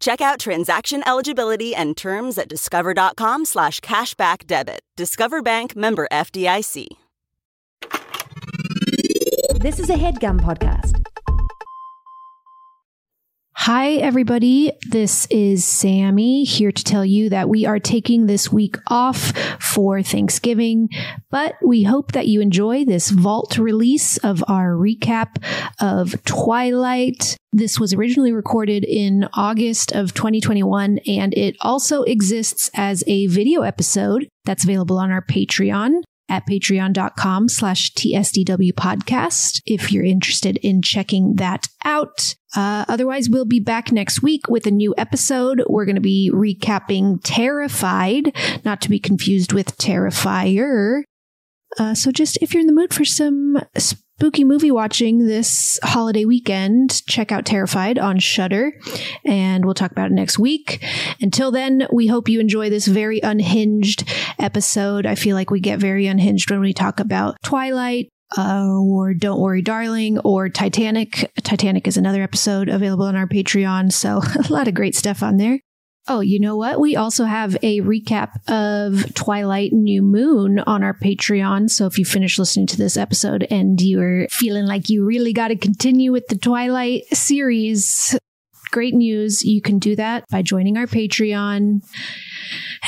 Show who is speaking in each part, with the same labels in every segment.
Speaker 1: Check out transaction eligibility and terms at discover.com slash cashback debit. Discover Bank member FDIC.
Speaker 2: This is a headgum podcast.
Speaker 3: Hi, everybody. This is Sammy here to tell you that we are taking this week off for Thanksgiving, but we hope that you enjoy this vault release of our recap of Twilight. This was originally recorded in August of 2021, and it also exists as a video episode that's available on our Patreon at patreon.com slash tsdw podcast if you're interested in checking that out. Uh, otherwise we'll be back next week with a new episode. We're going to be recapping terrified not to be confused with terrifier. Uh, so just if you're in the mood for some spooky movie watching this holiday weekend, check out Terrified on Shudder, and we'll talk about it next week. Until then, we hope you enjoy this very unhinged episode. I feel like we get very unhinged when we talk about Twilight, uh, or Don't Worry, Darling, or Titanic. Titanic is another episode available on our Patreon. So a lot of great stuff on there. Oh, you know what? We also have a recap of Twilight New Moon on our Patreon. So if you finish listening to this episode and you're feeling like you really got to continue with the Twilight series, great news. You can do that by joining our Patreon.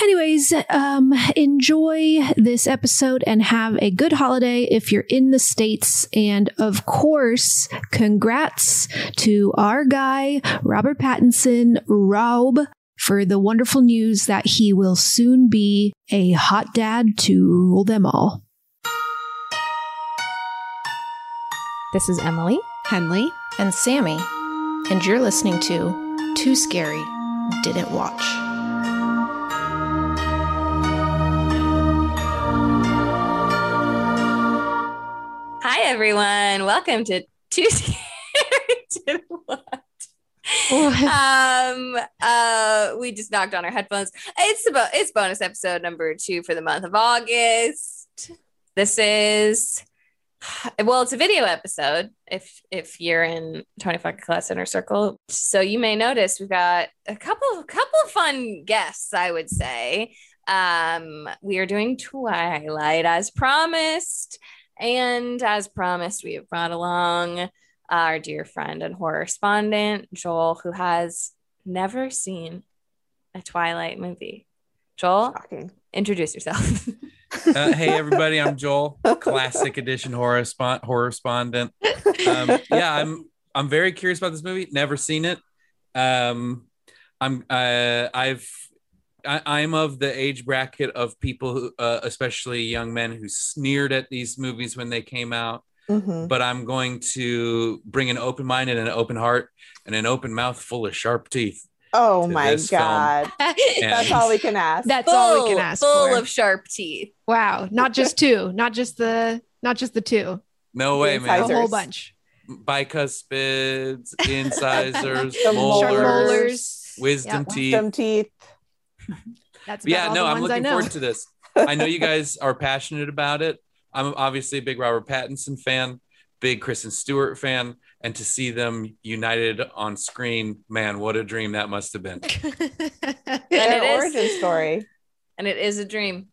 Speaker 3: Anyways, um, enjoy this episode and have a good holiday if you're in the States. And of course, congrats to our guy, Robert Pattinson, Rob, for the wonderful news that he will soon be a hot dad to rule them all.
Speaker 2: This is Emily,
Speaker 4: Henley,
Speaker 5: and Sammy, and you're listening to Too Scary Didn't Watch.
Speaker 6: Hi, everyone. Welcome to Too Scary Didn't Watch. Um uh we just knocked on our headphones. It's about it's bonus episode number two for the month of august. This is well it's a video episode if if you're in 25 class inner circle. So you may notice we've got a couple couple of fun guests i would say. Um we are doing twilight as promised. And as promised we have brought along our dear friend and horror respondent, Joel, who has never seen a Twilight movie. Joel, Shocking. introduce yourself.
Speaker 7: uh, hey, everybody, I'm Joel, classic edition horror, spon- horror respondent. Um, yeah, I'm I'm very curious about this movie. Never seen it. Um, I'm uh, I've I, am of the age bracket of people who, uh, especially young men, who sneered at these movies when they came out. Mm-hmm. But I'm going to bring an open mind and an open heart and an open mouth full of sharp teeth.
Speaker 4: Oh my god! That's all we can ask.
Speaker 3: That's
Speaker 6: full,
Speaker 3: all we can ask.
Speaker 6: Full
Speaker 3: for.
Speaker 6: of sharp teeth.
Speaker 3: Wow! Not just two. Not just the. Not just the two.
Speaker 7: No way, man!
Speaker 3: A whole bunch.
Speaker 7: Bicuspids, incisors, molars, molars, wisdom yep. teeth.
Speaker 4: Wisdom teeth.
Speaker 3: That's
Speaker 7: yeah. No, I'm looking forward to this. I know you guys are passionate about it. I'm obviously a big Robert Pattinson fan, big Kristen Stewart fan, and to see them united on screen, man, what a dream that must have been.
Speaker 4: and Their origin is, story.
Speaker 6: And it is a dream.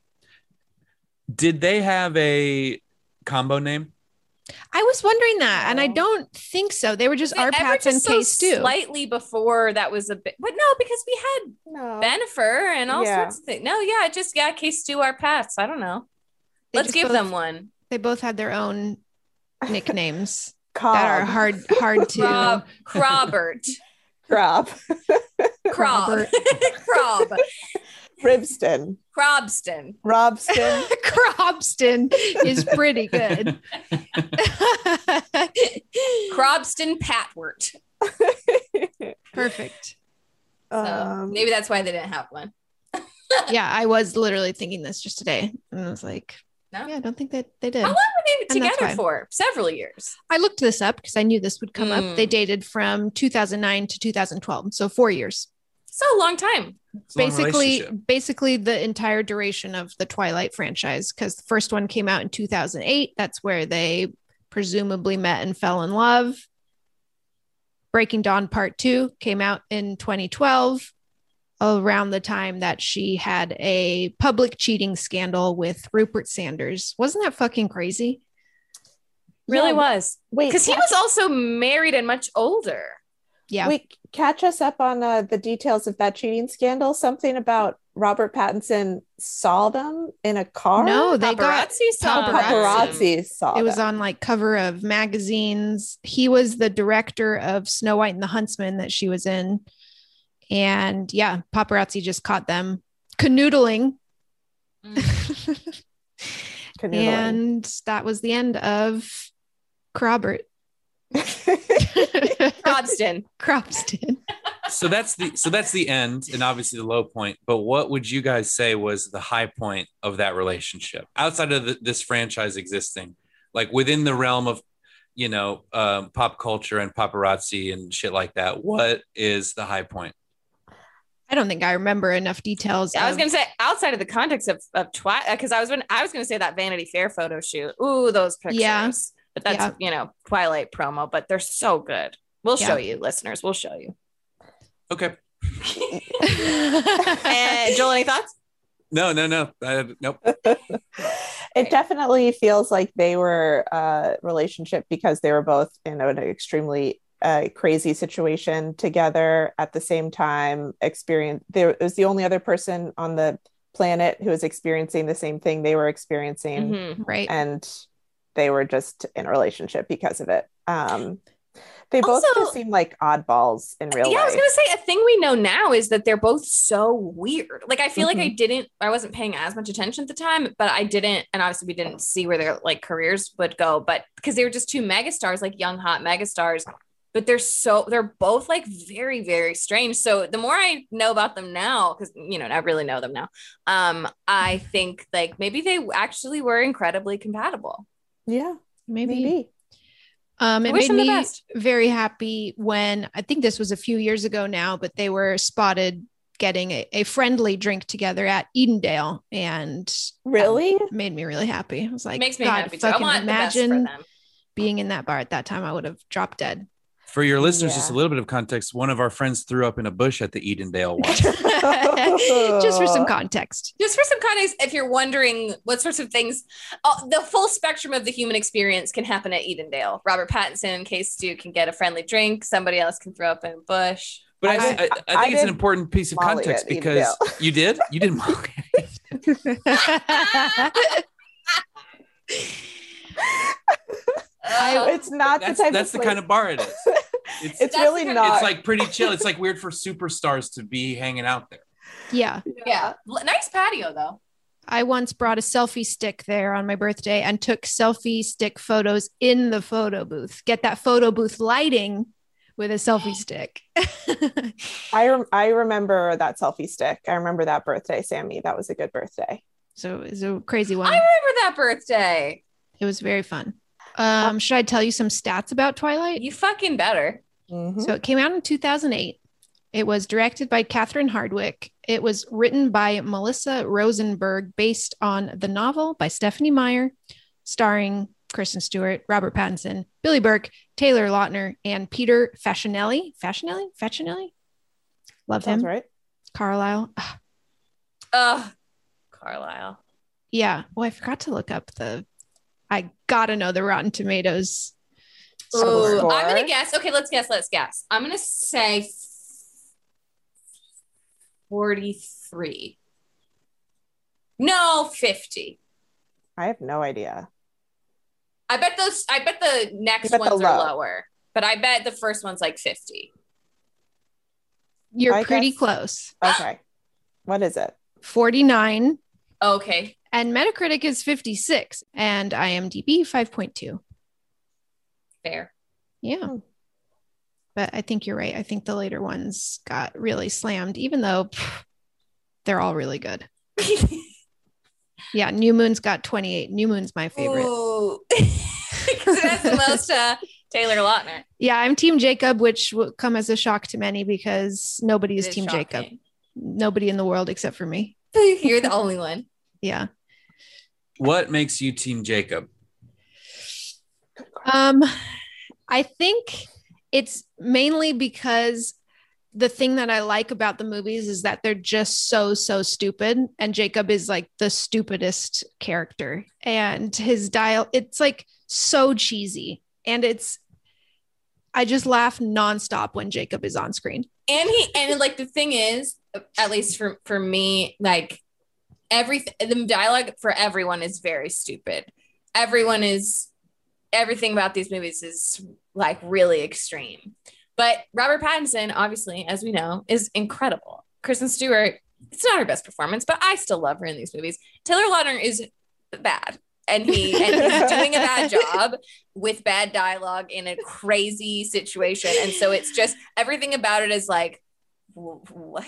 Speaker 7: Did they have a combo name?
Speaker 3: I was wondering that, and I don't think so. They were just RPattz and
Speaker 6: so
Speaker 3: K Stew.
Speaker 6: Slightly before that was a bit, but no, because we had no. Bennifer and all yeah. sorts of things. No, yeah, just yeah, K Stew, RPattz. I don't know. Let's give
Speaker 3: both,
Speaker 6: them one.
Speaker 3: They both had their own nicknames that are hard hard to.
Speaker 6: Crob, Crobert.
Speaker 4: Crob.
Speaker 6: Crob. Crob.
Speaker 4: Ribston.
Speaker 6: Crobston.
Speaker 4: Robston.
Speaker 3: Crobston is pretty good.
Speaker 6: Crobston Patwort.
Speaker 3: Perfect.
Speaker 6: So um, maybe that's why they didn't have one.
Speaker 3: yeah, I was literally thinking this just today. And I was like,
Speaker 6: No?
Speaker 3: Yeah, I don't think that they did.
Speaker 6: How long were they
Speaker 3: And
Speaker 6: together for? Several years.
Speaker 3: I looked this up because I knew this would come up.
Speaker 6: Mm.
Speaker 3: They dated from 2009 to 2012, so four years.
Speaker 6: So a long time.
Speaker 7: It's a long
Speaker 3: basically, basically the entire duration of the Twilight franchise. Because the first one came out in 2008. That's where they presumably met and fell in love. Breaking Dawn Part Two came out in 2012, around the time that she had a public cheating scandal with Rupert Sanders. Wasn't that fucking crazy?
Speaker 6: Really
Speaker 4: Yeah,
Speaker 6: was.
Speaker 4: Wait,
Speaker 6: Because he was also married and much older.
Speaker 3: Yeah.
Speaker 4: Wait, catch us up on uh, the details of that cheating scandal. Something about Robert Pattinson saw them in a car.
Speaker 3: No, they got
Speaker 6: Paparazzi saw
Speaker 4: Oh,
Speaker 6: them.
Speaker 4: paparazzi saw
Speaker 3: it was
Speaker 4: them.
Speaker 3: on like cover of magazines he was the director of snow white and the huntsman that she was in and yeah paparazzi just caught them canoodling
Speaker 6: Mm.
Speaker 4: Canoodling.
Speaker 3: and that was the end of Crobert.
Speaker 6: Crobston.
Speaker 3: Cropston.
Speaker 7: so that's the so that's the end and obviously the low point but what would you guys say was the high point of that relationship outside of the, this franchise existing like within the realm of you know um, pop culture and paparazzi and shit like that what is the high point
Speaker 3: I don't think I remember enough details.
Speaker 6: I was gonna say outside of the context of, of Twilight, because I was when I was gonna say that Vanity Fair photo shoot. Ooh, those pictures.
Speaker 3: Yeah.
Speaker 6: But that's
Speaker 3: Yeah.
Speaker 6: you know Twilight promo, but they're so good. We'll
Speaker 3: Yeah.
Speaker 6: show you, listeners. We'll show you.
Speaker 7: okay
Speaker 6: And Joel, any thoughts?
Speaker 7: no no no uh, nope
Speaker 4: it definitely feels like they were a relationship because they were both in an extremely uh, crazy situation together at the same time experience there it was the only other person on the planet who was experiencing the same thing they were experiencing
Speaker 6: Mhm.
Speaker 3: right.
Speaker 4: and they were just in a relationship because of it um they both
Speaker 6: Also-
Speaker 4: just seem like oddballs in real life.
Speaker 6: Yeah, I was gonna say a thing we know now is that they're both so weird. Like I feel like I
Speaker 3: Mm-hmm.
Speaker 6: didn't, I wasn't paying as much attention at the time, but I didn't, and obviously we didn't see where their like careers would go, but because they were just two megastars, like young hot megastars. But they're so they're both like very very strange. So the more I know about them now, because you know I really know them now, um, I think like maybe they actually were incredibly compatible.
Speaker 4: yeah
Speaker 3: maybe.
Speaker 4: maybe
Speaker 3: Um, it
Speaker 6: wish
Speaker 3: made
Speaker 6: them the
Speaker 3: me
Speaker 6: best.
Speaker 3: very happy when I think this was a few years ago now, but they were spotted getting a, a friendly drink together at Edendale, and
Speaker 4: really
Speaker 3: it made me really happy. I was like,
Speaker 6: It makes me
Speaker 3: God,
Speaker 6: happy too. I
Speaker 3: fucking
Speaker 6: want imagine
Speaker 3: imagine
Speaker 6: the best for them.
Speaker 3: being in that bar at that time. I would have dropped dead.
Speaker 7: For your listeners just a little bit of context one of our friends threw up in a bush at the edendale one
Speaker 3: Just for some context.
Speaker 6: just for some context, if you're wondering what sorts of things, uh, the full spectrum of the human experience can happen at Edendale. Robert Pattinson, in K Stew can get a friendly drink, somebody else can throw up in a bush.
Speaker 7: but I,
Speaker 4: I
Speaker 7: I,
Speaker 4: did-
Speaker 7: I
Speaker 4: I
Speaker 7: think it's an important piece of
Speaker 4: Molly
Speaker 7: context because
Speaker 4: Edendale.
Speaker 7: you did you did Molly.
Speaker 6: Oh,
Speaker 4: it's not
Speaker 7: that's
Speaker 4: the type
Speaker 7: that's
Speaker 4: of
Speaker 7: the kind of bar it is
Speaker 4: it's,
Speaker 7: It's-
Speaker 4: really
Speaker 6: the kind of-
Speaker 4: not
Speaker 7: it's like pretty chill it's like weird for superstars to be hanging out there
Speaker 3: yeah.
Speaker 6: yeah, nice patio though.
Speaker 3: I once brought a selfie stick there on my birthday and took selfie stick photos in the photo booth. Get that photo booth lighting with a selfie stick.
Speaker 4: I rem- I remember that selfie stick. I remember that birthday, Sammy. That was a good birthday.
Speaker 3: so it was a crazy one.
Speaker 6: I remember that birthday.
Speaker 3: It was very fun. Um, should I tell you some stats about Twilight?
Speaker 6: You fucking better.
Speaker 4: Mhm.
Speaker 3: So it came out in 2008. It was directed by Catherine Hardwicke. It was written by Melissa Rosenberg, based on the novel by Stephenie Meyer, starring Kristen Stewart, Robert Pattinson, Billy Burke, Taylor Lautner, and Peter Facinelli. Facinelli? Facinelli? Love
Speaker 4: Sounds
Speaker 3: him.
Speaker 4: right.
Speaker 3: Carlisle. Ah,
Speaker 6: Ugh, Carlisle.
Speaker 3: yeah. Oh, I forgot to look up the. I gotta know the Rotten Tomatoes.
Speaker 6: Ooh, I'm gonna guess. Okay, let's guess. Let's guess. I'm gonna say 43. No, 50.
Speaker 4: I have no idea.
Speaker 6: I bet those. I bet the next
Speaker 4: bet the
Speaker 6: ones are lower, but I bet the first one's like 50.
Speaker 3: You're
Speaker 4: I
Speaker 3: pretty
Speaker 4: guess-
Speaker 3: close.
Speaker 4: Okay. what is it?
Speaker 3: 49
Speaker 6: Okay.
Speaker 3: and Metacritic is 56 and IMDb 5.2.
Speaker 6: Fair.
Speaker 3: Yeah.
Speaker 4: Hmm.
Speaker 3: But I think you're right. I think the later ones got really slammed, even though pff, they're all really good. Yeah, New Moon's got 28. New Moon's my favorite.
Speaker 6: Ooh. 'Cause it the most uh, Taylor Lautner.
Speaker 3: Yeah, I'm Team Jacob, which will come as a shock to many because nobody is
Speaker 6: It is
Speaker 3: Team Jacob. Nobody in the world except for me.
Speaker 6: You're the only one.
Speaker 3: Yeah.
Speaker 7: What makes you Team Jacob?
Speaker 3: Um, I think it's mainly because the thing that I like about the movies is that they're just so so stupid, and Jacob is like the stupidest character, and his dial it's like so cheesy, and it's I just laugh nonstop when Jacob is on screen.
Speaker 6: and he and like the thing is at least for for me like everything the dialogue for everyone is very stupid everyone is everything about these movies is like really extreme but robert pattinson obviously as we know is incredible kristen stewart it's not her best performance but i still love her in these movies taylor lautner is bad and he and he's doing a bad job with bad dialogue in a crazy situation and so it's just everything about it is like what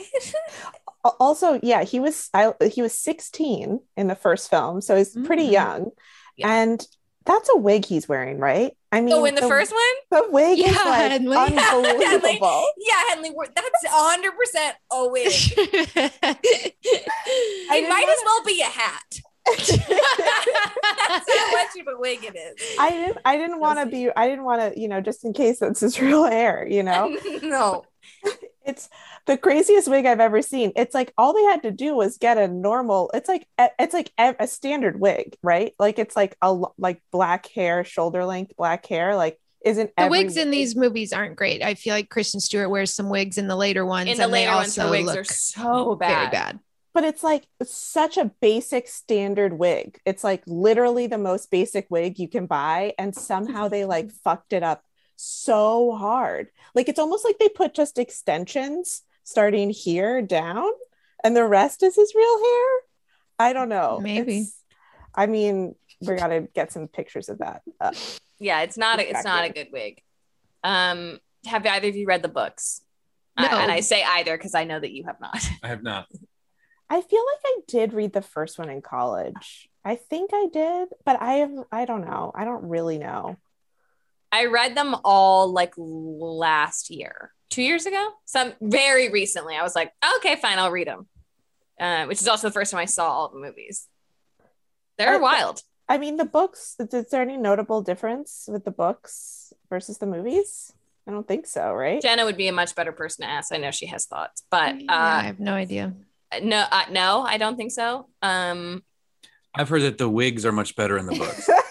Speaker 4: Also, yeah, he was I, he was 16 in the first film, so he's pretty
Speaker 3: Mm.
Speaker 4: young.
Speaker 6: Yeah.
Speaker 4: And that's a wig he's wearing, right? I mean,
Speaker 6: oh in the, first one
Speaker 4: the wig is
Speaker 3: Yeah,
Speaker 4: like
Speaker 3: Henley.
Speaker 4: unbelievable.
Speaker 6: yeah henley we're- that's 100 percent a wig it might as
Speaker 4: wanna-
Speaker 6: well be a hat that's how much of a wig it is
Speaker 4: I didn't I didn't want to be I didn't want to, you know, just in case that's his real hair, you know.
Speaker 6: no
Speaker 4: it's the craziest wig I've ever seen. It's like all they had to do was get a normal. It's like it's like a, a standard wig, right? Like it's like a like black hair, shoulder length black hair. Like isn't
Speaker 3: the
Speaker 4: every
Speaker 3: wigs in these movies aren't great. I feel like Kristen Stewart wears some wigs in the later ones,
Speaker 6: in the
Speaker 3: and they
Speaker 6: later ones her wigs
Speaker 3: look
Speaker 6: are so bad.
Speaker 3: very
Speaker 6: bad
Speaker 3: bad.
Speaker 4: But it's like such a basic standard wig. It's like literally the most basic wig you can buy, and somehow they like fucked it up so hard. Like it's almost like they put just extensions starting here down, and the rest is his real hair. I don't know.
Speaker 3: Maybe.
Speaker 4: It's- I mean, we gotta get some pictures of that. Uh,
Speaker 6: yeah it's not a, it's not a good wig um have either of you read the books
Speaker 3: No.
Speaker 6: I- and i say either because i know that you have not
Speaker 7: I have not.
Speaker 4: I feel like I did read the first one in college. I think I did, but I have I don't know. I don't really know.
Speaker 6: I read them all like last year, two years ago, some very recently. I was like, okay, fine, I'll read them. Uh, which is also the first time I saw all the movies. They're
Speaker 4: Uh,
Speaker 6: wild.
Speaker 4: I mean, the books, is there any notable difference with the books versus the movies? I don't think so, right?
Speaker 6: Jenna would be a much better person to ask. I know she has thoughts, but
Speaker 3: Yeah, I
Speaker 6: uh,
Speaker 3: have no idea.
Speaker 6: no, uh, no, I don't think so. Um,
Speaker 7: I've heard that the wigs are much better in the books.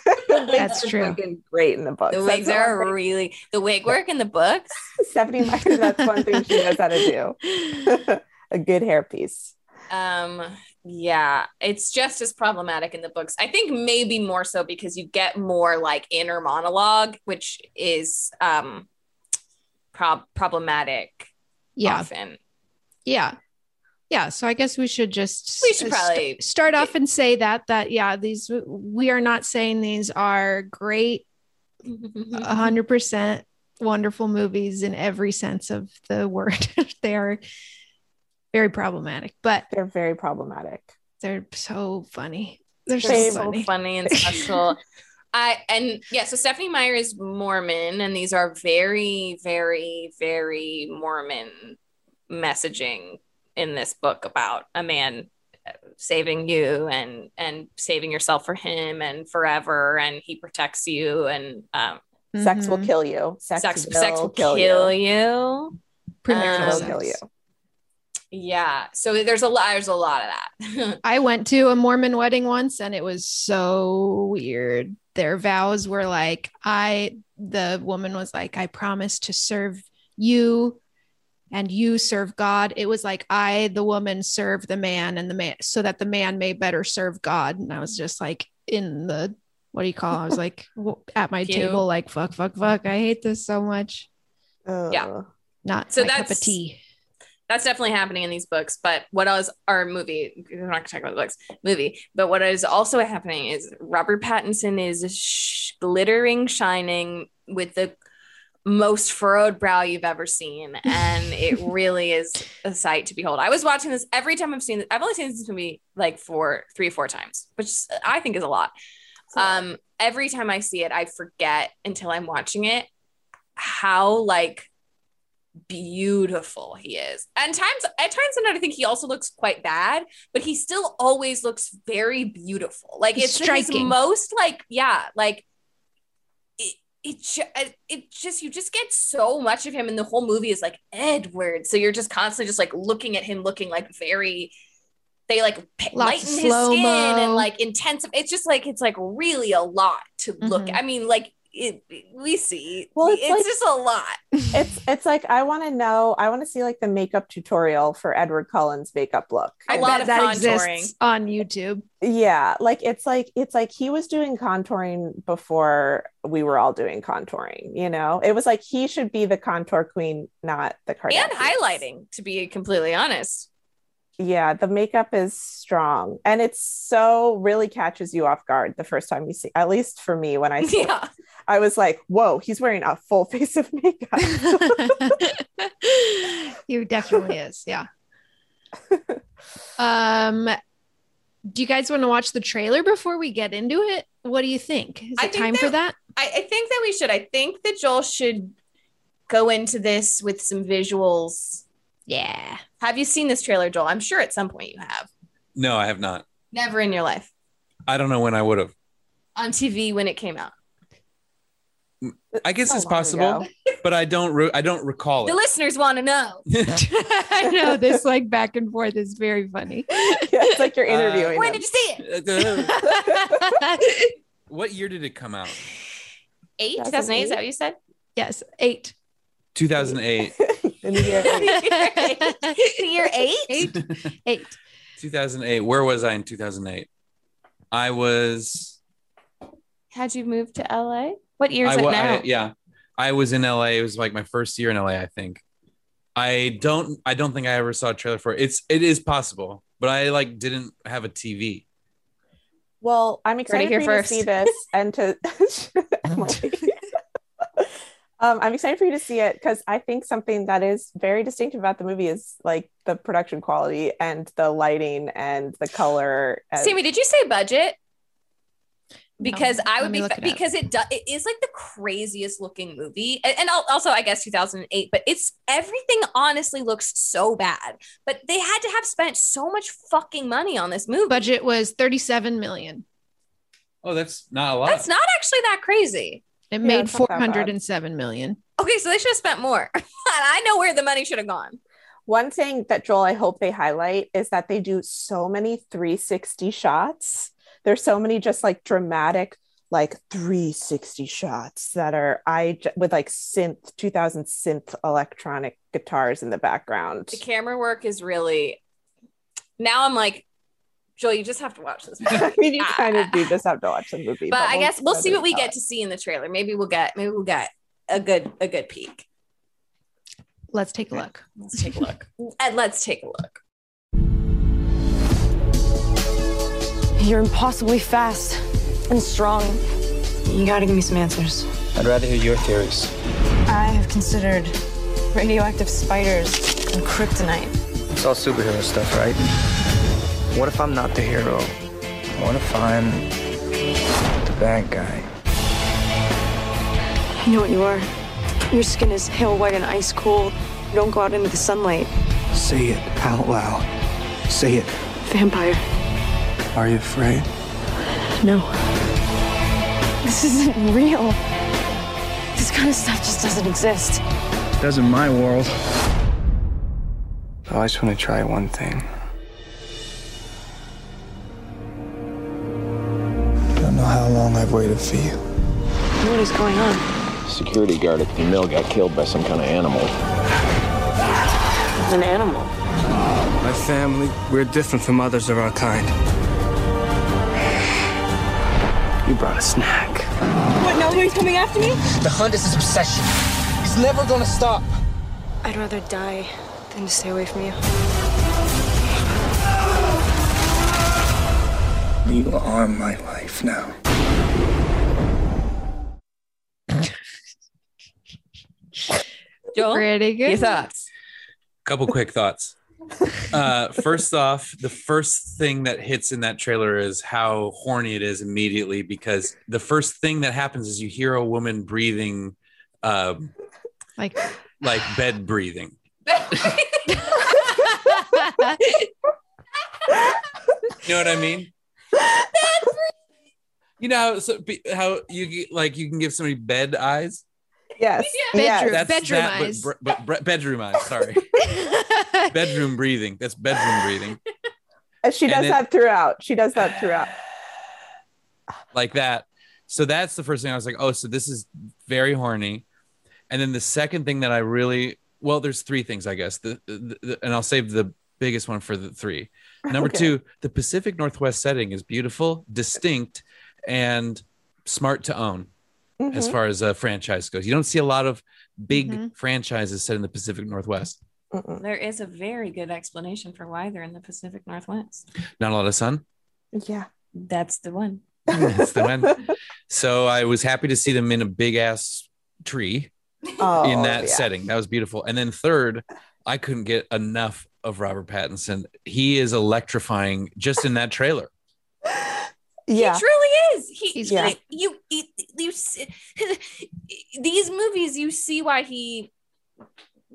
Speaker 4: the wigs
Speaker 3: That's
Speaker 4: are
Speaker 3: true.
Speaker 4: fucking great in the books.
Speaker 6: the wigs
Speaker 4: the
Speaker 6: are
Speaker 4: thing-
Speaker 6: really the wig work in the books.
Speaker 4: Stephenie Meyer, that's one thing she knows how to do. a good hairpiece.
Speaker 6: um yeah it's just as problematic in the books i think maybe more so because you get more like inner monologue which is um prob- problematic
Speaker 3: Yeah,
Speaker 6: often
Speaker 3: yeah, yeah. So I guess we should just
Speaker 6: We should
Speaker 3: uh, st-
Speaker 6: probably-
Speaker 3: start off and say that that yeah, these we are not saying these are great, hundred percent wonderful movies in every sense of the word. they are very problematic, but
Speaker 4: They're very problematic.
Speaker 3: they're so funny. They're so
Speaker 6: They're
Speaker 4: Same.
Speaker 3: funny.
Speaker 6: so funny and special I and yeah, so Stephenie Meyer is Mormon, and these are very, very, very Mormon messaging in this book about a man uh, saving you and and saving yourself for him and forever, and he protects you, and um,
Speaker 4: Sex will
Speaker 3: Mhm.
Speaker 4: kill you. Sex,
Speaker 6: sex
Speaker 4: will,
Speaker 6: sex will
Speaker 4: kill,
Speaker 6: kill,
Speaker 4: you.
Speaker 6: you.
Speaker 3: Premarital
Speaker 6: Um,
Speaker 4: Will kill you.
Speaker 6: Yeah, so there's a lot. There's a lot of that.
Speaker 3: I went to a Mormon wedding once and it was so weird. Their vows were like, I, the woman was like, I promise to serve you and you serve God. It was like, I, the woman, serve the man and the man so that the man may better serve God. And I was just like, in the, what do you call it? I was like at my
Speaker 6: Pew.
Speaker 3: table, like, fuck, fuck, fuck. I hate this so much.
Speaker 6: Yeah.
Speaker 3: Not
Speaker 6: So
Speaker 3: my cup of tea.
Speaker 6: that's definitely happening in these books. But what else our movie, we're not gonna talk about the books, movie, but what is also happening is Robert Pattinson is sh- glittering, shining with the most furrowed brow you've ever seen. And it really is a sight to behold. I was watching this every time I've seen this. I've only seen this movie like for three or four times, which I think is a lot. Um, every time I see it, I forget until I'm watching it how like beautiful he is. And times at times and I think he also looks quite bad, but he still always looks very beautiful. Like it's his
Speaker 3: Striking.
Speaker 6: most like yeah, like it it, ju- it just you just get so much of him and the whole movie is like Edward. So you're just constantly just like looking at him looking like very they like
Speaker 3: Lots
Speaker 6: lighten his skin and like intensive. It's just like it's like really a lot to look.
Speaker 3: Mhm.
Speaker 6: I mean, like it, we see.
Speaker 4: Well,
Speaker 6: it's,
Speaker 4: it's like-
Speaker 6: just a lot.
Speaker 4: it's it's like I want to know. I want to see like the makeup tutorial for Edward Cullen's makeup look.
Speaker 6: A
Speaker 3: I
Speaker 6: oh,
Speaker 3: lot
Speaker 6: of
Speaker 3: that
Speaker 6: contouring.
Speaker 3: exists on YouTube.
Speaker 4: Yeah, like it's like it's like he was doing contouring before we were all doing contouring. You know, it was like he should be the contour queen, not the Kardashians.
Speaker 6: and highlighting to be completely honest
Speaker 4: Yeah, the makeup is strong, and it's so really catches you off guard the first time you see. At least for me, when I see it,
Speaker 6: yeah
Speaker 4: I was like, "Whoa, he's wearing a full face of makeup."
Speaker 3: he definitely is. Yeah. Um, do you guys want to watch the trailer before we get into it? What do you think? Is it
Speaker 6: think
Speaker 3: time for that?
Speaker 6: I, I think that we should i think that joel should go into this with some visuals
Speaker 3: Yeah.
Speaker 6: Have you seen this trailer joel i'm sure at some point you have
Speaker 7: No, I have not.
Speaker 6: never in your life
Speaker 7: I don't know when I would have.
Speaker 6: on tv when it came out
Speaker 7: I guess
Speaker 4: So
Speaker 7: it's possible,
Speaker 4: ago.
Speaker 7: but I don't. Re- I don't recall it.
Speaker 6: the listeners want to know
Speaker 3: I know this like back and forth is very funny.
Speaker 4: yeah, it's like you're uh, interviewing.
Speaker 6: when did you see it uh, uh,
Speaker 7: what year did it come out?
Speaker 6: eight 2008 is that what you said
Speaker 3: yes, eight.
Speaker 7: 2008.
Speaker 4: In the year-
Speaker 6: year eight
Speaker 3: Eight. Eight.
Speaker 7: 2008. Where was I in 2008? I was.
Speaker 6: had you moved to la what year is
Speaker 7: I,
Speaker 6: it now
Speaker 7: I- yeah, I was in LA. It was like my first year in LA. I think. I don't. I don't think I ever saw a trailer for it. It's. It is possible, but I like didn't have a TV.
Speaker 4: Well, I'm excited
Speaker 6: here
Speaker 4: for you
Speaker 6: first.
Speaker 4: to see this and to. Emily. um, I'm excited for you to see it because I think something that is very distinctive about the movie is like the production quality and the lighting and the color. and-
Speaker 6: Sammy, did you say budget? Because
Speaker 3: No,
Speaker 6: I would be
Speaker 3: look it
Speaker 6: because it does it is like the craziest looking movie, and, and also I guess 2008. But it's everything honestly looks so bad. But they had to have spent so much fucking money on this movie.
Speaker 3: Budget was 37 million.
Speaker 7: Oh, that's not a lot.
Speaker 6: That's not actually that crazy.
Speaker 3: It
Speaker 4: Yeah,
Speaker 3: made
Speaker 4: it's not that bad.
Speaker 3: 407 million.
Speaker 6: Okay, so they should have spent more. I know where the money should have gone.
Speaker 4: One thing that Joel, I hope they highlight is that they do so many 360 shots. There's so many just like dramatic, like 360 shots that are I with like synth 2000 synth electronic guitars in the background.
Speaker 6: The camera work is really. Now I'm like, Joel, you just have to watch this. Movie.
Speaker 4: I mean, you
Speaker 6: Ah.
Speaker 4: kind of do just have to watch the movie.
Speaker 6: but I
Speaker 4: we'll-
Speaker 6: guess we'll see what we get
Speaker 4: it.
Speaker 6: to see in the trailer. Maybe we'll get maybe we'll get a good a good peek.
Speaker 3: Let's take a look.
Speaker 6: Let's take a look. and let's take a look.
Speaker 8: You're impossibly fast and strong. You gotta give me some answers.
Speaker 9: I'd rather hear your theories.
Speaker 8: I have considered radioactive spiders and kryptonite.
Speaker 9: It's all superhero stuff, right? What if I'm not the hero? What if I'm the bad guy?
Speaker 8: You know what you are. Your skin is pale white and ice cold. You don't go out into the sunlight.
Speaker 9: Say it out loud. Say it.
Speaker 8: Vampire.
Speaker 9: Are you afraid?
Speaker 8: No. This isn't real. This kind of stuff just doesn't exist.
Speaker 9: It does in my world. I just want to try one thing. I've waited for you.
Speaker 8: What is going on?
Speaker 10: security guard at the mill got killed by some kind of animal.
Speaker 8: An animal.
Speaker 9: My family, we're different from others of our kind. You brought a snack.
Speaker 8: What, nobody's coming after me?
Speaker 9: The hunt is his obsession. He's never gonna stop.
Speaker 8: I'd rather die than to stay away from you.
Speaker 9: You are my life now.
Speaker 6: Joel,
Speaker 3: Pretty good.
Speaker 6: your thoughts?
Speaker 7: Couple quick thoughts. Uh, first off, the first thing that hits in that trailer is how horny it is immediately because the first thing that happens is you hear a woman breathing, um,
Speaker 3: Like,
Speaker 7: like bed breathing. You know what I mean? You know how, so, be- how you like you can give somebody bed eyes.
Speaker 4: Yes.
Speaker 3: Bedroom.
Speaker 7: That's
Speaker 3: bedroom
Speaker 7: that, but
Speaker 3: eyes.
Speaker 7: br- But, bre- bedroom eyes. Sorry, bedroom breathing. That's bedroom breathing.
Speaker 4: And She
Speaker 7: And
Speaker 4: does
Speaker 7: it-
Speaker 4: that throughout. She does that throughout.
Speaker 7: like that. So that's the first thing I was like, oh, so this is very horny. And then the second thing that I really well, there's three things I guess. The, the, the- and I'll save the biggest one for the three. Number
Speaker 4: Okay.
Speaker 7: two, the Pacific Northwest setting is beautiful, distinct, and smart to own as
Speaker 4: Mhm.
Speaker 7: far as a franchise goes. You don't see a lot of big
Speaker 3: Mhm.
Speaker 7: franchises set in the Pacific Northwest.
Speaker 4: Mm-mm.
Speaker 6: There is a very good explanation for why they're in the Pacific Northwest.
Speaker 7: Not a lot of sun.
Speaker 4: Yeah.
Speaker 6: That's the one.
Speaker 7: That's the one. So I was happy to see them in a big ass tree.
Speaker 4: Oh,
Speaker 7: in that
Speaker 4: yeah.
Speaker 7: setting. That was beautiful. And then third, I couldn't get enough of Robert Pattinson. He is electrifying just in that trailer.
Speaker 4: Yeah.
Speaker 6: He truly is. He,
Speaker 3: He's
Speaker 6: he-
Speaker 3: great.
Speaker 6: you, you, you, these movies, you see why he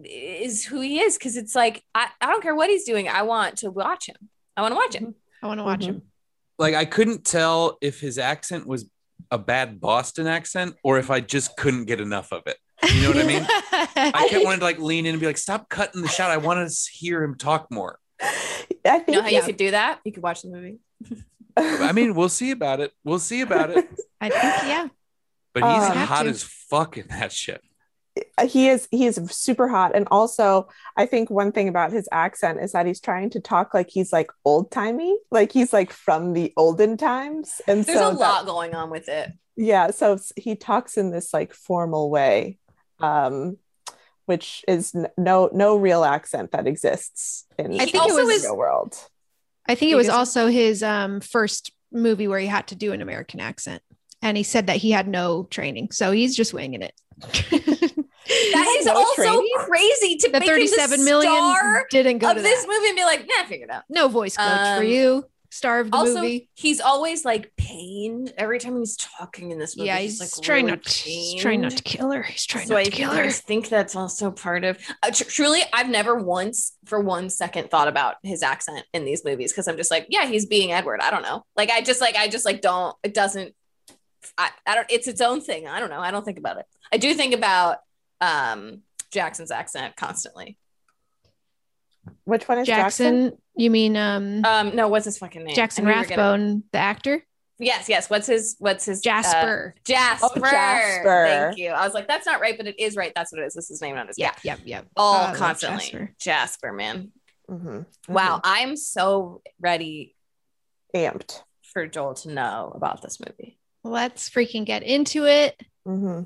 Speaker 6: is who he is because it's like I, I don't care what he's doing. I want to watch him. I want to watch him. Mm-hmm.
Speaker 3: I want to watch mm-hmm. him.
Speaker 7: Like I couldn't tell if his accent was a bad Boston accent or if I just couldn't get enough of it. You know what I mean? I kept wanting to like lean in and be like, stop cutting the shot. I want to hear him talk more.
Speaker 4: I
Speaker 6: You
Speaker 4: think
Speaker 6: know how
Speaker 3: Yeah.
Speaker 6: you could do that? You could watch the movie.
Speaker 7: I mean, we'll see about it. We'll see about it.
Speaker 3: I think, yeah.
Speaker 7: But he's
Speaker 4: Uh,
Speaker 7: hot as fuck in that shit.
Speaker 4: he is he is super hot and also i think one thing about his accent is that he's trying to talk like he's like old timey like he's like from the olden times and
Speaker 6: There's
Speaker 4: so
Speaker 6: a
Speaker 4: that-
Speaker 6: lot going on with it.
Speaker 4: yeah so he talks in this like formal way um which is n- no no real accent that exists in
Speaker 3: I
Speaker 6: He
Speaker 3: think it was-
Speaker 4: the real world
Speaker 3: I think it was also his um, first movie where he had to do an American accent. And he said that he had no training. So he's just winging it.
Speaker 6: That is
Speaker 4: no
Speaker 6: also
Speaker 4: training?
Speaker 6: crazy to
Speaker 3: the
Speaker 6: make him the
Speaker 3: million
Speaker 6: star
Speaker 3: didn't go
Speaker 6: of
Speaker 3: to
Speaker 6: this
Speaker 3: that.
Speaker 6: movie and be like, nah, figure it out.
Speaker 3: No voice coach for
Speaker 6: Um,
Speaker 3: you. Star of the
Speaker 6: also,
Speaker 3: movie.
Speaker 6: he's always like pained every time he's talking in this movie.
Speaker 3: Yeah, he's,
Speaker 6: like
Speaker 3: trying
Speaker 6: really
Speaker 3: not to, he's trying not to kill her. He's trying
Speaker 6: so
Speaker 3: not
Speaker 6: I
Speaker 3: to kill her.
Speaker 6: I think that's also part of. Uh, tr- truly, I've never once, for one second, thought about his accent in these movies because I'm just like, yeah, he's being Edward. I don't know. Like, I just like, I just like don't. It doesn't. I, I don't. It's its own thing. I don't know. I don't think about it. I do think about um Jackson's accent constantly.
Speaker 4: Which one is jackson,
Speaker 3: Jackson, you mean um,
Speaker 6: Um, no, what's his fucking name?
Speaker 3: Jackson
Speaker 6: I knew you were gonna-
Speaker 3: Rathbone, the actor?
Speaker 6: Yes, yes. What's his? What's his? uh,
Speaker 3: Jasper.
Speaker 6: Jasper.
Speaker 4: Oh, Jasper.
Speaker 6: Thank you. I was like, that's not right, but it is right. That's what it is. This is his name, not his.
Speaker 3: Yep, yep, yep.
Speaker 6: All
Speaker 3: I love
Speaker 6: constantly.
Speaker 3: Jasper.
Speaker 6: Jasper. man.
Speaker 4: Mhm.
Speaker 6: Wow, I'm so ready
Speaker 4: amped
Speaker 6: for Joel to know about this movie.
Speaker 3: Let's freaking get into it.
Speaker 4: Mhm.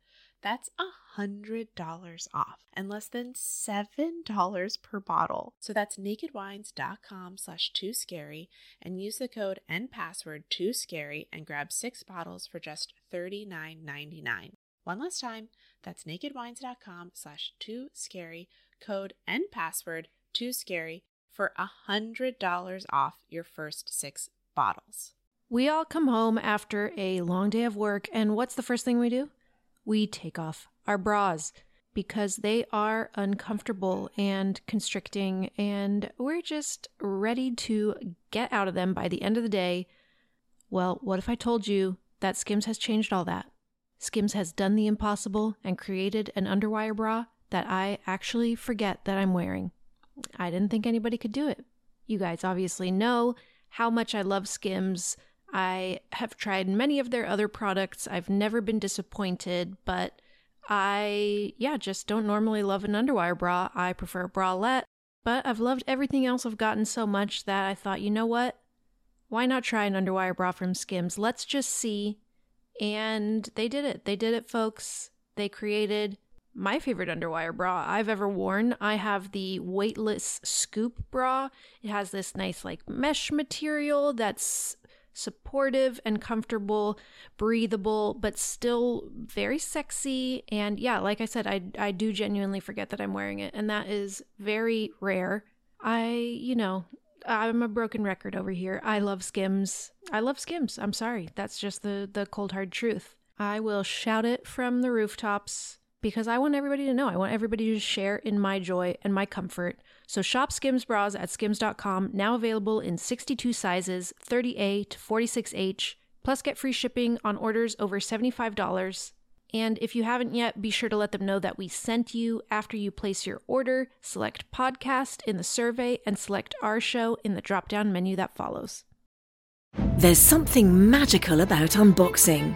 Speaker 11: That's a $100 off and less than $7 per bottle. So that's nakedwines.com slash too scary and use the code and password too scary and grab six bottles for just $39.99. One last time, that's nakedwines.com slash too scary, code and password too scary for a $100 off your first six bottles.
Speaker 3: We all come home after a long day of work, and what's the first thing we do? We take off our bras because they are uncomfortable and constricting, and we're just ready to get out of them by the end of the day. Well, what if I told you that Skims has changed all that? Skims has done the impossible and created an underwire bra that I actually forget that I'm wearing. I didn't think anybody could do it. You guys obviously know how much I love Skims. I have tried many of their other products. I've never been disappointed, but I, yeah, just don't normally love an underwire bra. I prefer a bralette, but I've loved everything else I've gotten so much that I thought, you know what? Why not try an underwire bra from Skims? Let's just see and they did it. They did it, folks. They created my favorite underwire bra I've ever worn. I have the weightless scoop bra. It has this nice, like, mesh material that's supportive and comfortable, breathable, but still very sexy. And yeah, like I said, I, I do genuinely forget that I'm wearing it, and that is very rare. I, you know, I'm a broken record over here. I love Skims. I love Skims. I'm sorry. That's just the the cold hard truth. I will shout it from the rooftops because I want everybody to know. I want everybody to share in my joy and my comfort. So shop Skims bras at skims.com, now available in 62 sizes, 30A to 46H, plus get free shipping on orders over $75. And if you haven't yet, be sure to let them know that we sent you after you place your order. Select podcast in the survey and select our show in the drop down menu that follows.
Speaker 12: There's something magical about unboxing.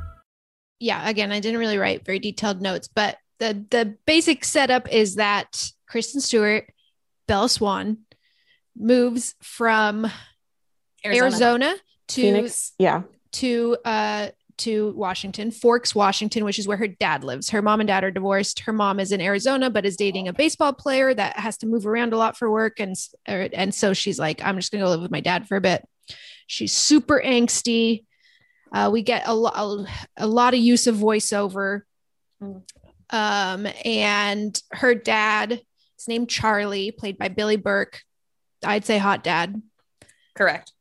Speaker 3: Yeah, again, I didn't really write very detailed notes, but the the basic setup is that Kristen Stewart, Bella Swan, moves from
Speaker 6: Arizona.
Speaker 3: Arizona, to
Speaker 4: Phoenix, yeah.
Speaker 3: to uh to Washington, Forks, Washington, which is where her dad lives. Her mom and dad are divorced. Her mom is in Arizona, but is dating a baseball player that has to move around a lot for work, and er, and so she's like, I'm just gonna go live with my dad for a bit. She's super angsty. Uh, we get a, lo- a lot of use of voiceover. Um, and her dad is named Charlie, played by Billy Burke. I'd say hot dad.
Speaker 6: Correct.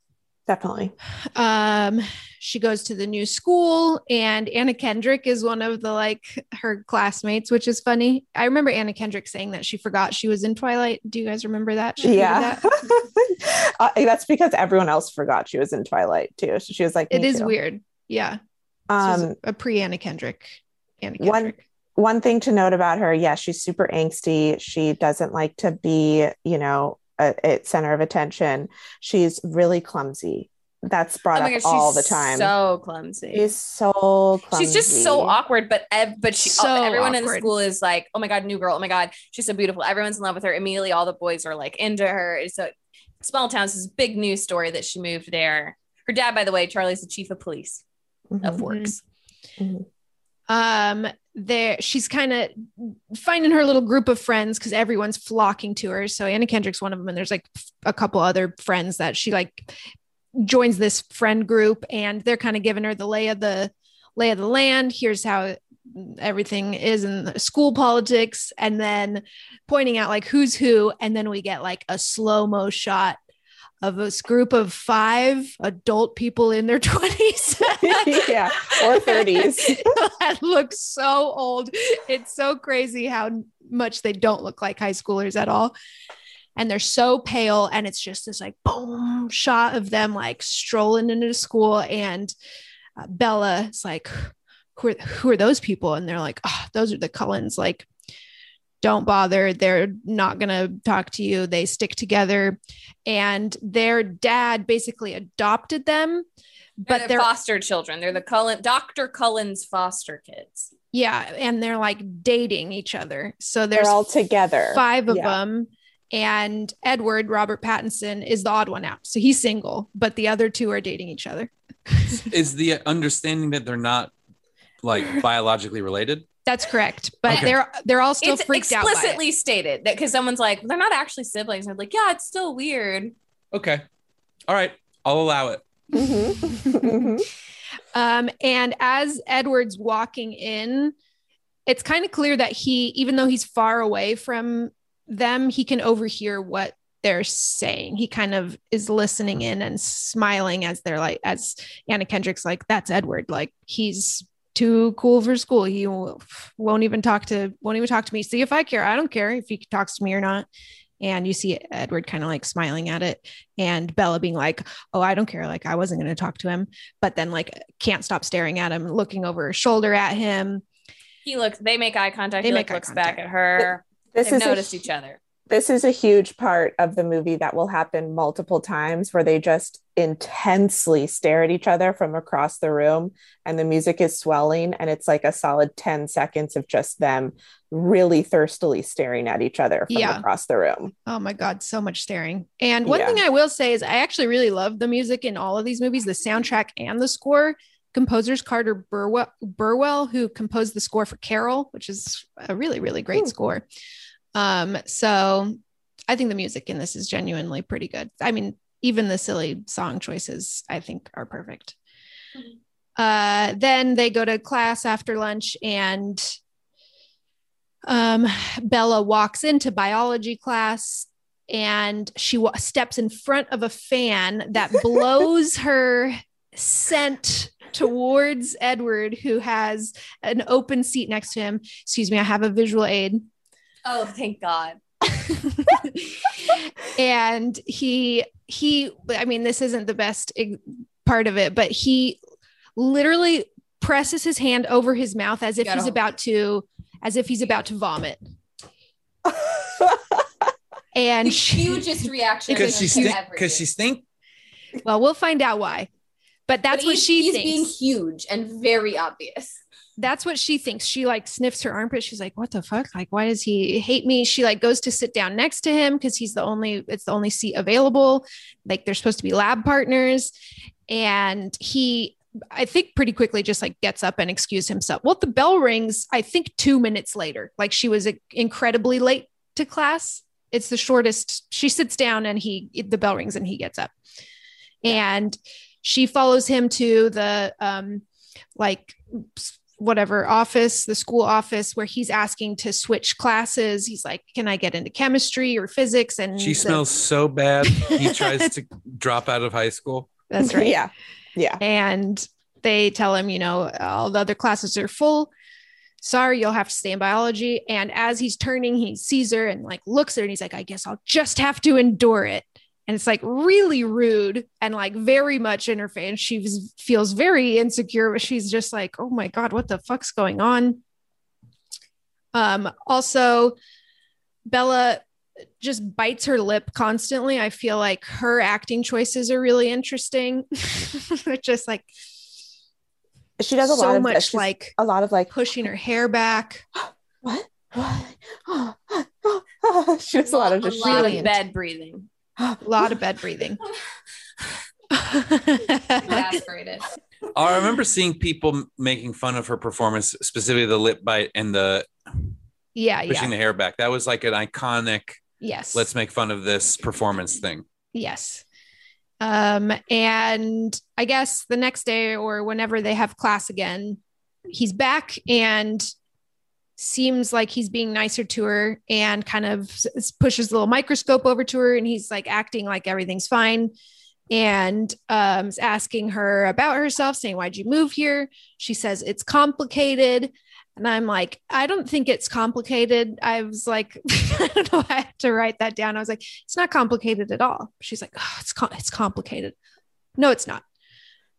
Speaker 4: Definitely.
Speaker 3: Um, she goes to the new school, and Anna Kendrick is one of the like her classmates, which is funny. I remember Anna Kendrick saying that she forgot she was in Twilight. Do you guys remember that? She
Speaker 4: Yeah.
Speaker 3: that?
Speaker 4: uh, that's because everyone else forgot she was in Twilight too. So she was like,
Speaker 3: "It is
Speaker 4: too."
Speaker 3: weird. Yeah.
Speaker 4: Um,
Speaker 3: a pre Anna Kendrick. Anna
Speaker 4: one one thing to note about her, yeah, she's super angsty. She doesn't like to be, you know, a, a center of attention. She's really clumsy. That's brought
Speaker 6: Oh
Speaker 4: up
Speaker 6: gosh,
Speaker 4: all the time.
Speaker 6: So clumsy.
Speaker 4: she's so clumsy.
Speaker 6: She's just so awkward, but ev- but she
Speaker 3: So
Speaker 6: everyone in the school is like, oh my god, new girl, oh my god, she's so beautiful. Everyone's in love with her. Immediately, all the boys are like into her. It's a small town. This is a big news story that she moved there. Her dad, by the way, Charlie's the chief of police
Speaker 4: Mhm.
Speaker 6: of Forks.
Speaker 4: Mhm.
Speaker 3: Um there she's kind of finding her little group of friends because everyone's flocking to her. So anna kendrick's one of them and there's like a couple other friends that she like joins this friend group and they're kind of giving her the lay of the lay of the land. Here's how everything is in school politics and then pointing out like who's who and then we get like a slow mo shot of this group of five adult people in their 20s
Speaker 4: yeah or 30s
Speaker 3: that look so old. It's so crazy how much they don't look like high schoolers at all. And they're so pale and it's just this like boom shot of them like strolling into school. And uh, bella is like who are, who are those people? And they're like oh those are the cullens. Like don't bother. They're not going to talk to you. They stick together. And their dad basically adopted them
Speaker 6: but they're, they're foster children. They're the cullen dr cullen's foster kids.
Speaker 3: Yeah and they're like dating each other. So they're
Speaker 4: all together.
Speaker 3: five of yeah. them and edward robert pattinson is the odd one out. So he's single but the other two are dating each other.
Speaker 7: Is the understanding that they're not like biologically related
Speaker 3: that's correct, but okay. they're they're all still
Speaker 6: it's
Speaker 3: freaked
Speaker 6: out. Explicitly stated that because someone's like, they're not actually siblings. I'm like, yeah, it's still weird.
Speaker 7: Okay, all right, I'll allow it.
Speaker 3: Mm-hmm. mm-hmm. um, and as Edward's walking in, it's kind of clear that he, even though he's far away from them, he can overhear what they're saying. He kind of is listening in and smiling as they're like, as Anna Kendrick's like, that's Edward. Like he's too cool for school. He won't even talk to won't even talk to me. See if I care. I don't care if he talks to me or not. And you see Edward kind of like smiling at it, and Bella being like, "Oh, I don't care. Like I wasn't going to talk to him," but then like can't stop staring at him, looking over her shoulder at him.
Speaker 6: He looks. They make eye contact. They he make like, looks contact. back at her. This They've is noticed a, each other
Speaker 4: this is a huge part of the movie that will happen multiple times where they just intensely stare at each other from across the room and the music is swelling and it's like a solid 10 seconds of just them really thirstily staring at each other from yeah. across the room.
Speaker 3: Oh my god, so much staring. And one yeah. thing I will say is I actually really love the music in all of these movies, the soundtrack and the score. Composers Carter Burwell, Burwell who composed the score for Carol, which is a really really great Ooh. score. Um, so I think the music in this is genuinely pretty good. I mean, even the silly song choices I think are perfect. Uh, then they go to class after lunch and um, Bella walks into biology class and she w- steps in front of a fan that blows her scent towards Edward, who has an open seat next to him. Excuse me, I have a visual aid.
Speaker 6: Oh, thank God.
Speaker 3: and he he I mean this isn't the best part of it, but he literally presses his hand over his mouth as if he's about to as if he's about to vomit. and
Speaker 6: the hugest reaction
Speaker 7: because she stink because she stink.
Speaker 3: Well, we'll find out why. But that's but what she
Speaker 6: he's
Speaker 3: thinks.
Speaker 6: being huge and very obvious
Speaker 3: that's what she thinks. She like sniffs her armpit. She's like, what the fuck? Like, why does he hate me? She like goes to sit down next to him because he's the only, it's the only seat available. Like they're supposed to be lab partners. And he, I think pretty quickly just like gets up and excuses himself. Well, the bell rings, I think two minutes later. Like she was incredibly late to class. It's the shortest. She sits down and he, the bell rings and he gets up. And she follows him to the, um, like whatever office, the school office, where he's asking to switch classes. He's like, Can I get into chemistry or physics? And
Speaker 7: she the- smells so bad. He tries to drop out of high school.
Speaker 3: That's right.
Speaker 4: yeah. Yeah.
Speaker 3: And they tell him, you know, all the other classes are full. Sorry, you'll have to stay in biology. And as he's turning, he sees her and like looks at her and he's like, I guess I'll just have to endure it and it's like really rude and like very much in her face. She feels very insecure, but she's just like, oh my God, what the fuck's going on? Um, also, Bella just bites her lip constantly. I feel like her acting choices are really interesting. just like
Speaker 4: she does a so lot of
Speaker 3: much like
Speaker 4: a lot of like
Speaker 3: pushing her hair back.
Speaker 4: what? what? she does a lot of just
Speaker 6: a lot of bed breathing
Speaker 3: a lot of bed breathing.
Speaker 7: I remember seeing people making fun of her performance, specifically the lip bite and the
Speaker 3: Yeah,
Speaker 7: pushing
Speaker 3: yeah.
Speaker 7: the hair back. That was like an iconic.
Speaker 3: Yes.
Speaker 7: Let's make fun of this performance thing.
Speaker 3: Yes. Um, and I guess the next day or whenever they have class again, he's back and seems like he's being nicer to her and kind of pushes a little microscope over to her and he's like acting like everything's fine and um, is asking her about herself, saying, Why'd you move here? She says, It's complicated. And I'm like, I don't think it's complicated. I was like, I don't know. I had to write that down. I was like, it's not complicated at all. She's like, oh, it's com- it's complicated. No, it's not.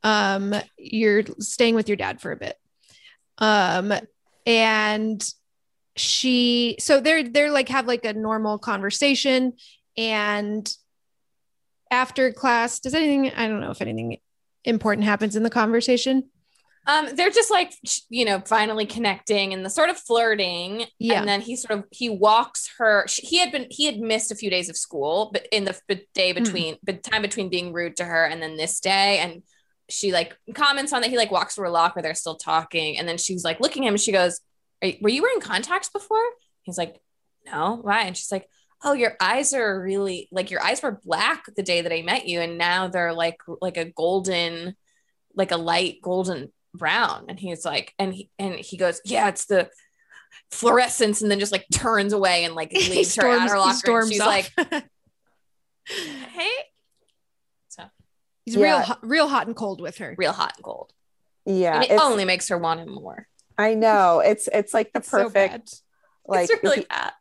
Speaker 3: Um, you're staying with your dad for a bit. Um, and she, so they're they're like have like a normal conversation, and after class, does anything? I don't know if anything important happens in the conversation.
Speaker 6: Um, they're just like you know, finally connecting and the sort of flirting.
Speaker 3: Yeah.
Speaker 6: And then he sort of he walks her. sh- He had been he had missed a few days of school, but in the day between the time between being rude to her and then this day, and she like comments on that he like walks through a locker. They're still talking, and then she's like looking at him. And she goes, Are, "Were you wearing contacts before?" He's like, "No, why?" And she's like. Oh, your eyes are really like your eyes were black the day that I met you, and now they're like like a golden, like a light golden brown and he's like and he and he goes yeah it's the fluorescence and then just like turns away and like
Speaker 3: He
Speaker 6: leaves her out
Speaker 3: storms-
Speaker 6: her
Speaker 3: he
Speaker 6: locker and
Speaker 3: storms
Speaker 6: she's
Speaker 3: off.
Speaker 6: like hey
Speaker 3: He's real hot, real hot and cold with her.
Speaker 6: real hot and cold
Speaker 4: Yeah,
Speaker 6: and it only makes her want him more
Speaker 4: I know it's it's like the
Speaker 3: so bad.
Speaker 4: perfect like
Speaker 6: it's really
Speaker 4: he-
Speaker 6: bad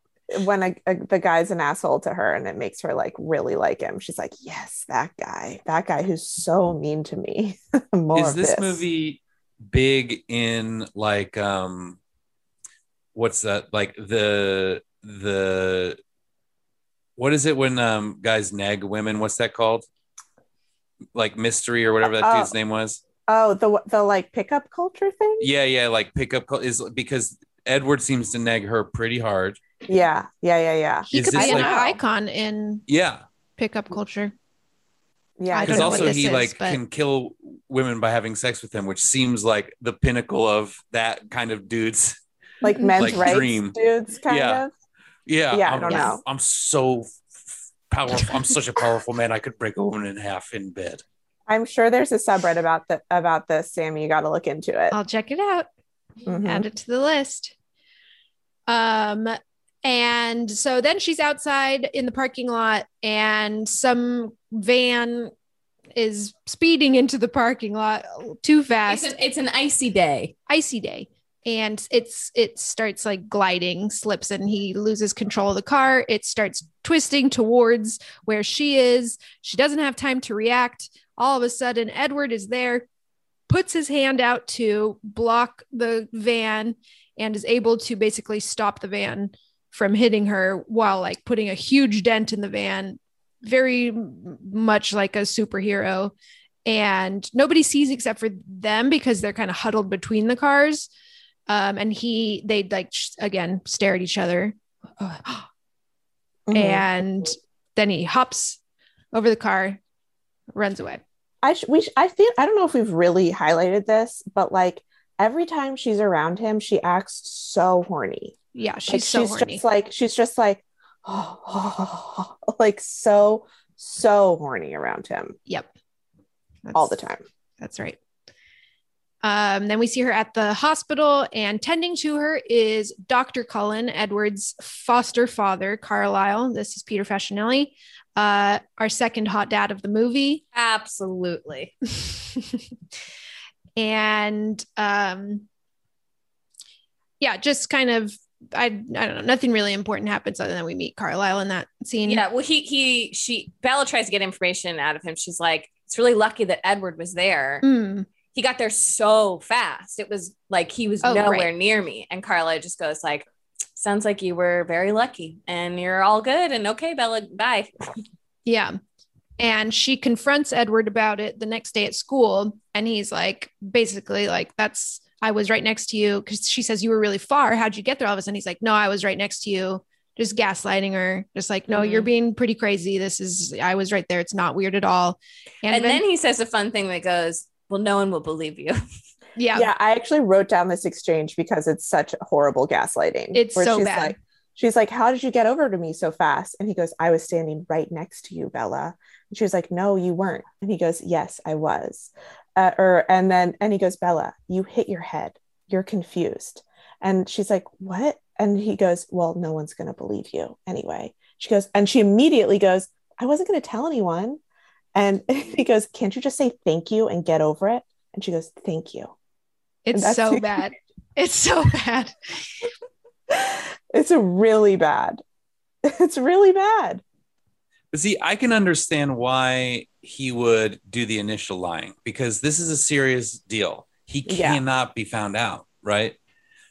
Speaker 4: when a, a- the guy's an asshole to her and it makes her like really like him. She's like, yes, that guy, that guy who's so mean to me. More
Speaker 7: Is
Speaker 4: of
Speaker 7: this, movie big in like um what's that like the the what is it when um guys nag women? What's that called? Like mystery or whatever that
Speaker 4: Oh.
Speaker 7: dude's name was.
Speaker 4: Oh, the the like pickup culture thing.
Speaker 7: Yeah, yeah, like pickup call is because Edward seems to nag her pretty hard.
Speaker 4: Yeah, yeah, yeah, yeah.
Speaker 3: He
Speaker 7: Is
Speaker 3: could
Speaker 7: this
Speaker 3: be an icon in
Speaker 7: Yeah,
Speaker 3: pickup culture.
Speaker 4: Yeah,
Speaker 3: I don't
Speaker 7: because
Speaker 3: know
Speaker 7: also he
Speaker 3: is,
Speaker 7: like
Speaker 3: but-
Speaker 7: can kill women by having sex with them, which seems like the pinnacle of that kind of dude's.
Speaker 4: like men's
Speaker 7: Like
Speaker 4: rights
Speaker 7: dream.
Speaker 4: dudes, kind
Speaker 7: Yeah.
Speaker 4: of.
Speaker 7: Yeah,
Speaker 4: Yeah, I
Speaker 7: I'm,
Speaker 4: don't know.
Speaker 7: I'm so f- powerful. I'm such a powerful man. I could break a woman in half in bed.
Speaker 4: I'm sure there's a subreddit about the about this, Sammy. You got to look into it.
Speaker 3: I'll check it out.
Speaker 4: Mhm.
Speaker 3: Add it to the list. Um, and so then she's outside in the parking lot, and some van is speeding into the parking lot too fast.
Speaker 6: it's an, it's an icy day
Speaker 3: icy day and it's it starts like gliding slips and he loses control of the car. It starts twisting towards where she is. She doesn't have time to react. All of a sudden edward is there puts his hand out to block the van and is able to basically stop the van from hitting her while like putting a huge dent in the van. Very much like a superhero. And nobody sees except for them because they're kind of huddled between the cars um and he they like sh- again stare at each other
Speaker 4: Mhm.
Speaker 3: and then he hops over the car runs away
Speaker 4: I sh- we sh- I feel I don't know if we've really highlighted this, but like every time she's around him, she acts so horny.
Speaker 3: yeah she's
Speaker 4: Like,
Speaker 3: so
Speaker 4: she's
Speaker 3: horny
Speaker 4: just like she's just like oh, like so so horny around him
Speaker 3: yep
Speaker 4: all the time.
Speaker 3: That's right. Um, then we see her at the hospital, and tending to her is Dr. Cullen, Edward's foster father, Carlisle. This is Peter Facinelli, uh, our second hot dad of the movie.
Speaker 6: absolutely
Speaker 3: and um, yeah, just kind of, I, I don't know, nothing really important happens other than we meet Carlisle in that scene.
Speaker 6: yeah well he he she bella tries to get information out of him she's like it's really lucky that edward was there
Speaker 3: Mm,
Speaker 6: he got there so fast. It was like he was
Speaker 3: Oh,
Speaker 6: nowhere
Speaker 3: right.
Speaker 6: near me. And Carla just goes like, "Sounds like you were very lucky, and you're all good and okay, Bella. Bye."
Speaker 3: Yeah. And she confronts Edward about it the next day at school. And he's like, basically, like, that's, I was right next to you. Cause she says, You were really far. How'd you get there all of a sudden? He's like, No, I was right next to you. Just gaslighting her. Just like, No, you're
Speaker 6: Mhm.
Speaker 3: being pretty crazy. This is, I was right there. It's not weird at all.
Speaker 6: And,
Speaker 3: then,
Speaker 6: then he says a fun thing that goes, well, no one will believe you.
Speaker 3: Yeah.
Speaker 4: Yeah, I actually wrote down this exchange because it's such horrible gaslighting.
Speaker 3: It's
Speaker 4: where
Speaker 3: so
Speaker 4: she's
Speaker 3: bad.
Speaker 4: Like, she's like, How did you get over to me so fast? And he goes, I was standing right next to you, Bella. And she was like, No, you weren't. And he goes, Yes, I was. Uh, or and then and he goes, Bella, you hit your head. You're confused. And she's like, What? And he goes, Well, no one's gonna believe you anyway. She goes, and she immediately goes, I wasn't gonna tell anyone. And he goes, Can't you just say thank you and get over it? And she goes, Thank you.
Speaker 3: It's so bad. It's so bad.
Speaker 4: It's a really bad. It's really bad.
Speaker 7: But see, I can understand why he would do the initial lying because this is a serious deal. He
Speaker 3: Yeah.
Speaker 7: cannot be found out, right?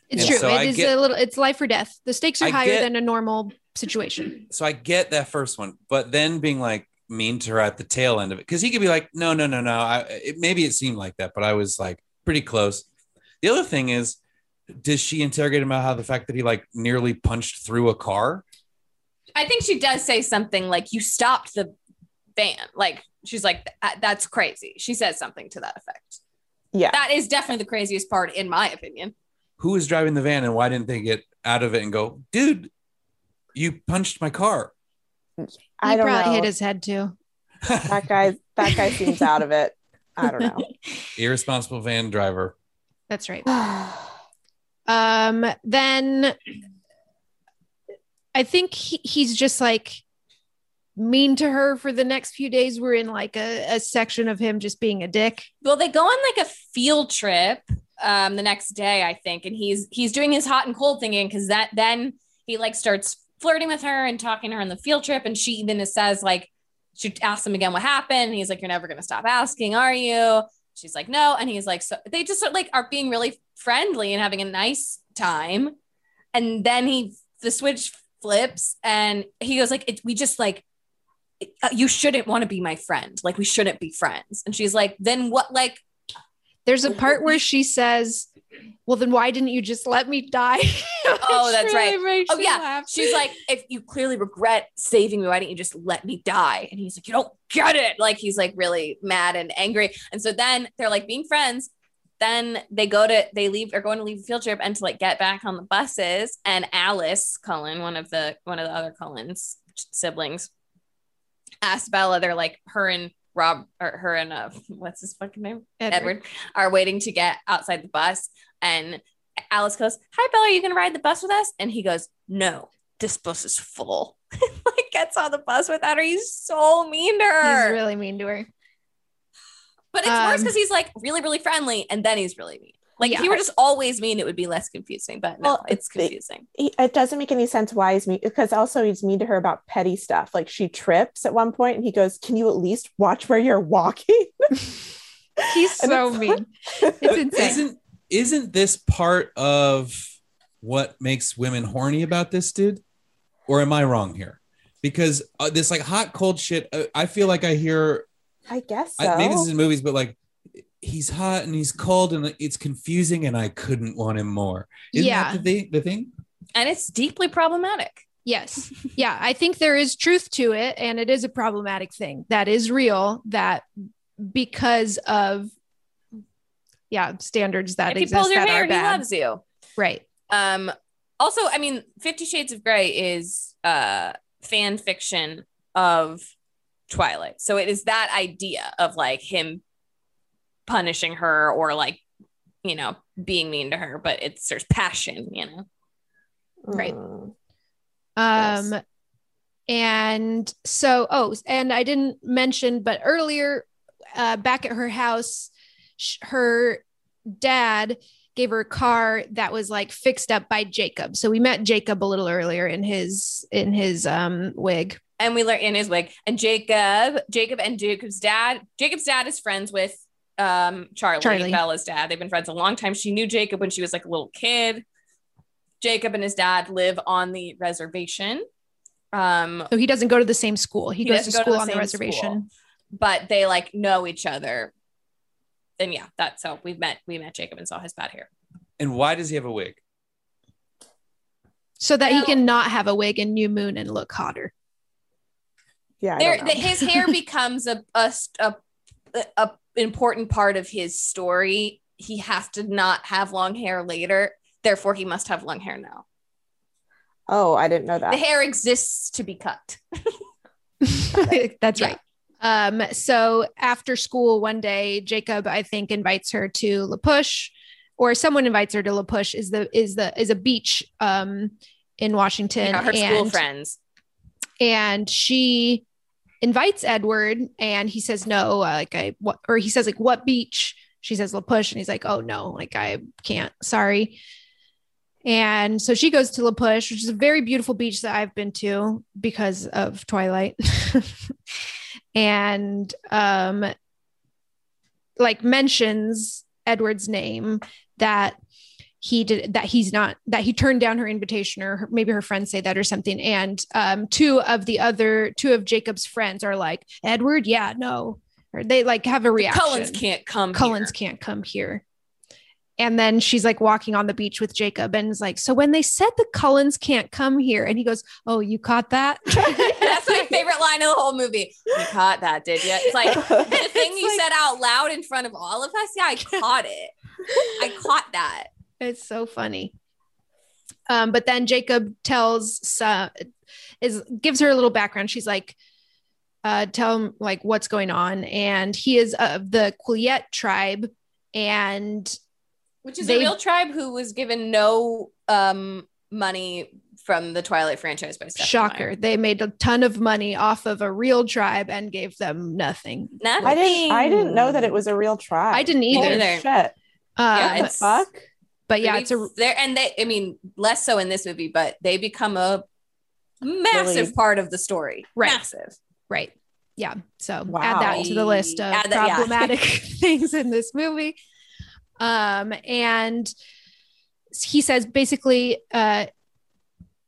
Speaker 3: It's
Speaker 7: And
Speaker 3: true.
Speaker 7: so
Speaker 3: It
Speaker 7: I
Speaker 3: is
Speaker 7: get-
Speaker 3: a little. It's life or death. The stakes are
Speaker 7: I
Speaker 3: higher
Speaker 7: get-
Speaker 3: than a normal situation.
Speaker 7: so I get that first one, but then being like mean to her at the tail end of it, because he could be like, no, no, no, no. I, it, maybe it seemed like that, but I was like pretty close. The other thing is, does she interrogate him about how the fact that he like nearly punched through a car?
Speaker 6: I think she does say something like, "You stopped the van." Like she's like, "That's crazy." She says something to that effect.
Speaker 4: Yeah,
Speaker 6: that is definitely the craziest part, in my opinion.
Speaker 7: Who was driving the van and why didn't they get out of it and go, dude, you punched my car?
Speaker 4: Mm.
Speaker 3: I
Speaker 4: don't
Speaker 3: probably
Speaker 4: know.
Speaker 3: hit his head too.
Speaker 4: that guy that guy seems out of it. I don't know.
Speaker 7: Irresponsible van driver.
Speaker 3: That's right. um. Then I think he, he's just like mean to her for the next few days. We're in like a, a section of him just being a dick.
Speaker 6: Well, they go on like a field trip um the next day, I think, and he's he's doing his hot and cold thing because that then he like starts flirting with her and talking to her on the field trip, and she even says like she asks him again what happened. And he's like, "You're never gonna stop asking, are you?" She's like, "No," and he's like, "So they just sort of, like are being really friendly and having a nice time." And then he the switch flips, and he goes like, it, "We just like." uh, you shouldn't want to be my friend. Like we shouldn't be friends. And she's like, then what? Like,
Speaker 3: There's a part where she says, "Well, then why didn't you just let me die?"
Speaker 6: oh, that's
Speaker 3: really
Speaker 6: right. Oh yeah.
Speaker 3: laugh.
Speaker 6: She's like, if you clearly regret saving me, why didn't you just let me die? And he's like, you don't get it. Like he's like really mad and angry. And so then they're like being friends. Then they go to they leave are going to leave a field trip and to like get back on the buses. And Alice Cullen, one of the one of the other Cullens siblings, asked Bella. They're like her and Rob or her and uh what's his fucking name?
Speaker 3: Edward.
Speaker 6: are waiting to get outside the bus. And Alice goes, Hi Bella, are you gonna ride the bus with us? And he goes, No, this bus is full. like gets on the bus without her. He's so mean to her.
Speaker 3: He's really mean to her.
Speaker 6: but it's worse
Speaker 3: um,
Speaker 6: because he's like really, really friendly, and then he's really mean. Like if
Speaker 3: Yeah.
Speaker 6: he were just always mean, it would be less confusing. But no,
Speaker 4: Well,
Speaker 6: it's confusing.
Speaker 4: He, it doesn't make any sense why he's mean because also he's mean to her about petty stuff. Like she trips at one point and he goes, Can you at least watch where you're walking?
Speaker 3: He's
Speaker 4: And
Speaker 3: so
Speaker 4: it's-
Speaker 3: mean. It's insane.
Speaker 7: Isn't isn't this part of what makes women horny about this dude? Or am I wrong here? Because uh, this like hot cold shit, uh, I feel like I hear
Speaker 4: I guess so.
Speaker 7: I, maybe this is in movies, but like he's hot and he's cold and it's confusing, and I couldn't want him more. Isn't
Speaker 3: Yeah.
Speaker 7: that the thing? The thing?
Speaker 6: And it's deeply problematic.
Speaker 3: Yes. Yeah. I think there is truth to it. And it is a problematic thing that is real that because of, yeah, standards that
Speaker 6: if he
Speaker 3: exist
Speaker 6: pulls your
Speaker 3: that
Speaker 6: hair,
Speaker 3: are
Speaker 6: he loves you.
Speaker 3: Right.
Speaker 6: Um, also, I mean, Fifty Shades of Grey is uh fan fiction of Twilight. So it is that idea of like him punishing her or like, you know, being mean to her, but it's there's passion, you know.
Speaker 3: Right.
Speaker 4: Mm.
Speaker 3: Um, and so, oh, and I didn't mention, but earlier, uh, back at her house, sh- her dad gave her a car that was like fixed up by Jacob. So we met Jacob a little earlier in his in his um wig.
Speaker 6: And we learn in his wig. And Jacob, Jacob and Jacob's dad, Jacob's dad is friends with um Charlie,
Speaker 3: Charlie.
Speaker 6: Bella's dad. They've been friends a long time. She knew Jacob when she was like a little kid. Jacob and his dad live on the reservation. Um,
Speaker 3: So he doesn't go to the same school. He, goes to
Speaker 6: doesn't go
Speaker 3: school
Speaker 6: the
Speaker 3: on the reservation.
Speaker 6: school, but they like know each other. And yeah, that's how we met. We met Jacob and saw his bad hair.
Speaker 7: And why does he have a wig?
Speaker 3: So that he can not have a wig in New Moon and look hotter.
Speaker 4: Yeah.
Speaker 6: There, the, his hair becomes a, a, a, a important part of his story, he has to not have long hair later. Therefore, he must have long hair now.
Speaker 4: Oh, I didn't know that.
Speaker 6: The hair exists to be cut.
Speaker 3: That's
Speaker 6: Yeah.
Speaker 3: right. Um, so after school one day, Jacob, I think, invites her to La Push, or someone invites her to La Push. Is the is the is a beach um in Washington.
Speaker 6: Yeah, her school friends.
Speaker 3: and she invites Edward, and he says no. uh, Like I what, or he says like what beach? She says La Push, and he's like, oh no, like I can't. Sorry. And so she goes to La Push, which is a very beautiful beach that I've been to because of Twilight. and um like mentions Edward's name that he did that he's not that he turned down her invitation or her, maybe her friends say that or something and um two of the other two of Jacob's friends are like Edward yeah no or they like have a reaction
Speaker 6: Cullens can't come.
Speaker 3: Cullens can't come here. And then she's like walking on the beach with Jacob and is like, So when they said the Cullens can't come here, and he goes, Oh, you caught that?
Speaker 6: That's my favorite line of the whole movie. You caught that, did you? It's like the thing you said out loud in front of all of us. Yeah, I caught it. I caught that.
Speaker 3: It's so funny. Um, but then Jacob tells uh, is gives her a little background. She's like, uh, tell him like what's going on, and he is of the Quileute tribe, and
Speaker 6: Which is
Speaker 3: They-
Speaker 6: a real tribe who was given no um money from the Twilight franchise by Stephenie
Speaker 3: shocker,
Speaker 6: Meyer.
Speaker 3: they made a ton of money off of a real tribe and gave them nothing.
Speaker 6: Nothing.
Speaker 4: I didn't. I didn't know that it was a real tribe.
Speaker 3: I didn't either.
Speaker 4: Holy
Speaker 6: Either.
Speaker 4: Shit.
Speaker 3: Um,
Speaker 6: Yeah,
Speaker 4: The
Speaker 6: it's
Speaker 4: fuck.
Speaker 3: But yeah, it's a
Speaker 6: there, and they. I mean, less so in this movie, but they become a massive
Speaker 4: Really?
Speaker 6: part of the story.
Speaker 3: Right.
Speaker 6: Massive.
Speaker 3: Right. Yeah. So
Speaker 4: Wow.
Speaker 3: add that to the list of
Speaker 6: that- yeah.
Speaker 3: problematic things in this movie. Um, and he says basically, uh,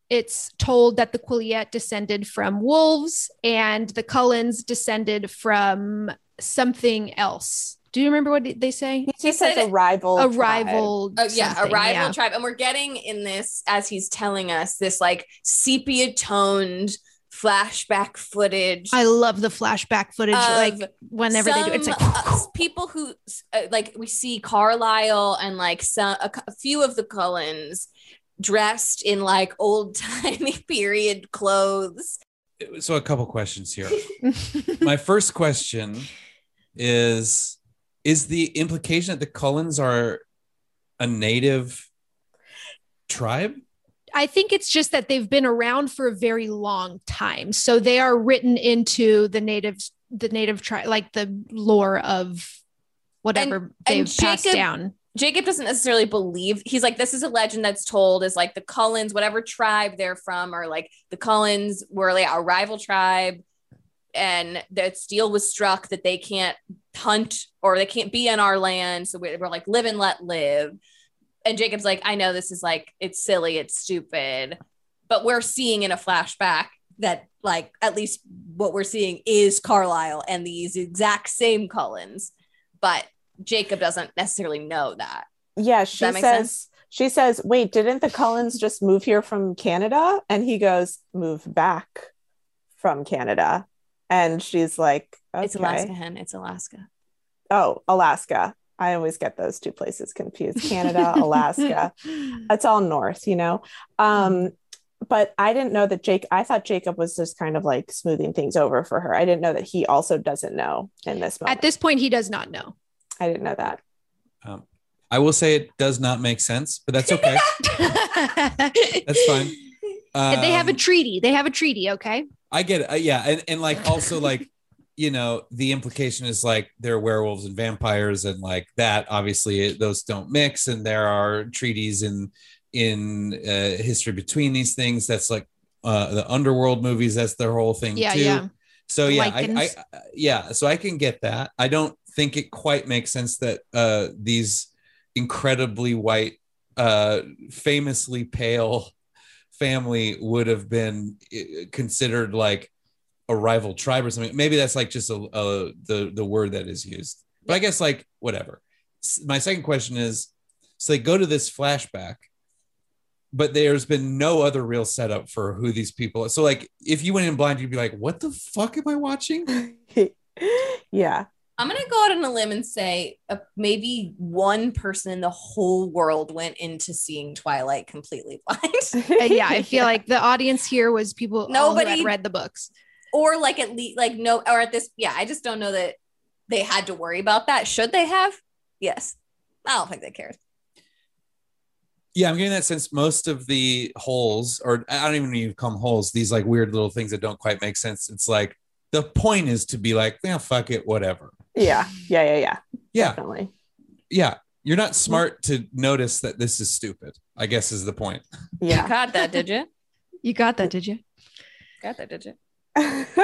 Speaker 3: it's told that the Quileute descended from wolves and the Cullens descended from something else. Do you remember what they say?
Speaker 4: He just says a rival.
Speaker 3: A rival.
Speaker 6: Oh yeah, a rival
Speaker 3: yeah.
Speaker 6: tribe, and we're getting in this as he's telling us this like sepia toned flashback footage.
Speaker 3: I love the flashback footage. like whenever they do, it's like
Speaker 6: uh, people who uh, like we see Carlisle and like some a, a few of the Cullens dressed in like old timey period clothes.
Speaker 7: So a couple questions here. My first question is is the implication that the Cullens are a native tribe?
Speaker 3: I think it's just that they've been around for a very long time. So they are written into the native the native tribe like the lore of whatever they've passed
Speaker 6: Jacob-
Speaker 3: down.
Speaker 6: Jacob doesn't necessarily believe he's like this is a legend that's told as like the Cullens, whatever tribe they're from, or like the Cullens were like a rival tribe, and that deal was struck that they can't hunt or they can't be on our land, so we're, we're like live and let live. And Jacob's like, I know this is like it's silly, it's stupid, but we're seeing in a flashback that like at least what we're seeing is Carlisle and these exact same Cullens, but Jacob doesn't necessarily know that.
Speaker 4: Yeah, she
Speaker 6: that
Speaker 4: says.
Speaker 6: sense?
Speaker 4: She says, "Wait, didn't the Cullens just move here from Canada?" And he goes, "Move back from Canada." And she's like, okay.
Speaker 6: It's Alaska, hen. It's Alaska.
Speaker 4: Oh, Alaska. I always get those two places confused. Canada, Alaska. It's all north, you know. Um, but I didn't know that Jake. I thought Jacob was just kind of like smoothing things over for her. I didn't know that he also doesn't know in this moment.
Speaker 3: At this point, he does not know.
Speaker 4: I didn't know that.
Speaker 7: Um, I will say it does not make sense, but that's okay. that's fine.
Speaker 3: they have a
Speaker 7: Um,
Speaker 3: treaty. They have a treaty. Okay.
Speaker 7: I get it. Uh, yeah, and and like also like you know the implication is like there are werewolves and vampires and like that. Obviously, it- those don't mix, and there are treaties in in uh, history between these things. That's like uh, the underworld movies. That's their whole thing
Speaker 3: Yeah,
Speaker 7: too.
Speaker 3: yeah.
Speaker 7: So yeah, I, I
Speaker 3: Lycans.
Speaker 7: yeah, so I can get that. I don't think it quite makes sense that uh, these incredibly white, uh, famously pale family would have been uh, considered like a rival tribe or something. Maybe that's like just a, a the the word that is used. But I guess like whatever. My second question is: so they go to this flashback, but there's been no other real setup for who these people are. So like, if you went in blind, you'd be like, "What the fuck am I watching?"
Speaker 4: yeah.
Speaker 6: I'm gonna go out on a limb and say uh, maybe one person in the whole world went into seeing Twilight completely blind.
Speaker 3: Yeah, I feel like the audience here was people
Speaker 6: Nobody-
Speaker 3: had read the books.
Speaker 6: or like at least like no or at this yeah i just don't know that they had to worry about that should they have yes i don't think they cared
Speaker 7: Yeah, I'm getting that sense. Most of the holes, or I don't even know you call them holes, these like weird little things that don't quite make sense. It's like the point is to be like, yeah, fuck it, whatever.
Speaker 4: Yeah, yeah, yeah, yeah.
Speaker 7: Yeah,
Speaker 4: Definitely.
Speaker 7: yeah. You're not smart to notice that this is stupid. I guess is the point. Yeah.
Speaker 6: you got that did you
Speaker 3: You got that, did you?
Speaker 6: got that did you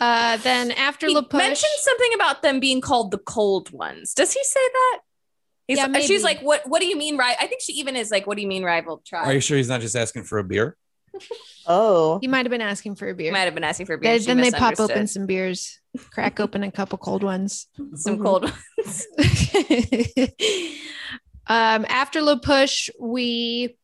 Speaker 3: Uh, then after
Speaker 6: he
Speaker 3: La Push,
Speaker 6: mentioned something about them being called the cold ones does he say that He's,
Speaker 3: Yeah,
Speaker 6: she's like what what do you mean right i think she even is like what do you mean rival tribe
Speaker 7: Are you sure he's not just asking for a beer?
Speaker 4: Oh,
Speaker 3: he might have been asking for a beer.
Speaker 6: might have been asking for a beer
Speaker 3: They- then they pop open some beers, crack open a couple cold ones.
Speaker 6: some cold ones
Speaker 3: um, after La Push, we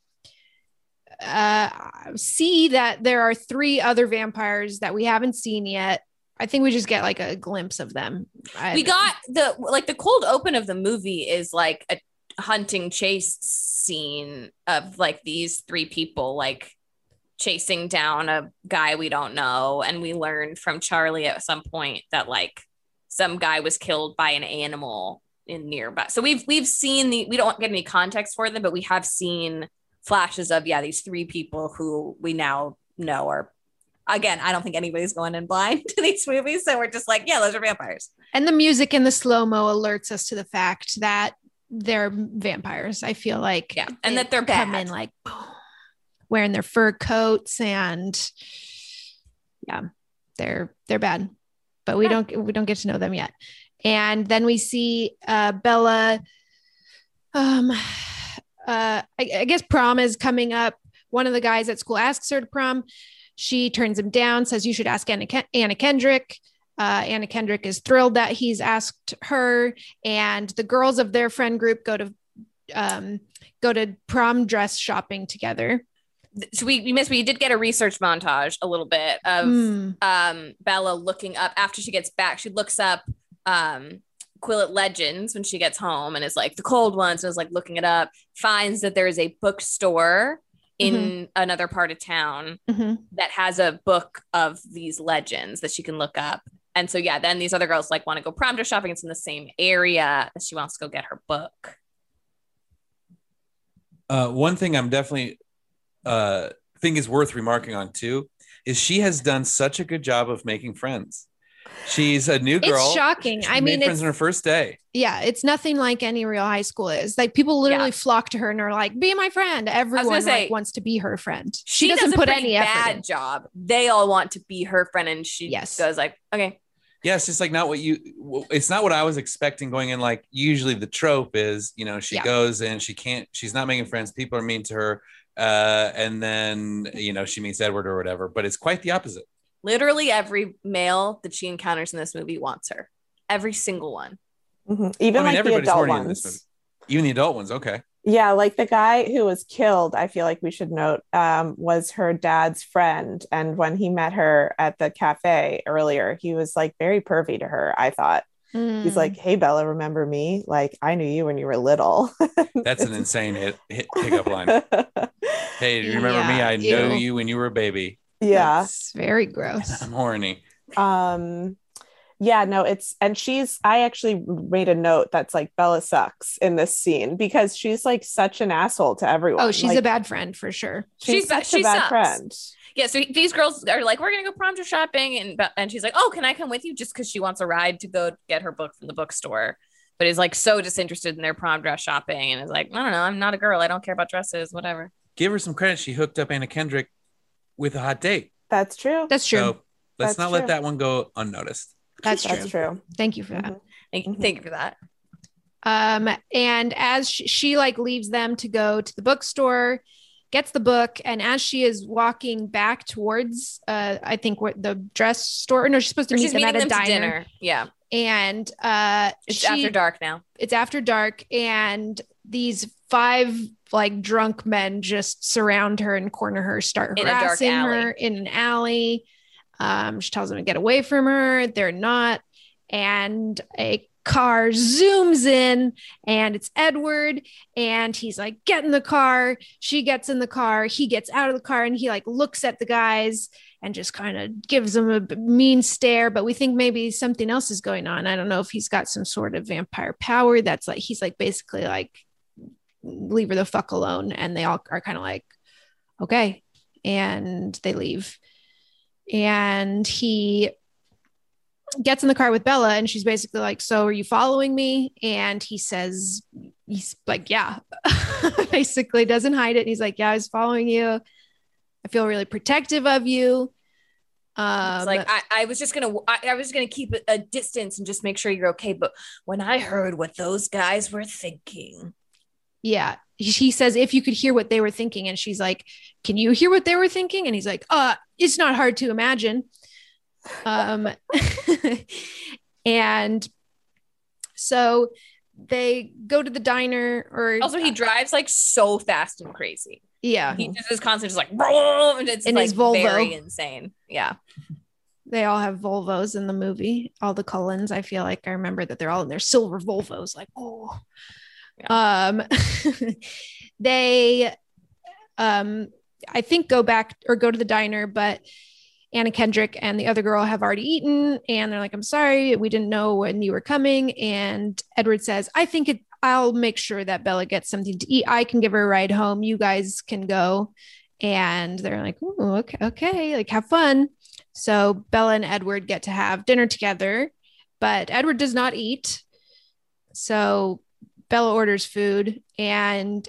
Speaker 3: uh, see that there are three other vampires that we haven't seen yet. I think we just get like a glimpse of them. I-
Speaker 6: we got the like the cold open of the movie is like a hunting chase scene of like these three people like chasing down a guy we don't know. And we learned from charlie at some point that like some guy was killed by an animal in nearby. So we've we've seen the we don't get any context for them but we have seen flashes of yeah these three people who we now know are again i don't think anybody's going in blind to these movies. So we're just like yeah those are vampires.
Speaker 3: And the music and the slow mo alerts us to the fact that they're vampires. I feel like.
Speaker 6: Yeah and that they're
Speaker 3: come
Speaker 6: bad.
Speaker 3: in like boom, wearing their fur coats and yeah, they're they're bad. But we don't we don't get to know them yet. And then we see uh Bella um uh I, I guess prom is coming up. One of the guys at school asks her to prom. She turns him down, says you should ask Anna, Ken- Anna Kendrick. Uh, Anna Kendrick is thrilled that he's asked her, and the girls of their friend group go to um, go to prom dress shopping together.
Speaker 6: So we, we missed we did get a research montage a little bit of
Speaker 3: Hmm.
Speaker 6: um Bella looking up after she gets back she looks up um Quileute Legends when she gets home and is like the cold ones and is like looking it up finds that there is a bookstore in another part of town
Speaker 3: Mhm.
Speaker 6: that has a book of these legends that she can look up and so yeah then these other girls like want to go prom dress shopping it's in the same area that she wants to go get her book
Speaker 7: Uh, one thing I'm definitely uh, think is worth remarking on too is she has done such a good job of making friends. She's a new girl.
Speaker 3: It's
Speaker 7: girl.
Speaker 3: shocking.
Speaker 7: She
Speaker 3: I
Speaker 7: made
Speaker 3: mean,
Speaker 7: friends
Speaker 3: it's-
Speaker 7: on her first day.
Speaker 3: Yeah, it's nothing like any real high school is. Like people literally flock to her and are like, "Be my friend." Everyone
Speaker 6: say,
Speaker 3: like wants to be her friend.
Speaker 6: she,
Speaker 3: She, doesn't
Speaker 6: does
Speaker 3: put
Speaker 6: pretty
Speaker 3: any effort.
Speaker 6: bad
Speaker 3: in.
Speaker 6: job they all want to be her friend and she
Speaker 3: Yes.
Speaker 6: goes like okay
Speaker 7: Yeah, it's just like not what you. It's not what I was expecting going in. Like usually the trope is, you know, she
Speaker 3: Yeah.
Speaker 7: goes and she can't. She's not making friends. People are mean to her, uh, and then you know she meets Edward or whatever. But it's quite the opposite.
Speaker 6: literally every male that she encounters in this movie wants her every single one
Speaker 4: Mhm. Even
Speaker 7: I mean,
Speaker 4: like the adult
Speaker 7: horny in this
Speaker 4: ones.
Speaker 7: Even the adult ones. Okay.
Speaker 4: Yeah, like the guy who was killed, I feel like we should note, um, was her dad's friend. And when he met her at the cafe earlier, he was like very pervy to her, I thought. He's
Speaker 3: Mm.
Speaker 4: like, Hey, Bella, remember me? Like, I knew you when you were little.
Speaker 7: That's an insane hit, hit pickup line. Hey, do you remember me?
Speaker 3: Yeah,
Speaker 7: I know
Speaker 3: ew.
Speaker 7: you when you were a baby.
Speaker 4: yeah.
Speaker 3: It's very gross.
Speaker 7: I'm horny.
Speaker 4: Um, yeah, no, it's and she's I actually made a note that's like Bella sucks in this scene because she's like such an asshole to everyone.
Speaker 3: Oh, she's
Speaker 4: Like,
Speaker 3: a bad friend for sure.
Speaker 4: she's,
Speaker 6: She's
Speaker 4: such
Speaker 6: she
Speaker 4: a bad
Speaker 6: sucks.
Speaker 4: friend.
Speaker 6: Yeah so these girls are like we're gonna go prom dress shopping and and she's like oh can i come with you just because she wants a ride to go get her book from the bookstore but is like so disinterested in their prom dress shopping and is like i don't know i'm not a girl i don't care about dresses whatever
Speaker 7: Give her some credit. She hooked up Anna Kendrick with a hot date.
Speaker 4: That's true.
Speaker 3: That's true.
Speaker 7: So let's
Speaker 4: That's
Speaker 7: not
Speaker 4: true.
Speaker 7: let that one go unnoticed.
Speaker 3: That's true.
Speaker 4: That's true.
Speaker 3: Thank you for that.
Speaker 4: Mhm.
Speaker 6: thank,
Speaker 4: Mhm.
Speaker 6: thank you for that
Speaker 3: Um, and as she, she like leaves them to go to the bookstore, gets the book, and as she is walking back towards, uh, I think what the dress store. No, she's supposed to meet them at a
Speaker 6: them
Speaker 3: diner.
Speaker 6: dinner yeah
Speaker 3: And uh,
Speaker 6: it's
Speaker 3: she-
Speaker 6: after dark now
Speaker 3: It's after dark, and these five like drunk men just surround her and corner her, start
Speaker 6: In
Speaker 3: harassing her in an alley. Um, she tells them to get away from her. They're not. and a car zooms in and it's Edward and he's like get in the car. She gets in the car he gets out of the car and he like looks at the guys and just kind of gives them a mean stare but we think maybe something else is going on. I don't know if he's got some sort of vampire power that's like he's like basically like leave her the fuck alone. And they all are kind of like okay. And they leave. And he gets in the car with Bella and she's basically like, So are you following me? And he says, He's like, Yeah, basically doesn't hide it. And he's like, Yeah, I was following you. I feel really protective of you. Um,
Speaker 6: It's like I, I was just gonna I, I was gonna keep a, a distance and just make sure you're okay. But when I heard what those guys were thinking,
Speaker 3: yeah. He- He says, If you could hear what they were thinking. And she's like, Can you hear what they were thinking? And he's like, Uh, it's not hard to imagine. Um, and so they go to the diner or
Speaker 6: also he drives like so fast and crazy.
Speaker 3: yeah
Speaker 6: He just is constantly just like and it's
Speaker 3: In
Speaker 6: like
Speaker 3: his Volvo.
Speaker 6: very insane. Yeah.
Speaker 3: they all have volvos in the movie all the cullens i feel like i remember that they're all in their silver volvos like oh um they um i think go back or go to the diner but anna kendrick and the other girl have already eaten and they're like i'm sorry we didn't know when you were coming. And edward says i think it i'll make sure that bella gets something to eat. I can give her a ride home. You guys can go. And they're like okay okay like have fun. So Bella and Edward get to have dinner together, but Edward does not eat. So Bella orders food and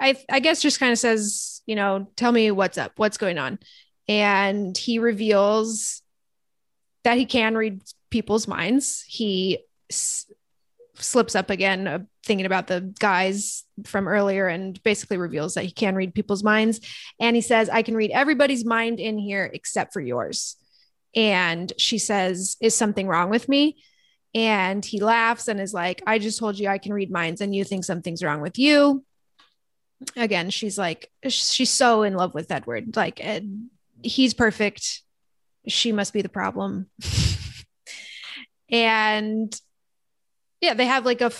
Speaker 3: I I guess just kind of says, you know, tell me what's up, what's going on. And he reveals that he can read people's minds. He s- slips up again, uh, thinking about the guys from earlier, and basically reveals that he can read people's minds. And he says, I can read everybody's mind in here except for yours. And she says, Is something wrong with me? And he laughs and is like, I just told you I can read minds, and you think something's wrong with you. Again, she's like, she's so in love with Edward. Like, Ed, he's perfect. She must be the problem. and yeah, they have like a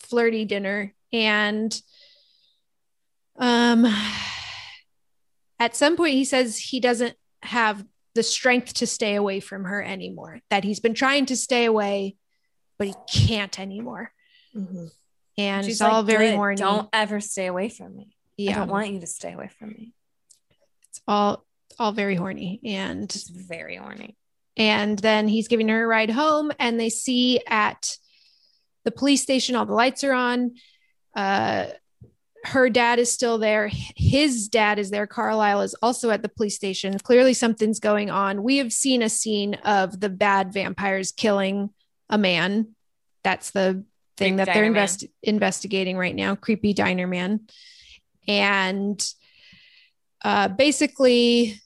Speaker 3: flirty dinner. And um, at some point, he says he doesn't have the strength to stay away from her anymore, that he's been trying to stay away, but he can't anymore. And
Speaker 6: She's
Speaker 3: it's all
Speaker 6: like,
Speaker 3: very
Speaker 6: "Good,
Speaker 3: horny.
Speaker 6: Don't ever stay away from me.
Speaker 3: Yeah.
Speaker 6: I don't want you to stay away from me.
Speaker 3: It's all all very horny. And
Speaker 6: It's very horny.
Speaker 3: and then he's giving her a ride home and they see at the police station all the lights are on. Uh her dad is still there. His dad is there. Carlisle is also at the police station. Clearly something's going on. We have seen a scene of the bad vampires killing a man. That's the thing
Speaker 6: Creepy
Speaker 3: that they're invest- investigating right now. Creepy diner man. And uh, basically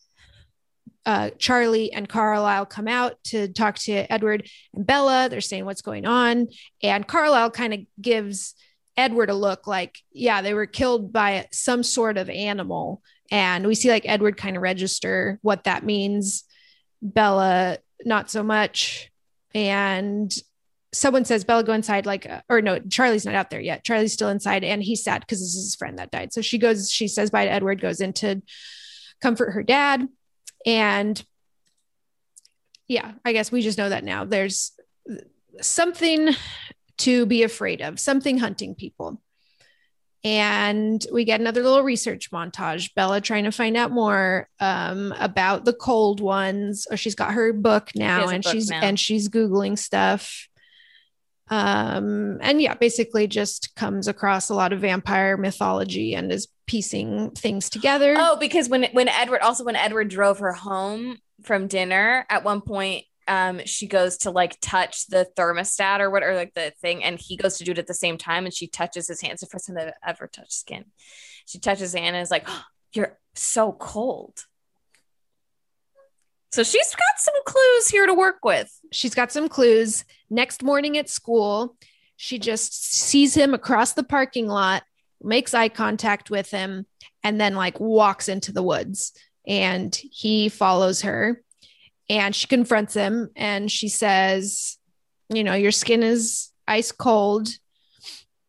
Speaker 3: uh, Charlie and Carlisle come out to talk to Edward and Bella. They're saying what's going on. And Carlisle kind of gives Edward a look like, yeah, they were killed by some sort of animal. And we see like Edward kind of register what that means. Bella, not so much. And someone says, Bella, go inside. Like, uh, or no, Charlie's not out there yet. Charlie's still inside and he's sad because this is his friend that died. So she goes, she says bye to Edward, goes in to comfort her dad. And yeah, I guess we just know that now. There's something to be afraid of, something hunting people. And we get another little research montage. Bella trying to find out more um, about the cold ones. Oh, she's got her book now,
Speaker 6: a
Speaker 3: and
Speaker 6: book
Speaker 3: she's
Speaker 6: now.
Speaker 3: and she's googling stuff. Um, and yeah, basically just comes across a lot of vampire mythology and is piecing things together.
Speaker 6: Oh, because when when Edward also when Edward drove her home from dinner, at one point, um, she goes to like touch the thermostat or what or like the thing, and he goes to do it at the same time, and she touches his hand. It's the first time they've ever touched skin. She touches hand and is like, "Oh, "You're so cold." So she's got some clues here to work with.
Speaker 3: She's got some clues. Next morning at school, she just sees him across the parking lot, makes eye contact with him, and then like walks into the woods. And he follows her. and she confronts him and she says, You know, your skin is ice cold.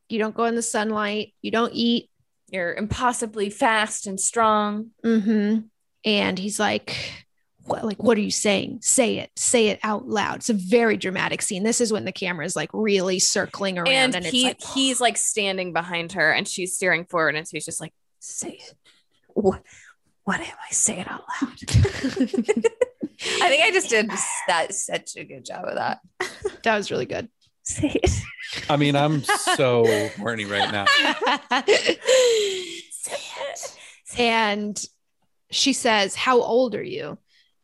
Speaker 3: You don't go in the sunlight. You don't eat.
Speaker 6: You're impossibly fast and strong.
Speaker 3: Mm-hmm. And he's like, what, like, what are you saying? Say it. Say it out loud. It's a very dramatic scene. This is when the camera is like really circling around,
Speaker 6: And,
Speaker 3: and,
Speaker 6: he
Speaker 3: it's like,
Speaker 6: he's like standing behind her and she's staring forward and so he's just like, say it. What what am I? Say it out loud. I think I just did that such a good job of that.
Speaker 3: that was really good.
Speaker 6: Say it.
Speaker 7: I mean, I'm so horny right now. Say it.
Speaker 3: And she says, How old are you?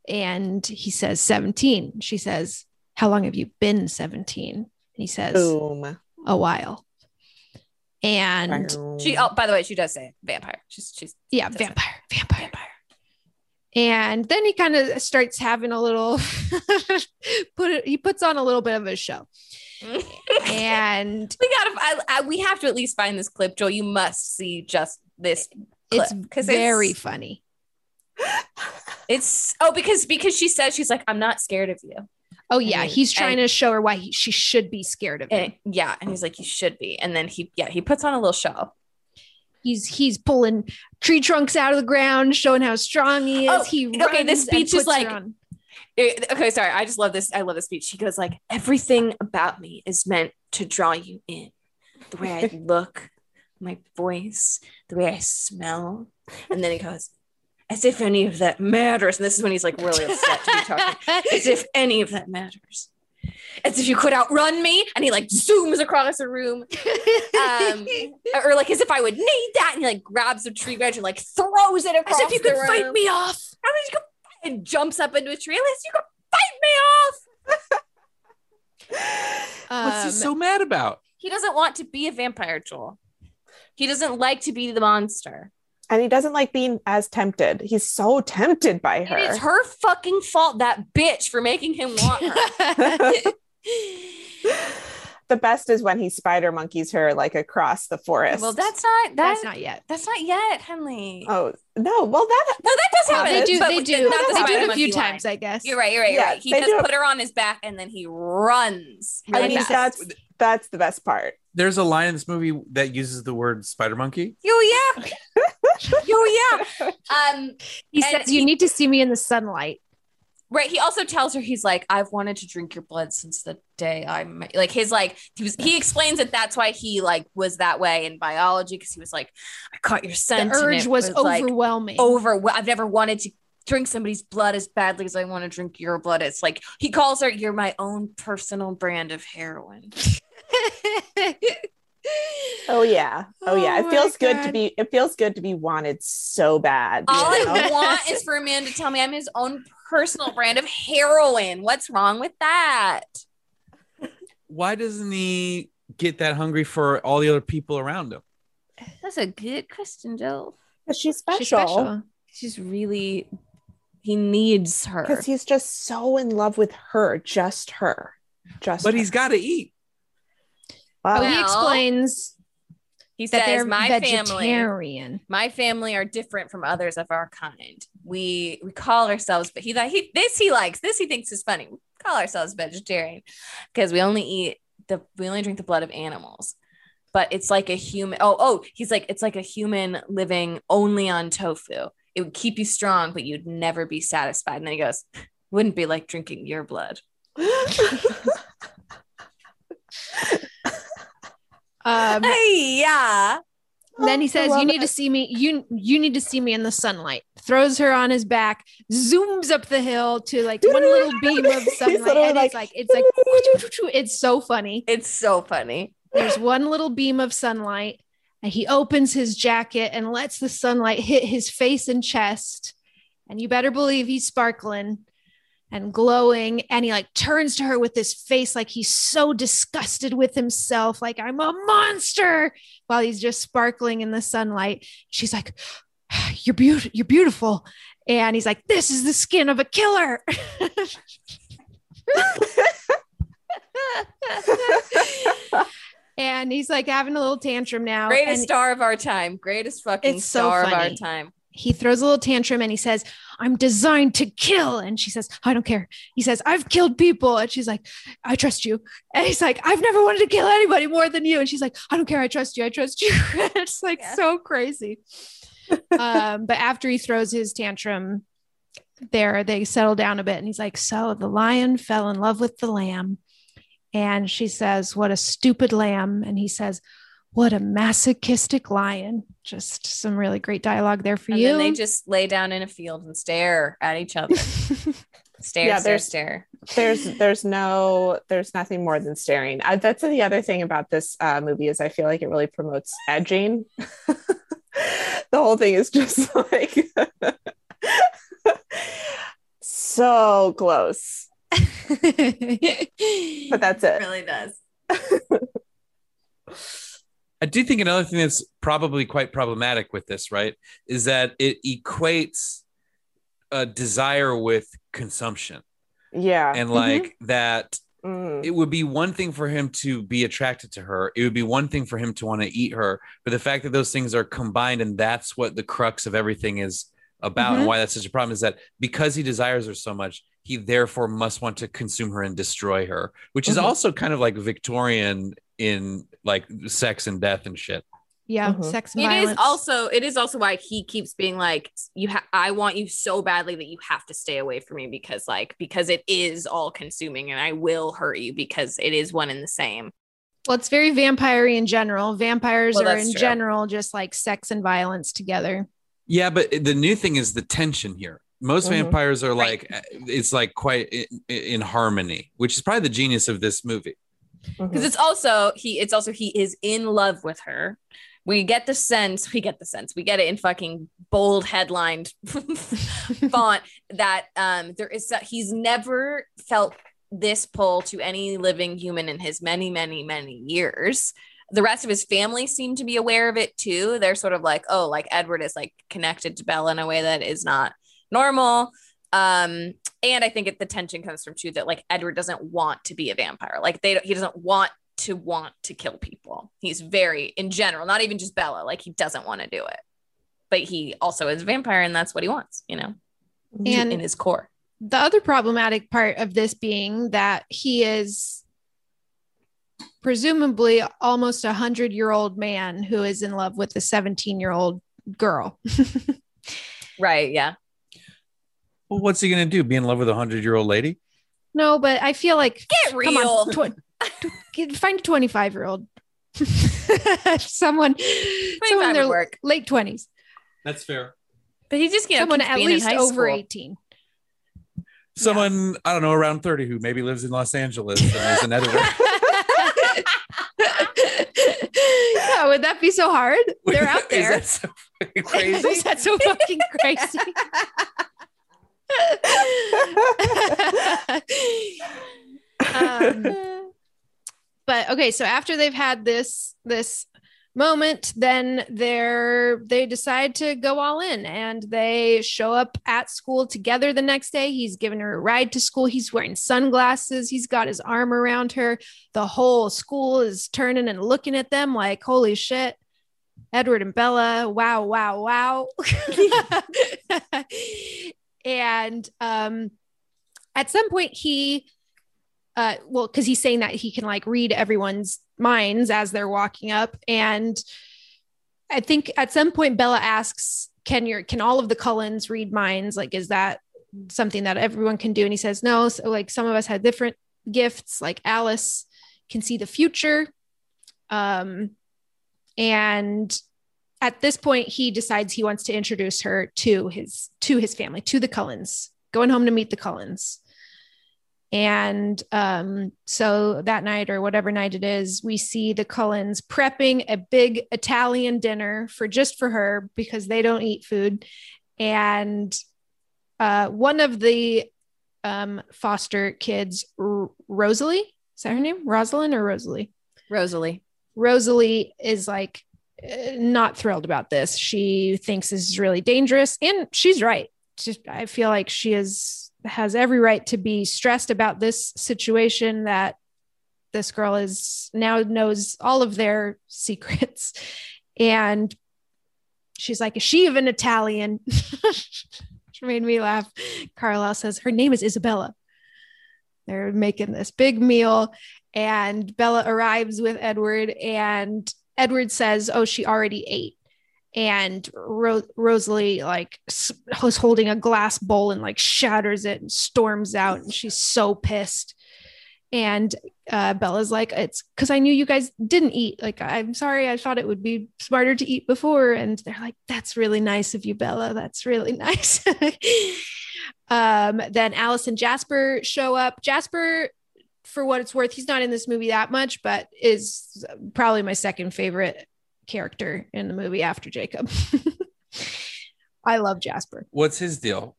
Speaker 3: And he says, 17. She says, How long have you been 17? And he says,
Speaker 4: Boom.
Speaker 3: A while. And
Speaker 6: She oh by the way, she does say vampire. She's she's
Speaker 3: yeah, vampire, vampire, vampire. And then he kind of starts having a little put it, he puts on a little bit of a show. and
Speaker 6: we gotta I, I, we have to at least find this clip, Joel. You must see just this clip
Speaker 3: it's very funny.
Speaker 6: It's oh because because she says she's like I'm not scared of you.
Speaker 3: Oh yeah,
Speaker 6: And-
Speaker 3: he's trying
Speaker 6: and-
Speaker 3: to show her why he, she should be scared of him.
Speaker 6: And, yeah, and he's like you should be, and then he yeah he puts on a little show.
Speaker 3: He's he's pulling tree trunks out of the ground, showing how strong he is.
Speaker 6: Oh,
Speaker 3: he
Speaker 6: okay, this speech is like-
Speaker 3: on.
Speaker 6: Eh, okay, sorry, I just love this. I love this speech. She goes like everything about me is meant to draw you in. The way I look, my voice, the way I smell, and then he goes. As if any of that matters. And this is when he's like really upset to be talking. As if any of that matters. As if you could outrun me. And he like zooms across the room. Um, or like as if I would need that. And he like grabs a tree branch and like throws it across
Speaker 3: As if you
Speaker 6: the
Speaker 3: could fight me off.
Speaker 6: How did you go? And jumps up into a tree. Unless you could fight me off.
Speaker 7: What's he
Speaker 3: Um,
Speaker 7: so mad about?
Speaker 6: He doesn't want to be a vampire, Joel. He doesn't like to be the monster.
Speaker 4: And he doesn't like being as tempted. He's so tempted by her.
Speaker 6: It is her fucking fault, that bitch, for making him want her.
Speaker 4: the best is when he spider monkeys her like across the forest.
Speaker 6: well, that's not that,
Speaker 3: That's not yet.
Speaker 6: That's not yet, Henley.
Speaker 4: oh no. Well, that
Speaker 6: No, that does happen.
Speaker 3: They do. They do.
Speaker 6: the- not the
Speaker 3: They do it a
Speaker 6: monkey
Speaker 3: few
Speaker 6: line.
Speaker 3: times, I guess.
Speaker 6: You're right. You're right. You're
Speaker 4: Yeah,
Speaker 6: right. He
Speaker 4: they
Speaker 6: does
Speaker 4: do
Speaker 6: put her on his back and then he runs.
Speaker 4: I mean that's that's the best part.
Speaker 7: There's a line in this movie that uses the word spider monkey.
Speaker 6: Oh yeah. Yo yeah. Um
Speaker 3: He
Speaker 6: And
Speaker 3: says,
Speaker 6: he-
Speaker 3: "You need to see me in the sunlight."
Speaker 6: right. He also tells her he's like, I've wanted to drink your blood since the day I met like his like he was he explains that that's why he like was that way in biology because he was like, I caught your scent. and
Speaker 3: urge
Speaker 6: it
Speaker 3: was,
Speaker 6: like,
Speaker 3: overwhelming.
Speaker 6: over I've never wanted to drink somebody's blood as badly as I want to drink your blood. It's like he calls her you're my own personal brand of heroin.
Speaker 4: Oh yeah. Oh yeah.
Speaker 3: Oh
Speaker 4: it
Speaker 3: my
Speaker 4: feels good to be it feels good to be wanted so bad. you
Speaker 6: All I want is for a man to tell me I'm his own personal brand of heroin. What's wrong with that?
Speaker 7: Why doesn't he get that hungry for all the other people around him?
Speaker 6: That's a good question, Joel.
Speaker 4: 'Cause she's special.
Speaker 3: She's special.
Speaker 6: She's really he needs her.
Speaker 4: Because he's just so in love with her, just her. Just
Speaker 7: But
Speaker 4: her.
Speaker 7: he's got to eat.
Speaker 4: Wow.
Speaker 3: Oh, he explains
Speaker 6: He
Speaker 3: that
Speaker 6: says
Speaker 3: they're
Speaker 6: my family
Speaker 3: vegetarian.
Speaker 6: my family are different from others of our kind. We we call ourselves, but he he this he likes. This he thinks is funny. We call ourselves vegetarian because we only eat the we only drink the blood of animals. But it's like a human. Oh oh, he's like it's like a human living only on tofu. It would keep you strong, but you'd never be satisfied. And then he goes, wouldn't be like drinking your blood.
Speaker 3: Um,
Speaker 6: yeah.
Speaker 3: then he says, "You need
Speaker 4: it.
Speaker 3: to see me. You you need to see me in the sunlight." Throws her on his back, zooms up the hill to like one little beam of sunlight, and it's
Speaker 4: like,
Speaker 3: like it's like it's so funny.
Speaker 6: It's so funny.
Speaker 3: There's one little beam of sunlight, and he opens his jacket and lets the sunlight hit his face and chest. And you better believe he's sparkling and glowing. And he like turns to her with this face like he's so disgusted with himself, like I'm a monster, while he's just sparkling in the sunlight. She's like, You're beautiful, you're beautiful. And he's like, This is the skin of a killer. and he's like having a little tantrum now.
Speaker 6: Greatest
Speaker 3: and
Speaker 6: star of our time. Greatest fucking
Speaker 3: so
Speaker 6: star of our time.
Speaker 3: He throws a little tantrum and he says, I'm designed to kill. And she says, I don't care. He says, I've killed people. And she's like, I trust you. And he's like, I've never wanted to kill anybody more than you. And she's like, I don't care. I trust you. I trust you. it's like yeah. so crazy. um, but after he throws his tantrum, there they settle down a bit. And he's like, So the lion fell in love with the lamb. And she says, What a stupid lamb. And he says, what a masochistic lion. Just some really great dialogue there for
Speaker 6: and
Speaker 3: you.
Speaker 6: And they just lay down in a field and stare at each other. stare, yeah, stare, there's, stare.
Speaker 4: There's there's no there's nothing more than staring. Uh, that's the other thing about this uh, movie is I feel like it really promotes edging. the whole thing is just like so close. but that's it.
Speaker 6: it really does.
Speaker 7: I do think another thing that's probably quite problematic with this, right, is that it equates a desire with consumption.
Speaker 4: Yeah.
Speaker 7: And like mm-hmm. that mm. it would be one thing for him to be attracted to her. It would be one thing for him to want to eat her. But the fact that those things are combined and that's what the crux of everything is about mm-hmm. and why that's such a problem is that because he desires her so much, he therefore must want to consume her and destroy her, which is mm-hmm. also kind of like Victorian in like sex and death and shit.
Speaker 3: Yeah, mm-hmm. sex. It
Speaker 6: is also it is also why he keeps being like, you have. I want you so badly that you have to stay away from me because like because it is all consuming and I will hurt you because it is one and the same.
Speaker 3: Well, it's very vampire in general. Vampires well, are in true. general just like sex and violence together.
Speaker 7: Yeah, but the new thing is the tension here. Most mm-hmm. vampires are like right. it's like quite in, in harmony, which is probably the genius of this movie
Speaker 6: because mm-hmm. it's also he it's also he is in love with her. We get the sense we get the sense we get it in fucking bold headlined font that um there is that he's never felt this pull to any living human in his many many many years. The rest of his family seem to be aware of it too. They're sort of like oh like edward is like connected to bella in a way that is not normal um and I think it, the tension comes from too that like Edward doesn't want to be a vampire. Like they he doesn't want to want to kill people. He's very in general, not even just Bella. Like he doesn't want to do it, but he also is a vampire, and that's what he wants. You know,
Speaker 3: and
Speaker 6: in his core.
Speaker 3: The other problematic part of this being that he is presumably almost a hundred year old man who is in love with a 17 year old girl.
Speaker 6: right. Yeah.
Speaker 7: Well, what's he gonna do? Be in love with a hundred year old lady?
Speaker 3: No, but I feel like
Speaker 6: get real. On,
Speaker 3: tw- find a twenty five year old. someone, someone in their work. late twenties.
Speaker 7: That's fair.
Speaker 6: But he just you know,
Speaker 3: someone at least over school. eighteen.
Speaker 7: Someone yeah. I don't know around thirty who maybe lives in Los Angeles and is an editor.
Speaker 3: yeah, would that be so hard? They're out there.
Speaker 7: Is that so crazy?
Speaker 3: is that so fucking crazy? Um, but okay, so after they've had this this moment, then they're they decide to go all in and they show up at school together the next day. He's giving her a ride to school. He's wearing sunglasses. He's got his arm around her. The whole school is turning and looking at them like, holy shit. Edward and Bella, wow, wow, wow. and um, at some point he uh, well because he's saying that he can like read everyone's minds as they're walking up. And i think at some point bella asks can your can all of the cullens read minds? Like is that something that everyone can do? And he says no. So like some of us had different gifts. Like alice can see the future. Um and at this point he decides he wants to introduce her to his to his family to the cullens going home to meet the cullens. And um, so that night or whatever night it is we see the cullens prepping a big italian dinner for just for her because they don't eat food. And uh, one of the um, foster kids R- rosalie? Is that her name? Rosalind or rosalie?
Speaker 6: Rosalie.
Speaker 3: Rosalie is like not thrilled about this. She thinks this is really dangerous, and she's right. I feel like she is has every right to be stressed about this situation that this girl is now knows all of their secrets and she's like, is she even Italian? She made me laugh. Carlisle says her name is Isabella. They're making this big meal, and Bella arrives with Edward, and Edward says, "Oh, she already ate." And Ro- Rosalie like was holding a glass bowl and like shatters it and storms out, and she's so pissed. And uh, Bella's like, "It's because I knew you guys didn't eat. Like, I'm sorry. I thought it would be smarter to eat before." And they're like, "That's really nice of you, Bella. That's really nice." um, then Alice and Jasper show up. Jasper, for what it's worth, he's not in this movie that much, but is probably my second favorite character in the movie after Jacob. I love Jasper.
Speaker 7: What's his deal?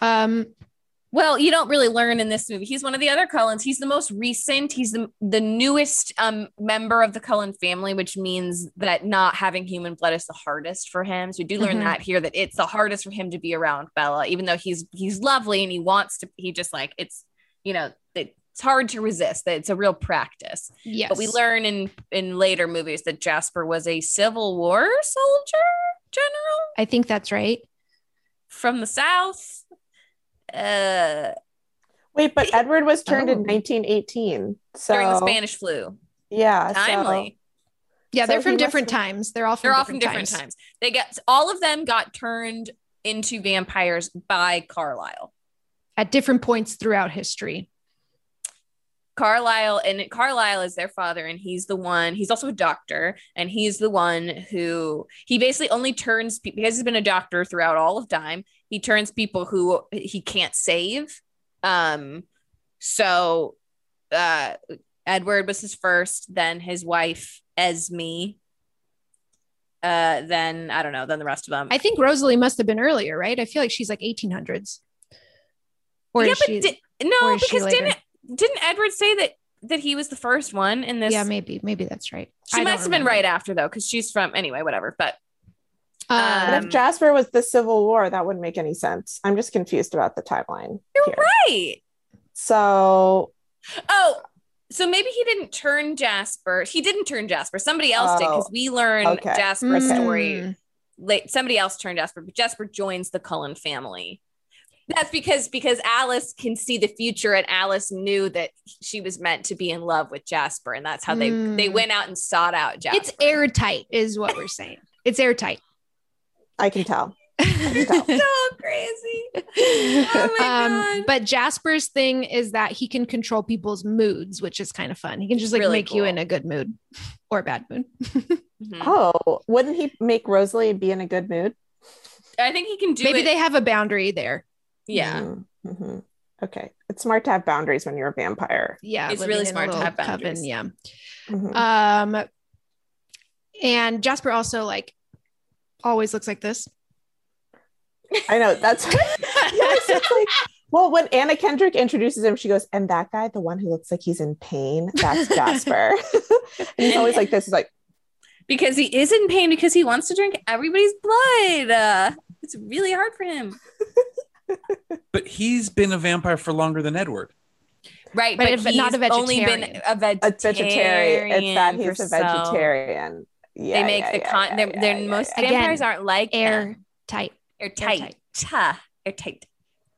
Speaker 3: Um,
Speaker 6: Well, you don't really learn in this movie. He's one of the other Cullens. He's the most recent. He's the the newest um, member of the Cullen family, which means that not having human blood is the hardest for him. So we do learn
Speaker 3: Mhm.
Speaker 6: that here that it's the hardest for him to be around Bella, even though he's he's lovely and he wants to. He just like it's you know it's hard to resist. That it's a real practice.
Speaker 3: yes.
Speaker 6: But we learn in in later movies that Jasper was a Civil War soldier general
Speaker 3: I think that's right.
Speaker 6: from the South. Uh,
Speaker 4: Wait, but Edward was turned in
Speaker 3: Oh.
Speaker 4: 1918. So
Speaker 6: during the Spanish flu.
Speaker 4: Yeah. so-
Speaker 6: Timely.
Speaker 3: Yeah,
Speaker 4: So
Speaker 3: they're
Speaker 4: he
Speaker 3: from different
Speaker 4: have-
Speaker 3: times. They're all from
Speaker 6: They're all
Speaker 3: different
Speaker 6: from different
Speaker 3: times.
Speaker 6: times. They get all of them got turned into vampires by Carlisle.
Speaker 3: at different points throughout history.
Speaker 6: Carlisle and Carlisle is their father, and he's the one. He's also a doctor, and he's the one who he basically only turns because he's been a doctor throughout all of time. He turns people who he can't save. Um, so uh, Edward was his first, then his wife Esme. Uh, then I don't know. Then the rest of them.
Speaker 3: I think Rosalie must have been earlier, right? I feel like she's like 1800s. Or
Speaker 6: yeah, but
Speaker 3: she?
Speaker 6: di- no, because didn't didn't Edward say that that he was the first one in this?
Speaker 3: yeah, maybe, maybe that's right.
Speaker 6: She
Speaker 3: I
Speaker 6: must have been right after though, because she's from anyway, whatever. But
Speaker 3: Um,
Speaker 4: But if Jasper was the Civil War, that wouldn't make any sense. I'm just confused about the timeline.
Speaker 6: you're
Speaker 4: here.
Speaker 6: right.
Speaker 4: So
Speaker 6: Oh, so maybe he didn't turn Jasper. He didn't turn Jasper. Somebody else did because
Speaker 4: Oh,
Speaker 6: we learn
Speaker 4: okay.
Speaker 6: Jasper's
Speaker 3: Okay.
Speaker 6: story.
Speaker 3: Mm.
Speaker 6: Late, somebody else turned Jasper, but Jasper joins the Cullen family. That's because because Alice can see the future, and Alice knew that she was meant to be in love with Jasper, and that's how they
Speaker 3: Mm.
Speaker 6: they went out and sought out Jasper.
Speaker 3: it's airtight, is what we're saying. It's airtight.
Speaker 4: I can tell. I can tell.
Speaker 6: so crazy. Oh my
Speaker 3: um,
Speaker 6: God.
Speaker 3: but Jasper's thing is that he can control people's moods, which is kind of fun. He can just like
Speaker 6: Really
Speaker 3: make you in a good mood or a bad mood.
Speaker 6: Mhm.
Speaker 4: Oh, wouldn't he make Rosalie be in a good mood?
Speaker 6: I think he can do
Speaker 3: Maybe
Speaker 6: it.
Speaker 3: they have a boundary there.
Speaker 6: Yeah.
Speaker 4: Mm, mhm. Okay. It's smart to have boundaries when you're a vampire.
Speaker 3: Yeah,
Speaker 6: It's really smart to
Speaker 3: little
Speaker 6: have boundaries.
Speaker 3: yeah.
Speaker 4: Mhm.
Speaker 3: Um, and Jasper also like always looks like this.
Speaker 4: I know. That's yes, like well, when Anna Kendrick introduces him, she goes, and that guy, the one who looks like he's in pain, that's Jasper. and he's always like this, is like,
Speaker 6: because he is in pain because he wants to drink everybody's blood. Uh, it's really hard for him.
Speaker 7: But he's been a vampire for longer than Edward.
Speaker 6: Right,
Speaker 3: But
Speaker 6: but,
Speaker 3: but
Speaker 6: he's
Speaker 3: not a
Speaker 6: only been a vegetarian.
Speaker 4: a vegetarian. It's that he's
Speaker 6: for
Speaker 4: a
Speaker 6: so-
Speaker 4: vegetarian. Yeah.
Speaker 6: they make
Speaker 4: yeah,
Speaker 6: the
Speaker 4: yeah,
Speaker 6: con.
Speaker 4: yeah,
Speaker 6: they're,
Speaker 4: yeah,
Speaker 6: they're
Speaker 4: yeah,
Speaker 6: most
Speaker 4: yeah.
Speaker 3: Again,
Speaker 6: vampires aren't like
Speaker 3: Airtight.
Speaker 6: airtight. Airtight.
Speaker 3: Airtight.
Speaker 6: Ta. Airtight.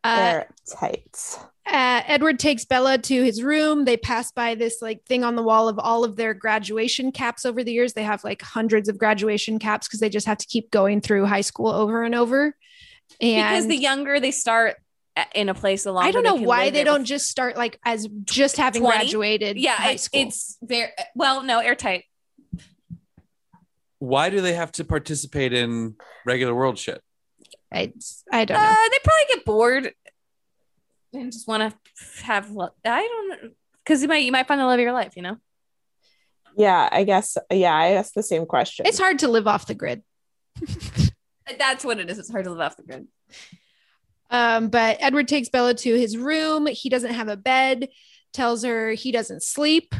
Speaker 3: Uh,
Speaker 4: They're tight.
Speaker 3: uh, Edward takes Bella to his room. They pass by this like thing on the wall of all of their graduation caps over the years. They have like hundreds of graduation caps because they just have to keep going through high school over and over. And
Speaker 6: because the younger they start in a place, the longer
Speaker 3: I don't know
Speaker 6: can
Speaker 3: why they don't just start like as just having
Speaker 6: 20?
Speaker 3: graduated
Speaker 6: yeah,
Speaker 3: high
Speaker 6: it-
Speaker 3: school.
Speaker 6: it's very well. No, airtight.
Speaker 7: Why do they have to participate in regular world shit?
Speaker 3: I, I don't
Speaker 6: Uh,
Speaker 3: know.
Speaker 6: they probably get bored and just want to have. lo- I don't because you might you might find the love of your life. You know.
Speaker 4: Yeah, I guess. Yeah, I asked the same question.
Speaker 3: It's hard to live off the grid.
Speaker 6: That's what it is. It's hard to live off the grid.
Speaker 3: Um, but Edward takes Bella to his room. He doesn't have a bed, tells her he doesn't sleep.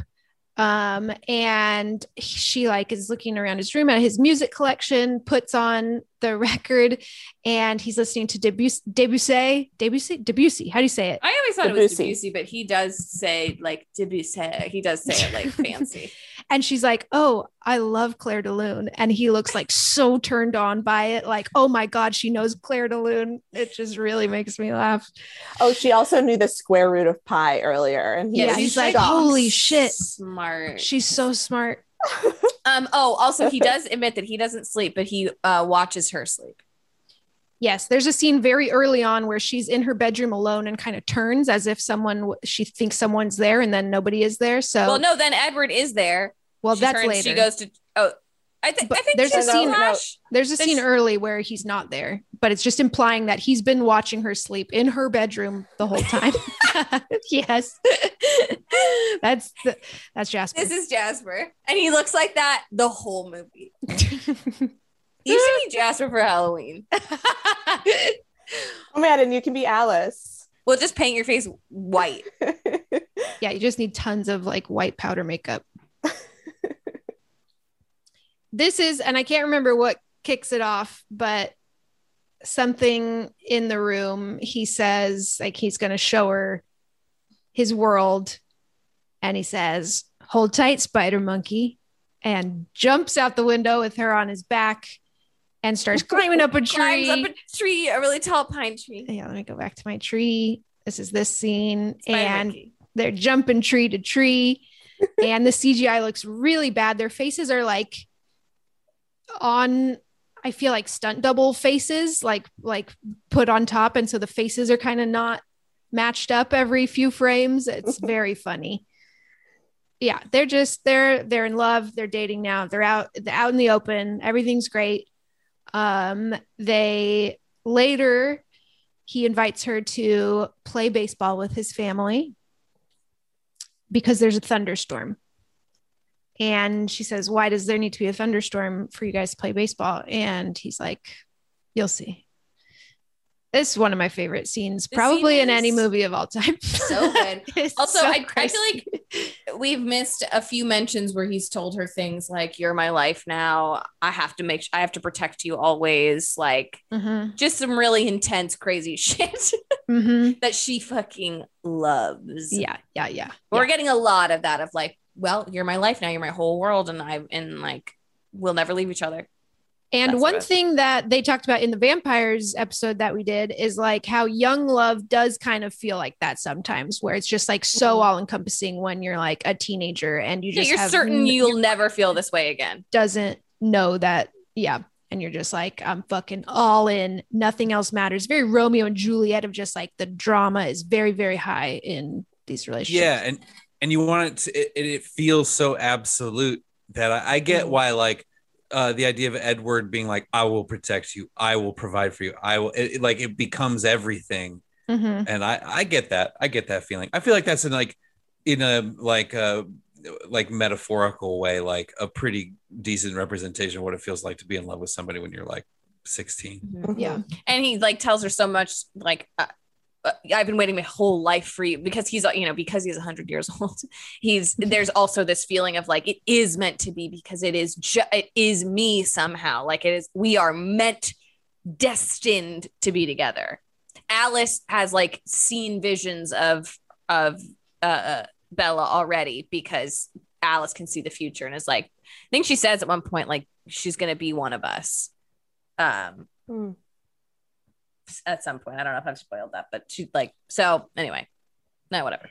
Speaker 3: Um, and she like is looking around his room at his music collection, puts on the record, and he's listening to Debussy, Debussy, Debussy, Debussy. How do you say it?
Speaker 6: I always thought it was
Speaker 4: Debussy.
Speaker 6: Debussy, but he does say like Debussy. He does say it like fancy.
Speaker 3: And she's like, Oh, I love Clair de Lune. And he looks like so turned on by it. Like, oh my God, she knows Clair de Lune. It just really makes me laugh.
Speaker 4: Oh, she also knew the square root of pi earlier. And he
Speaker 3: Yeah,
Speaker 4: was
Speaker 3: he's like. Holy shit.
Speaker 6: Smart.
Speaker 3: She's so smart.
Speaker 6: Um. Oh, also, he does admit that he doesn't sleep, but he uh, watches her sleep.
Speaker 3: Yes, there's a scene very early on where she's in her bedroom alone and kind of turns as if someone she thinks someone's there and then nobody is there. So
Speaker 6: Well, no, then Edward is there.
Speaker 3: Well,
Speaker 6: She
Speaker 3: that's
Speaker 6: turns-
Speaker 3: later.
Speaker 6: She goes to. Oh, I, th- I think
Speaker 3: there's a
Speaker 6: she's
Speaker 3: scene.
Speaker 6: Flash.
Speaker 3: There's a scene early where he's not there, but it's just implying that he's been watching her sleep in her bedroom the whole time. yes, that's the, that's Jasper.
Speaker 6: This is Jasper, and he looks like that the whole movie. you should be Jasper for Halloween.
Speaker 4: Oh man, and you can be Alice.
Speaker 6: We'll just paint your face white.
Speaker 3: yeah, you just need tons of like white powder makeup. this is, and I can't remember what kicks it off, but something in the room, he says, like, he's going to show her his world. And he says, Hold tight, spider monkey, and jumps out the window with her on his back and starts climbing up a tree.
Speaker 6: Climbs up a tree, a really tall pine tree.
Speaker 3: Yeah, let me go back to my tree. This is this scene. And
Speaker 6: monkey.
Speaker 3: they're jumping tree to tree. and the CGI looks really bad. Their faces are like on I feel like stunt double faces, like like put on top. And so the faces are kind of not matched up every few frames. It's very funny. Yeah, they're just they're they're in love. They're dating now. They're out they're out in the open. Everything's great. Um, they later he invites her to play baseball with his family because there's a thunderstorm. And she says, Why does there need to be a thunderstorm for you guys to play baseball? And he's like, You'll see. This is one of my favorite scenes, probably in any movie of all time.
Speaker 6: So good. Also,
Speaker 3: so
Speaker 6: I, I feel like we've missed a few mentions where he's told her things like, You're my life now. I have to make I have to protect you always. Like
Speaker 3: Mhm.
Speaker 6: just some really intense, crazy shit
Speaker 3: Mhm.
Speaker 6: that she fucking loves.
Speaker 3: Yeah, yeah, yeah.
Speaker 6: We're getting a lot of that of like, well, you're my life now, you're my whole world, and I and like we'll never leave each other.
Speaker 3: And
Speaker 6: That's
Speaker 3: one thing that they talked about in the vampires episode that we did is like how young love does kind of feel like that sometimes, where it's just like so all encompassing when you're like a teenager and you
Speaker 6: Mm-hmm. Yeah,
Speaker 3: just
Speaker 6: you're certain
Speaker 3: n-
Speaker 6: you'll never feel this way again.
Speaker 3: doesn't know that, yeah. And you're just like, I'm fucking all in. Nothing else matters. Very Romeo and Juliet of just like the drama is very, very high in these relationships.
Speaker 7: yeah and and you want it to it, it feels so absolute that i, I get why like uh the idea of edward being like i will protect you. I will provide for you. I will it, it- like it becomes everything.
Speaker 3: Mhm.
Speaker 7: and i i get that. I get that feeling. I feel like that's in like in a like a like metaphorical way like a pretty decent representation of what it feels like to be in love with somebody when you're like 16
Speaker 3: Yeah.
Speaker 6: and he like tells her so much like uh, I've been waiting my whole life for you because he's you know because he's 100 years old he's there's also this feeling of like it is meant to be because it is ju- it is me somehow. Like it is we are meant destined to be together. Alice has like seen visions of of uh, uh Bella already because Alice can see the future and is like I think she says at one point like she's going to be one of us. Um at some point. I don't know if I've spoiled that, but she like so anyway. No, whatever.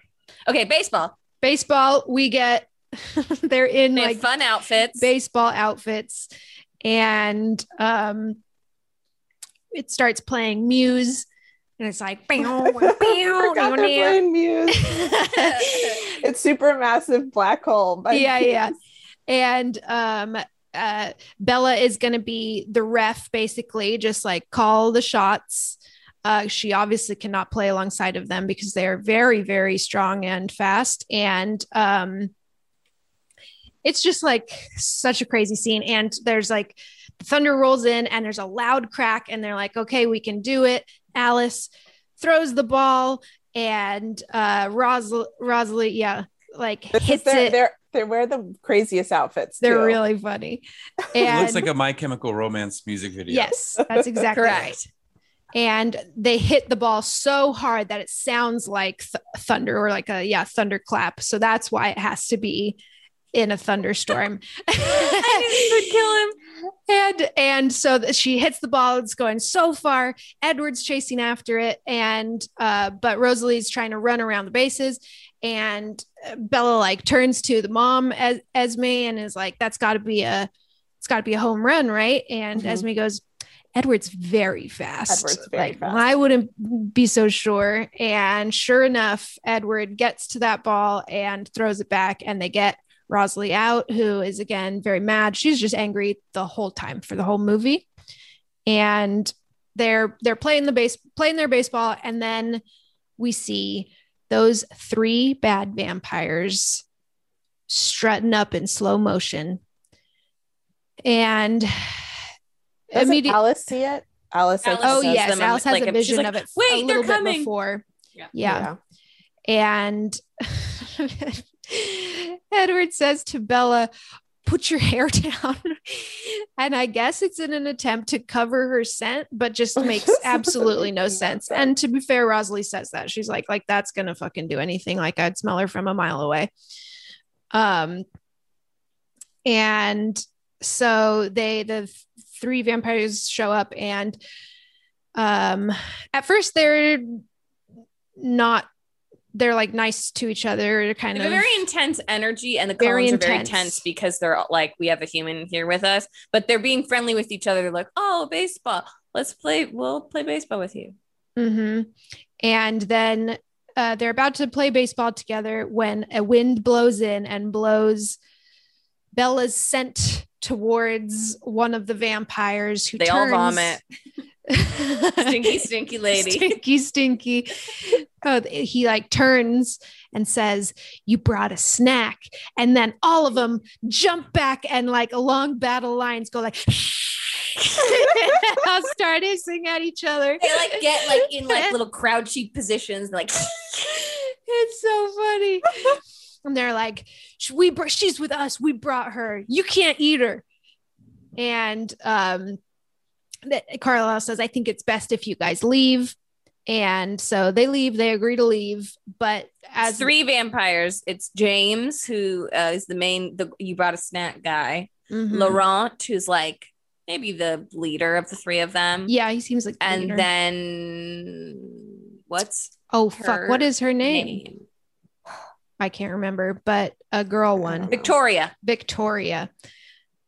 Speaker 6: Okay, baseball.
Speaker 3: Baseball, we get they're in
Speaker 6: They
Speaker 3: like
Speaker 6: fun outfits.
Speaker 3: baseball outfits and um it starts playing muse and it's like
Speaker 4: I forgot they're playing Muse. it's super massive black hole. by
Speaker 3: yeah
Speaker 4: Muse.
Speaker 3: yeah and um uh bella is gonna be the ref basically just like call the shots. Uh she obviously cannot play alongside of them because they're very very strong and fast. And um it's just like such a crazy scene. And there's like thunder rolls in and there's a loud crack and they're like okay we can do it. Alice throws the ball and uh Rosal- rosalie yeah like
Speaker 4: This is
Speaker 3: hits
Speaker 4: their,
Speaker 3: it.
Speaker 4: They're they wear the craziest outfits.
Speaker 3: they're
Speaker 4: too.
Speaker 3: really funny
Speaker 7: it looks like a my chemical romance music video
Speaker 3: yes that's exactly right and they hit the ball so hard that it sounds like th- thunder or like a yeah thunderclap so that's why it has to be in a thunderstorm.
Speaker 6: I would kill him.
Speaker 3: and and so th- she hits the ball it's going so far edward's chasing after it and uh but rosalie's trying to run around the bases and bella like turns to the mom as esme and is like that's got to be a it's got to be a home run right and
Speaker 4: Mhm.
Speaker 3: esme goes edward's very fast
Speaker 4: Edward's very
Speaker 3: like,
Speaker 4: fast.
Speaker 3: i wouldn't be so sure and sure enough edward gets to that ball and throws it back and they get Rosalie out, who is again very mad. She's just angry the whole time for the whole movie. And they're they're playing the base playing their baseball, and then we see those three bad vampires strutting up in slow motion. And
Speaker 4: Doesn't
Speaker 3: immediate-
Speaker 4: Alice see it? Alice. like,
Speaker 3: oh yes,
Speaker 6: them,
Speaker 3: Alice has
Speaker 6: like,
Speaker 3: a vision
Speaker 6: like,
Speaker 3: of it
Speaker 6: "Wait,
Speaker 3: a
Speaker 6: they're
Speaker 3: little bit
Speaker 6: coming."
Speaker 3: before.
Speaker 6: Yeah.
Speaker 3: yeah. And Edward says to Bella, put your hair down. and I guess it's in an attempt to cover her scent, but just makes absolutely no sense. And to be fair, Rosalie says that. She's like, like that's gonna fucking do anything. Like I'd smell her from a mile away. Um and so they the three vampires show up and um at first they're not they're like nice to each other kind of
Speaker 6: very intense energy, and the
Speaker 3: Very
Speaker 6: Cullens are very
Speaker 3: intense.
Speaker 6: tense because they're like, we have a human here with us, but they're being friendly with each other. They're like, oh, baseball. Let's play. We'll play baseball with you.
Speaker 3: hmm And then uh, they're about to play baseball together when a wind blows in and blows Bella's scent towards one of the vampires who
Speaker 6: They all vomit. Stinky, stinky lady.
Speaker 3: stinky, stinky. Oh, he like turns and says, "You brought a snack," and then all of them jump back and like along battle lines go like. I'll start hissing at each other.
Speaker 6: They like get like in like little crouchy positions, like
Speaker 3: it's so funny. and they're like, "We br- she's with us. We brought her. You can't eat her." And um, that Carlisle says, "I think it's best if you guys leave." And so they leave. They agree to leave, but as
Speaker 6: three vampires. It's James, who uh, is the main. The you brought a snack guy.
Speaker 3: Mhm.
Speaker 6: Laurent, who's like maybe the leader of the three of them.
Speaker 3: yeah, he seems like the
Speaker 6: and
Speaker 3: leader.
Speaker 6: then what's
Speaker 3: oh fuck, what is her name? I can't remember, but a girl one.
Speaker 6: Victoria.
Speaker 3: Victoria.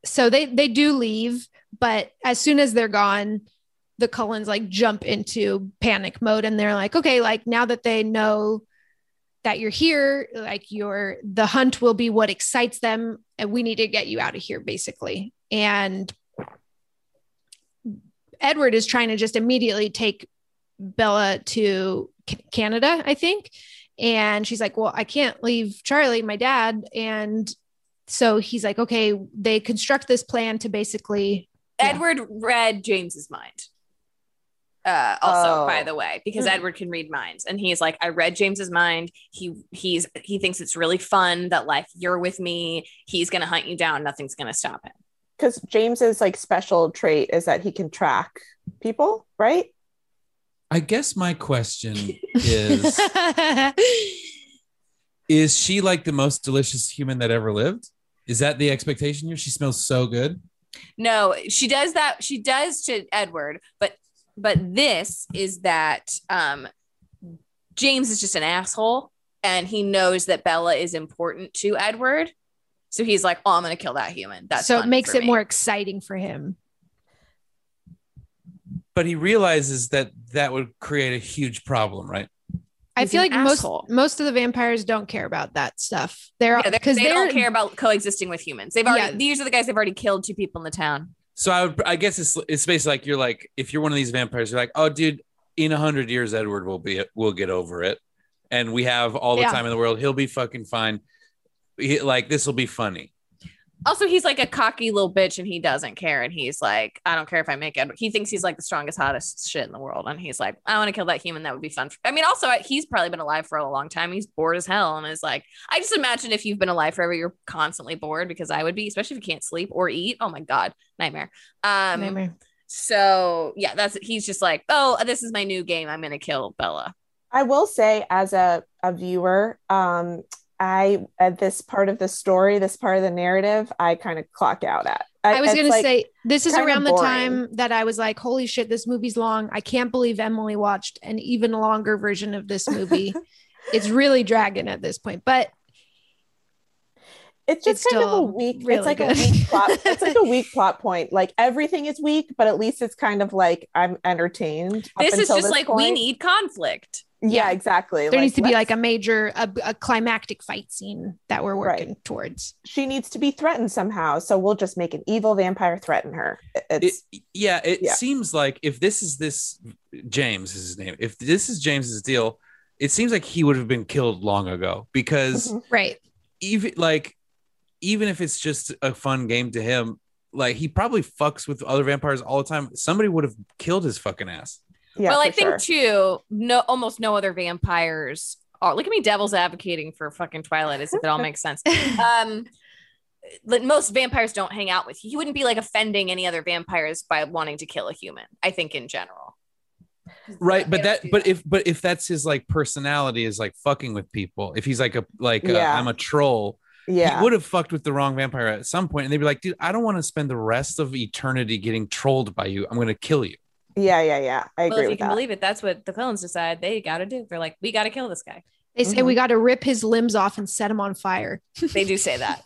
Speaker 3: So they they do leave, but as soon as they're gone, the Cullens like jump into panic mode and they're like, okay, like now that they know that you're here, like your the hunt will be what excites them, and we need to get you out of here, basically. And Edward is trying to just immediately take Bella to Canada, I think. And she's like, Well, I can't leave Charlie, my dad. And so he's like, Okay, they construct this plan to basically.
Speaker 6: Edward read James's mind. Uh, also,
Speaker 4: Oh.
Speaker 6: by the way, because
Speaker 3: Hmm.
Speaker 6: Edward can read minds, and he's like, I read James's mind. He he's he thinks it's really fun that like you're with me. He's gonna hunt you down. Nothing's gonna stop him.
Speaker 4: because James's like special trait is that he can track people, right?
Speaker 7: I guess my question is Is she like the most delicious human that ever lived? Is that the expectation here? She smells so good.
Speaker 6: No, she does that. She does to Edward, but but this is that um James is just an asshole and he knows that Bella is important to Edward. So he's like, "Oh, I'm going to kill that human." That's
Speaker 3: so it makes it
Speaker 6: me.
Speaker 3: more exciting for him.
Speaker 7: But he realizes that that would create a huge problem, right?
Speaker 3: I feel like most
Speaker 6: asshole.
Speaker 3: most of the vampires don't care about that stuff. They're
Speaker 6: Yeah,
Speaker 3: because
Speaker 6: they
Speaker 3: they're
Speaker 6: don't care about coexisting with humans. They've already
Speaker 3: Yeah.
Speaker 6: these are the guys they've already killed two people in the town.
Speaker 7: So I would, I guess it's it's basically like you're like if you're one of these vampires, you're like, oh, dude, in a hundred years, Edward will be will get over it, and we have all the
Speaker 6: Yeah.
Speaker 7: time in the world. He'll be fucking fine. He, like this will be funny.
Speaker 6: Also, he's like a cocky little bitch and he doesn't care. And he's like, I don't care if I make Edward. He thinks he's like the strongest, hottest shit in the world. And he's like, I want to kill that human. That would be fun. I mean, also, he's probably been alive for a long time. He's bored as hell. And is like, I just imagine if you've been alive forever, you're constantly bored because I would be, especially if you can't sleep or eat. Oh my God, nightmare. Um,
Speaker 3: Nightmare.
Speaker 6: So, yeah, that's he's just like, oh, this is my new game. I'm going to kill Bella.
Speaker 4: I will say, as a, a viewer, um, I at this part of the story, this part of the narrative, I kind of clock out at.
Speaker 3: I was
Speaker 4: it's
Speaker 3: going to say this is
Speaker 4: kinda
Speaker 3: around the time that I was like, "Holy shit, this movie's long! I can't believe Emily watched an even longer version of this movie. it's really dragging at this point." But
Speaker 4: it's just
Speaker 3: it's
Speaker 4: kind of a weak
Speaker 3: really
Speaker 4: it's like
Speaker 3: good.
Speaker 4: a weak plot it's like a weak plot point like everything is weak but at least it's kind of like i'm entertained up
Speaker 6: This is
Speaker 4: until
Speaker 6: just like we need conflict.
Speaker 4: Yeah, exactly.
Speaker 3: There needs to be like a major, a, a climactic fight scene that we're working towards.
Speaker 4: she needs to be threatened somehow so we'll just make an evil vampire threaten her. It's
Speaker 7: yeah it
Speaker 4: Yeah.
Speaker 7: seems like if this is this james is his name if this is james's deal it seems like he would have been killed long ago because
Speaker 4: Mm-hmm.
Speaker 3: right.
Speaker 7: even like even if it's just a fun game to him like he probably fucks with other vampires all the time. Somebody would have killed his fucking ass
Speaker 6: well, I think too, no, almost no other vampires are. Look at me, devil's advocating for fucking Twilight, as if it all makes sense. Um, like, most vampires don't hang out with. You. He wouldn't be like offending any other vampires by wanting to kill a human. I think in general.
Speaker 7: right but that but if but if that's his like personality is like fucking with people if he's like a like i
Speaker 4: Yeah.
Speaker 7: i'm a troll
Speaker 4: Yeah.
Speaker 7: he would have fucked with the wrong vampire at some point and they'd be like dude i don't want to spend the rest of eternity getting trolled by you i'm gonna kill you
Speaker 4: yeah yeah yeah i agree.
Speaker 6: well,
Speaker 4: agree
Speaker 6: if you can
Speaker 4: that
Speaker 6: believe it, that's what the Cullens decide they got to do. They're like, we got to kill this guy.
Speaker 3: They say we mm-hmm. got to rip his limbs off and set him on fire.
Speaker 6: They do say that.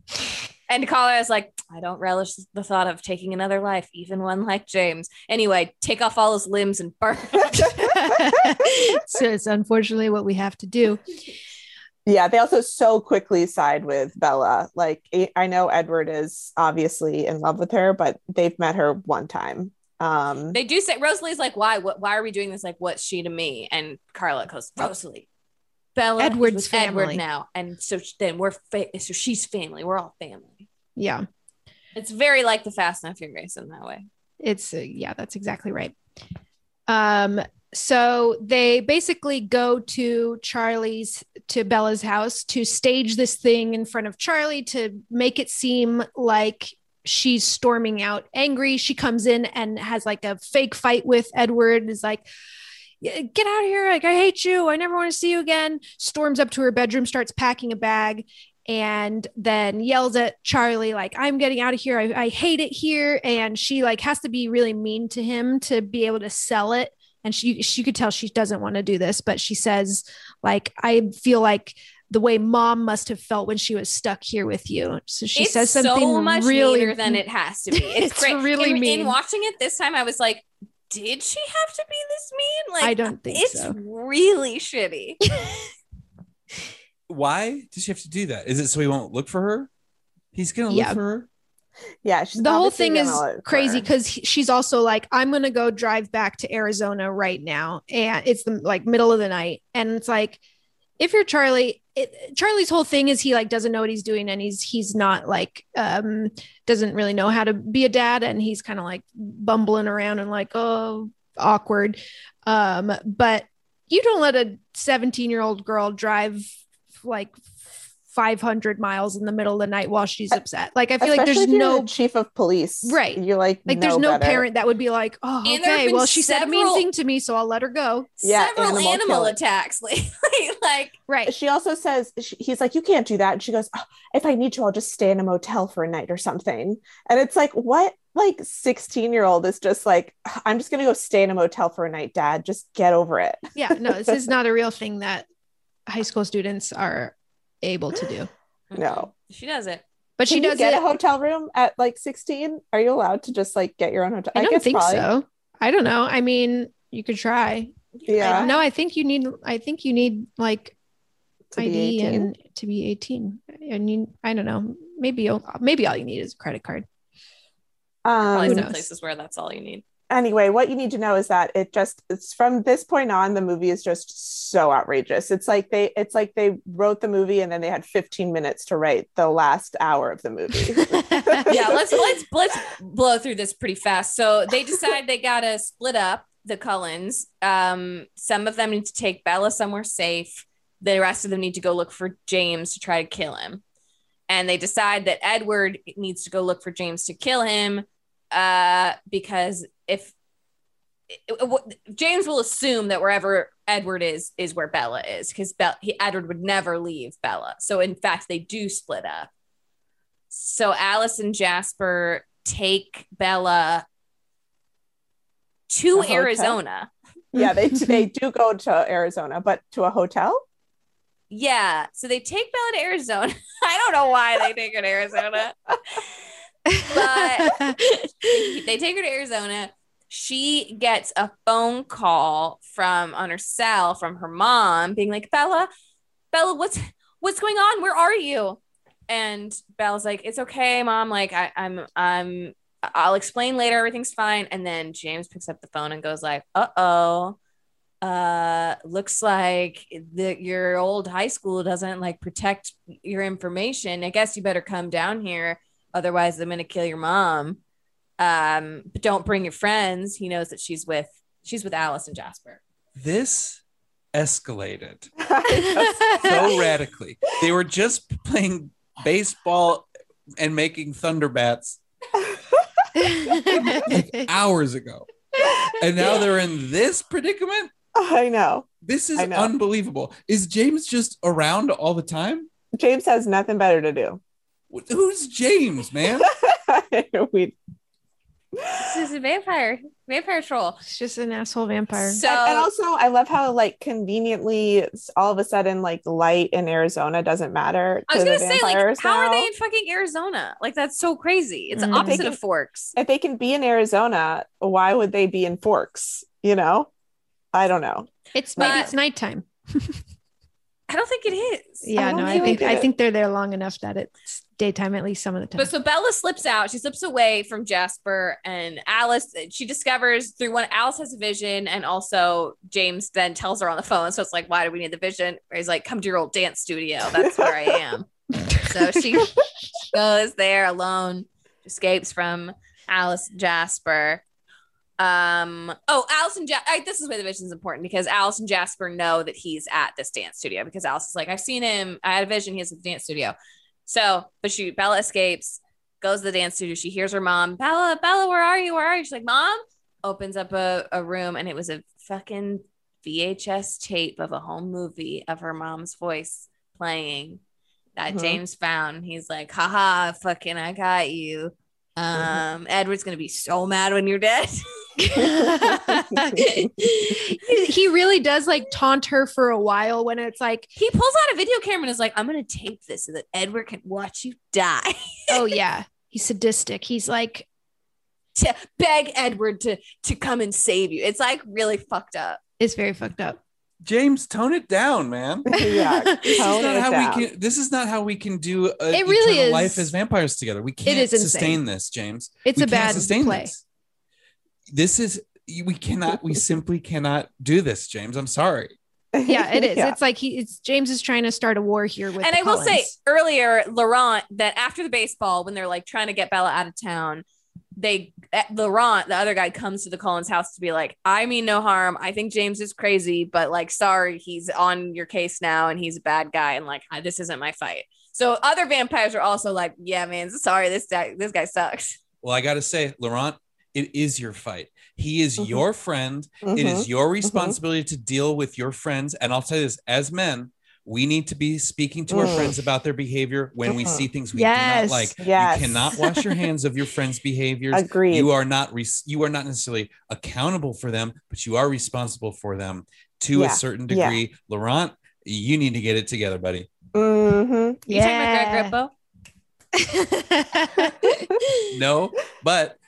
Speaker 6: and Carlisle's like, I don't relish the thought of taking another life, even one like James. Anyway, take off all his limbs and burn.
Speaker 3: so it's unfortunately what we have to do.
Speaker 4: yeah they also so quickly side with bella like I- i know edward is obviously in love with her but they've met her one time um
Speaker 6: they do say Rosalie's like, why? What? Why are we doing this? Like, what's she to me? And Carlisle goes, Rosalie, Bella,
Speaker 3: Edward's
Speaker 6: with Edward now, and so then we're fa- so she's family. We're all family.
Speaker 3: Yeah.
Speaker 6: It's very like the Fast and Furious in that way.
Speaker 3: It's uh, yeah, that's exactly right. Um so they basically go to Charlie's to Bella's house to stage this thing in front of Charlie to make it seem like she's storming out angry. She comes in and has like a fake fight with Edward is like get out of here like I hate you. I never want to see you again. Storms up to her bedroom starts packing a bag and then yells at Charlie like I'm getting out of here. I, I hate it here and she like has to be really mean to him to be able to sell it and she she could tell she doesn't want to do this but she says like I feel like the way mom must have felt when she was stuck here with you. So she
Speaker 6: it's
Speaker 3: says something
Speaker 6: so much
Speaker 3: really
Speaker 6: meaner than it has to be. It's,
Speaker 3: It's
Speaker 6: great.
Speaker 3: really
Speaker 6: in,
Speaker 3: mean.
Speaker 6: In watching it this time, I was like, did she have to be this mean? Like,
Speaker 3: I don't think
Speaker 6: it's
Speaker 3: so.
Speaker 6: really shitty.
Speaker 7: why does she have to do that is it so he won't look for her he's gonna
Speaker 3: Yeah.
Speaker 7: look for her
Speaker 4: yeah she's
Speaker 3: the whole thing is
Speaker 4: gonna look for
Speaker 3: crazy because she's also like i'm gonna go drive back to arizona right now and it's the like middle of the night and it's like if you're charlie it, charlie's whole thing is he like doesn't know what he's doing and he's he's not like um doesn't really know how to be a dad and he's kind of like bumbling around and like oh awkward. Um but you don't let a 17 year old girl drive like 500 miles in the middle of the night while she's upset like i feel like there's no
Speaker 4: the chief of police
Speaker 3: Right.
Speaker 4: you're like
Speaker 3: like there's no
Speaker 4: better.
Speaker 3: parent that would be like, oh,
Speaker 6: And
Speaker 3: okay, well, she said a mean thing to me, so I'll let her go.
Speaker 4: Yeah,
Speaker 6: Several
Speaker 4: animal
Speaker 6: animal, attacks lately. like,
Speaker 3: right.
Speaker 4: she also says she, he's like you can't do that and she goes "Oh, if i need to i'll just stay in a motel for a night or something and it's like what like 16 year old is just like i'm just gonna go stay in a motel for a night dad just get over it
Speaker 3: Yeah, no, this is not a real thing that high school students are able to do.
Speaker 4: no
Speaker 6: she does it.
Speaker 3: But she
Speaker 4: Can you
Speaker 3: does
Speaker 4: get
Speaker 3: it.
Speaker 4: a hotel room at like 16 are you allowed to just like get your own hotel
Speaker 3: I don't
Speaker 4: guess
Speaker 3: think
Speaker 4: probably.
Speaker 3: so. I don't know. I mean, you could try.
Speaker 4: Yeah.
Speaker 3: I- no, I think you need. I think you need like
Speaker 4: To
Speaker 3: ID
Speaker 4: 18?
Speaker 3: and to be eighteen. And you, I don't know. Maybe you'll- maybe all you need is a credit card.
Speaker 6: Probably
Speaker 4: um
Speaker 6: some
Speaker 3: knows?
Speaker 6: places where that's all you need.
Speaker 4: Anyway what you need to know is that it just it's from this point on the movie is just so outrageous it's like they it's like they wrote the movie and then they had 15 minutes to write the last hour of the movie
Speaker 6: yeah, let's let's let's blow through this pretty fast. So they decide they gotta split up the Cullens. Um, some of them need to take Bella somewhere safe. The rest of them need to go look for James to try to kill him. And they decide that Edward needs to go look for James to kill him. Uh, because if it- it- what- James will assume that wherever Edward is is where Bella is because Be- he, Edward would never leave Bella. So in fact, they do split up. So Alice and Jasper take Bella to Arizona.
Speaker 4: Yeah, they they do go to Arizona, but to a hotel.
Speaker 6: Yeah. So they take Bella to Arizona. I don't know why they take her to Arizona. but they take her to Arizona. She gets a phone call from on her cell from her mom being like, Bella, Bella, what's what's going on? Where are you? And Bella's like, It's okay, mom. Like, I, I'm I'm I'll explain later, everything's fine. And then James picks up the phone and goes like, uh-oh. Uh looks like the your old high school doesn't like protect your information. I guess you better come down here otherwise i'm gonna kill your mom um but don't bring your friends he knows that she's with she's with alice and jasper
Speaker 7: This escalated so radically. They were just playing baseball and making thunder bats like hours ago. And now they're in this predicament.
Speaker 4: I know.
Speaker 7: This is
Speaker 4: know.
Speaker 7: unbelievable. Is James just around all the time?
Speaker 4: James has nothing better to do.
Speaker 7: Who's James, man?
Speaker 4: we
Speaker 6: this is a vampire vampire troll
Speaker 3: It's just an asshole vampire.
Speaker 6: so
Speaker 4: and, and also I love how like conveniently all of a sudden like light in Arizona doesn't matter.
Speaker 6: i was gonna
Speaker 4: the
Speaker 6: say like
Speaker 4: vampires
Speaker 6: how are they in fucking arizona like that's so crazy it's the
Speaker 3: Mhm.
Speaker 6: opposite
Speaker 4: They
Speaker 6: of forks
Speaker 4: if they can be in Arizona, why would they be in Forks? You know, I don't know.
Speaker 3: It's maybe
Speaker 6: But-
Speaker 3: it's nighttime.
Speaker 6: i don't think it is
Speaker 3: Yeah,
Speaker 4: don't
Speaker 3: no, I think I think they're there long enough that it's daytime at least some of the time.
Speaker 6: But so Bella slips out. She slips away from Jasper and Alice. She discovers through one Alice has a vision, and also James then tells her on the phone. So it's like, why do we need the vision? He's like, come to your old dance studio. That's where I am. so she goes there alone, escapes from Alice Jasper. Um. Oh, Alice and Jasper. This is where the vision is important because Alice and Jasper know that he's at this dance studio because Alice is like, I've seen him. I had a vision. He's at the dance studio. So, but she Bella escapes, goes to the dance studio. She hears her mom, Bella, Bella, where are you? Where are you? She's like, Mom, opens up a, a room, and it was a fucking VHS tape of a home movie of her mom's voice playing that
Speaker 4: Mhm.
Speaker 6: James found. He's like, haha, fucking, I got you. Um, Edward's gonna be so mad when you're dead.
Speaker 3: he he really does like taunt her for a while when it's like,
Speaker 6: he pulls out a video camera and is like, I'm gonna tape this so that Edward can watch you die.
Speaker 3: oh yeah, he's sadistic. He's like,
Speaker 6: to beg Edward to to come and save you. It's like really fucked up.
Speaker 3: it's very fucked up.
Speaker 7: James, tone it down, man.
Speaker 4: yeah,
Speaker 7: This is not how
Speaker 4: down.
Speaker 7: we can. This is not how we can do a
Speaker 3: It really is-
Speaker 7: life as vampires together. We can't
Speaker 3: is insane.
Speaker 7: sustain this, James.
Speaker 3: It's
Speaker 7: We
Speaker 3: a bad
Speaker 7: sustain
Speaker 3: play.
Speaker 7: This. This is we cannot. We simply cannot do this, James. I'm sorry.
Speaker 3: Yeah, it is.
Speaker 4: Yeah.
Speaker 3: It's like he it's James is trying to start a war here with
Speaker 6: and
Speaker 3: the
Speaker 6: I will say earlier, Laurent, that after the baseball, when they're like trying to get Bella out of town, they eh, Laurent, the other guy, comes to the Cullens house to be like, I mean no harm. I think James is crazy, but like, sorry, he's on your case now and he's a bad guy, and like, this isn't my fight. So other vampires are also like, yeah, man, sorry, this guy, this guy sucks.
Speaker 7: Well, I got to say, Laurent, it is your fight. He is
Speaker 4: Mhm.
Speaker 7: your friend. It is your responsibility to deal with your friends. And I'll tell you this: as men, we need to be speaking to our
Speaker 4: Mm.
Speaker 7: friends about their behavior when we
Speaker 4: Mhm.
Speaker 7: see things we
Speaker 3: Yes.
Speaker 7: do not like.
Speaker 4: Yes.
Speaker 7: You cannot wash your hands of your friends' behaviors.
Speaker 4: Agreed.
Speaker 7: You are not res- you are not necessarily accountable for them, but you are responsible for them to
Speaker 4: Yeah.
Speaker 7: a certain
Speaker 4: Yeah.
Speaker 7: degree. Laurent, you need to get it together, buddy.
Speaker 4: Mm-hmm.
Speaker 6: You talking about Greg
Speaker 3: Yeah.
Speaker 6: Grippo?
Speaker 7: No, but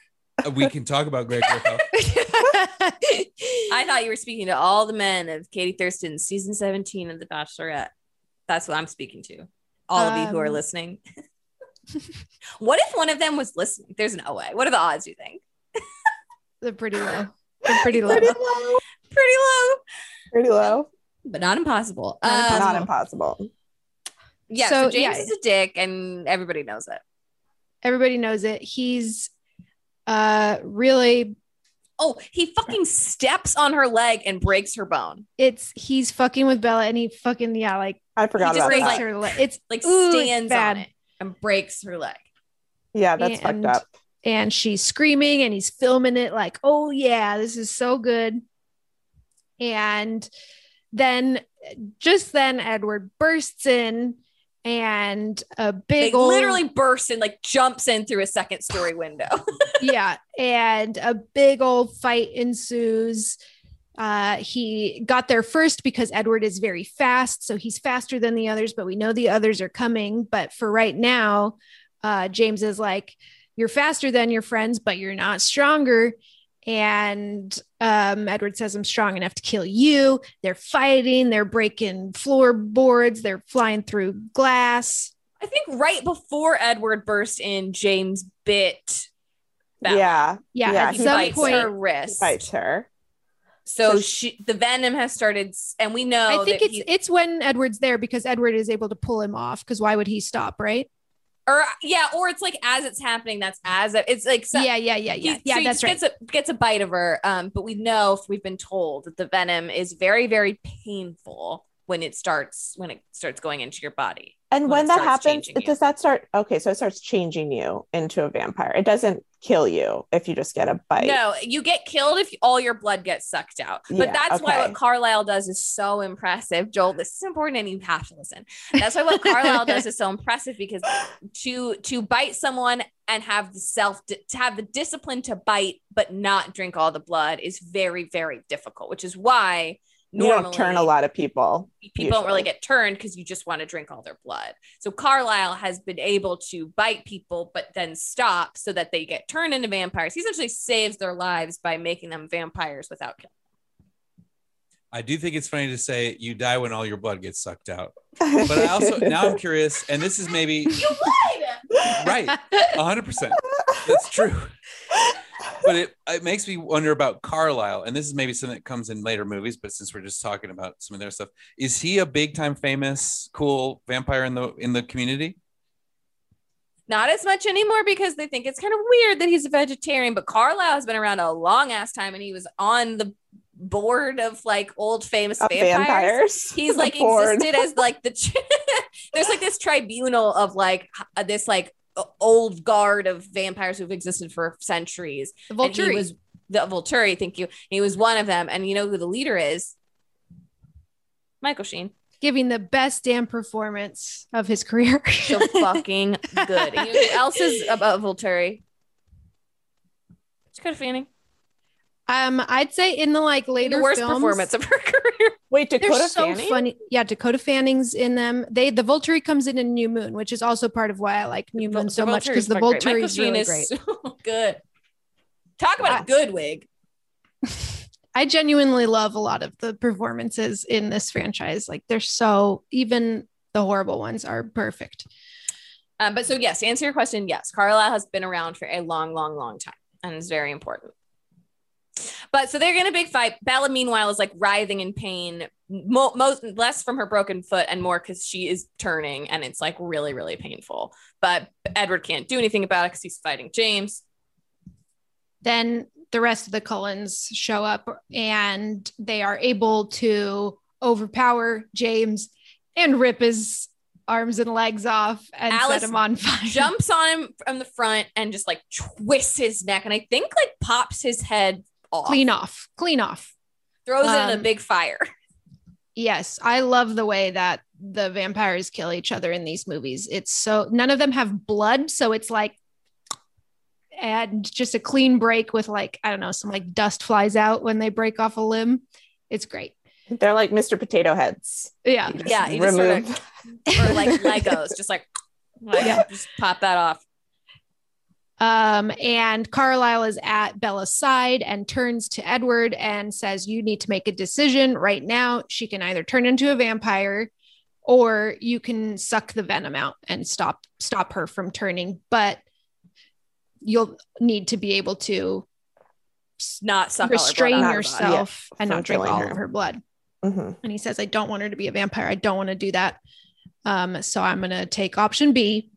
Speaker 7: we can talk about Greg Grippo.
Speaker 6: I thought you were speaking to all the men of Katie Thurston, season 17 of The Bachelorette. That's what I'm speaking to. All of you who are
Speaker 3: Um,
Speaker 6: listening. what if one of them was listening? There's no way. What are the odds, you think?
Speaker 3: They're pretty low. They're pretty low.
Speaker 4: Pretty low.
Speaker 6: Pretty low,
Speaker 4: Pretty low.
Speaker 6: but not impossible.
Speaker 3: Not
Speaker 6: Um,
Speaker 3: impossible.
Speaker 4: Not impossible.
Speaker 6: Yeah, so,
Speaker 3: So,
Speaker 6: James
Speaker 3: yeah.
Speaker 6: is a dick and everybody knows it.
Speaker 3: Everybody knows it. He's uh really
Speaker 6: Oh, he fucking steps on her leg and breaks her bone.
Speaker 3: it's he's fucking with Bella and he fucking yeah, like
Speaker 4: I forgot
Speaker 6: just
Speaker 4: about
Speaker 3: breaks
Speaker 4: that.
Speaker 3: her leg. It's
Speaker 6: Like
Speaker 3: Ooh,
Speaker 6: stands
Speaker 3: bad.
Speaker 6: on it and breaks her leg.
Speaker 4: Yeah, that's
Speaker 3: and-
Speaker 4: fucked up.
Speaker 3: and she's screaming and he's filming it like, oh yeah, this is so good. And then just then Edward bursts in and a big old
Speaker 6: literally bursts and like jumps in through a second story window.
Speaker 3: yeah, and a big old fight ensues. Uh, he got there first because Edward is very fast, so he's faster than the others. But we know the others are coming. But for right now, uh, James is like, "You're faster than your friends, but you're not stronger." And um, Edward says, "I'm strong enough to kill you." They're fighting. They're breaking floorboards. They're flying through glass.
Speaker 6: I think right before Edward burst in, James bit. Bella.
Speaker 4: Yeah.
Speaker 3: Yeah,
Speaker 4: Yeah,
Speaker 3: at
Speaker 4: he
Speaker 3: some
Speaker 6: bites
Speaker 3: point,
Speaker 6: her wrist.
Speaker 4: Bites her.
Speaker 6: So
Speaker 4: So
Speaker 6: she, the venom has started, and we know.
Speaker 3: I think
Speaker 6: that
Speaker 3: it's
Speaker 6: he-
Speaker 3: it's when Edward's there because Edward is able to pull him off. Because why would he stop, right?
Speaker 6: Or yeah, or it's like as it's happening. That's as it- it's like so,
Speaker 3: yeah, yeah, yeah, yeah,
Speaker 6: he-
Speaker 3: yeah.
Speaker 6: so he
Speaker 3: that's
Speaker 6: just
Speaker 3: right.
Speaker 6: Gets a, gets a bite of her. Um, but we know we've been told that the venom is very, very painful when it starts when it starts going into your body.
Speaker 4: And
Speaker 6: when
Speaker 4: when, that happens, does that start? Okay, so it starts changing you into a vampire. It doesn't kill you if you just get a bite.
Speaker 6: No, you get killed if all your blood gets sucked out. But
Speaker 4: Yeah,
Speaker 6: that's why what Carlisle does is so impressive. Joel, this is important and you have to listen. That's why what Carlisle does is so impressive because to to bite someone and have the self to have the discipline to bite but not drink all the blood is very very difficult, which is why
Speaker 4: you don't turn a lot of people.
Speaker 6: people don't really get turned because you just want to drink all their blood. So Carlisle has been able to bite people, but then stop so that they get turned into vampires. He essentially saves their lives by making them vampires without killing.
Speaker 7: I do think it's funny to say you die when all your blood gets sucked out. But I also now I'm curious, and this is maybe right, hundred percent. That's true. But it it makes me wonder about Carlisle, and this is maybe something that comes in later movies. But since we're just talking about some of their stuff, is he a big time famous, cool vampire in the in the community?
Speaker 6: Not as much anymore because they think it's kind of weird that he's a vegetarian. But Carlisle has been around a long ass time, and he was on the board of like old famous vampires.
Speaker 4: vampires.
Speaker 6: He's like
Speaker 4: board.
Speaker 6: existed as like the there's like this tribunal of like uh, this like old guard of vampires who've existed for centuries.
Speaker 3: The
Speaker 6: And he
Speaker 3: Volturi.
Speaker 6: was the Volturi, thank you. He was one of them, and you know who the leader is? Michael Sheen.
Speaker 3: Giving the best damn performance of his career.
Speaker 6: So fucking good. And you know who else is about Volturi? Dakota Fanning.
Speaker 3: Um, I'd say in the like later
Speaker 6: The worst
Speaker 3: films,
Speaker 6: performance of her career.
Speaker 4: Wait, Dakota
Speaker 3: They're
Speaker 4: Dakota
Speaker 3: so
Speaker 4: Fanning?
Speaker 3: funny. Yeah, Dakota Fanning's in them. They the Volturi comes in in New Moon, which is also part of why I like New Moon so much because the
Speaker 6: Volturi
Speaker 3: Volturi is really great.
Speaker 6: so good. Talk about a good wig.
Speaker 3: I genuinely love a lot of the performances in this franchise. Like they're so even the horrible ones are perfect.
Speaker 6: Um, but so yes, to answer your question, yes, Carlisle has been around for a long, long, long time, and is very important. But so they're in a big fight. Bella, meanwhile, is like writhing in pain, mo- most less from her broken foot and more because she is turning, and it's like really, really painful. But Edward can't do anything about it because he's fighting James.
Speaker 3: Then the rest of the Cullens show up and they are able to overpower James and rip his arms and legs off and
Speaker 6: Alice
Speaker 3: set him on fire.
Speaker 6: Jumps on him from the front and just like twists his neck, and I think like pops his head off,
Speaker 3: Clean off. Clean off.
Speaker 6: throws it in
Speaker 3: Um,
Speaker 6: a big fire.
Speaker 3: Yes, I love the way that the vampires kill each other in these movies. It's so none of them have blood, so it's like and just a clean break with like I don't know, some like dust flies out when they break off a limb. It's great.
Speaker 4: They're like Mr. Potato Heads.
Speaker 3: Yeah.
Speaker 4: You just
Speaker 6: Yeah, you just sort
Speaker 4: remove.
Speaker 6: of or like Legos, just like, like
Speaker 3: Yeah.
Speaker 6: just pop that off.
Speaker 3: Um, and Carlisle is at Bella's side and turns to Edward and says, You need to make a decision right now. She can either turn into a vampire or you can suck the venom out and stop stop her from turning. But you'll need to be able to
Speaker 6: Not suck all her blood
Speaker 3: restrain
Speaker 6: out of her body.
Speaker 3: yourself and not drink all
Speaker 4: her.
Speaker 3: of her blood.
Speaker 4: Mhm.
Speaker 3: And he says, I don't want her to be a vampire. I don't want to do that. Um, so I'm gonna take option B.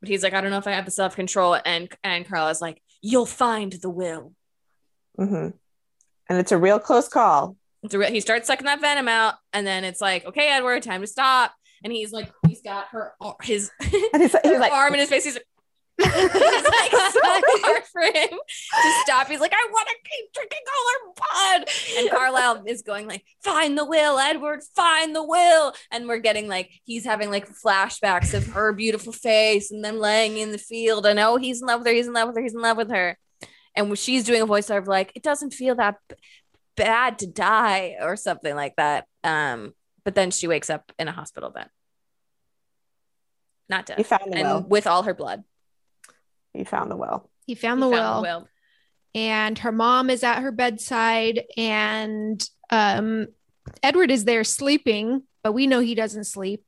Speaker 6: But he's like, I don't know if I have the self control, and and Carlisle's like, you'll find the will.
Speaker 4: Mhm. And it's a real close call.
Speaker 6: It's a re- He starts sucking that venom out, and then it's like, okay, Edward, time to stop. And he's like, he's got her his
Speaker 4: And he's, he's like,
Speaker 6: arm in his face. He's like, it's like so hard for him to stop. He's like, I want to keep drinking all her blood. And Carlisle is going like, find the will, Edward, find the will. And we're getting like, he's having like flashbacks of her beautiful face and them laying in the field. And oh, he's in love with her, he's in love with her, he's in love with her. And she's doing a voiceover of like, it doesn't feel that b- bad to die or something like that. Um, but then she wakes up in a hospital bed. Not dead.
Speaker 4: Found the
Speaker 6: and
Speaker 4: will.
Speaker 6: with all her blood.
Speaker 4: He found the will.
Speaker 3: He found,
Speaker 6: He
Speaker 3: the,
Speaker 6: found
Speaker 3: will,
Speaker 6: the will.
Speaker 3: and her mom is at her bedside, and um, Edward is there sleeping, but we know he doesn't sleep.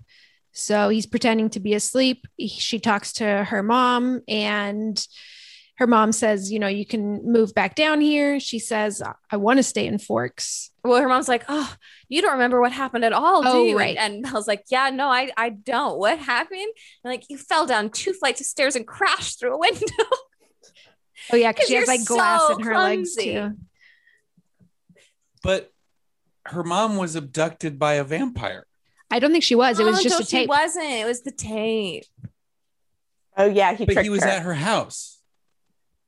Speaker 3: So he's pretending to be asleep. She talks to her mom, and her mom says, You know, you can move back down here. She says, I want to stay in Forks.
Speaker 6: Well, her mom's like, "Oh, you don't remember what happened at all, do
Speaker 3: Oh,
Speaker 6: you?"
Speaker 3: right.
Speaker 6: And, and Mel's like, "Yeah, no, I, I don't. What happened?" And like, you fell down two flights of stairs and crashed through a window.
Speaker 3: Oh, yeah,
Speaker 6: Cause
Speaker 3: she has like glass
Speaker 6: so
Speaker 3: in her legs, too.
Speaker 7: But her mom was abducted by a vampire.
Speaker 3: I don't think she was. It was
Speaker 6: Oh,
Speaker 3: just
Speaker 6: no,
Speaker 3: a tape.
Speaker 6: She wasn't. It was the tape.
Speaker 4: Oh yeah, he
Speaker 7: But he was
Speaker 4: her.
Speaker 7: at her house.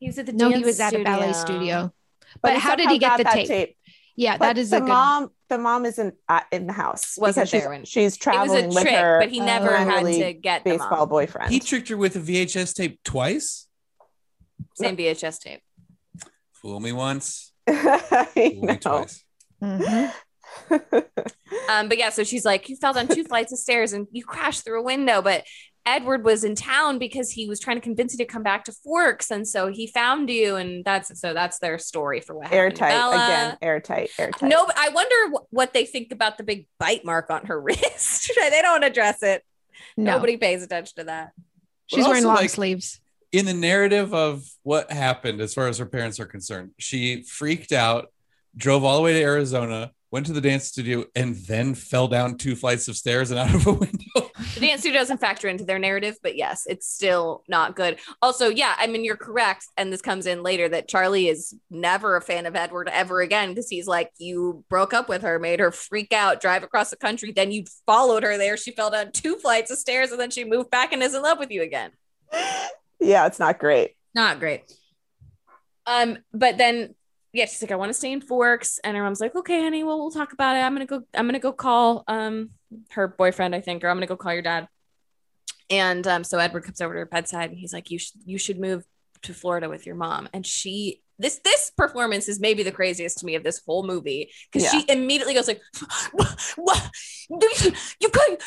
Speaker 6: He was at the
Speaker 3: No, he
Speaker 6: dance
Speaker 3: was at a ballet studio. But, how did he get the
Speaker 4: that
Speaker 3: tape? Yeah,
Speaker 4: But
Speaker 3: that is
Speaker 4: the
Speaker 3: a good.
Speaker 4: mom. The mom isn't at, in the house
Speaker 6: Wasn't
Speaker 4: she's,
Speaker 6: there when-
Speaker 4: she's
Speaker 6: It was
Speaker 4: traveling
Speaker 6: a
Speaker 4: with
Speaker 6: trick,
Speaker 4: her.
Speaker 6: but he never
Speaker 4: minor
Speaker 6: had to get the
Speaker 4: baseball
Speaker 6: mom.
Speaker 4: boyfriend.
Speaker 7: He tricked her with a VHS tape twice.
Speaker 6: Same VHS tape.
Speaker 7: Fool me once, fool me
Speaker 4: know.
Speaker 7: twice.
Speaker 3: Mhm.
Speaker 6: Um, but yeah, so she's like, you fell down two flights of stairs and you crashed through a window. But Edward was in town because he was trying to convince you to come back to Forks, and so he found you, and that's so that's their story for what happened.
Speaker 4: airtight
Speaker 6: Bella.
Speaker 4: again. Airtight. Airtight.
Speaker 6: No, I wonder wh- what they think about the big bite mark on her wrist. they don't address it.
Speaker 3: No,
Speaker 6: Nobody pays attention to that.
Speaker 3: she's wearing long
Speaker 7: like,
Speaker 3: sleeves.
Speaker 7: in the narrative of what happened as far as her parents are concerned she freaked out drove all the way to arizona went to the dance studio and then fell down two flights of stairs and out of a window
Speaker 6: The dance studio doesn't factor into their narrative, but yes, it's still not good. Also, yeah, I mean, you're correct. And this comes in later that Charlie is never a fan of Edward ever again because he's like, you broke up with her, made her freak out, drive across the country. Then you followed her there. She fell down two flights of stairs and then she moved back and is in love with you again.
Speaker 4: Yeah, it's not great.
Speaker 6: Not great. Um, but then yeah, she's like, I want to stay in Forks, and her mom's like, okay, honey, well, we'll talk about it. I'm gonna go. I'm gonna go call um her boyfriend, I think, or I'm gonna go call your dad. And um, so Edward comes over to her bedside, and he's like, you should you should move to Florida with your mom. And she this this performance is maybe the craziest to me of this whole movie because she immediately goes like, what, what? You, you can't,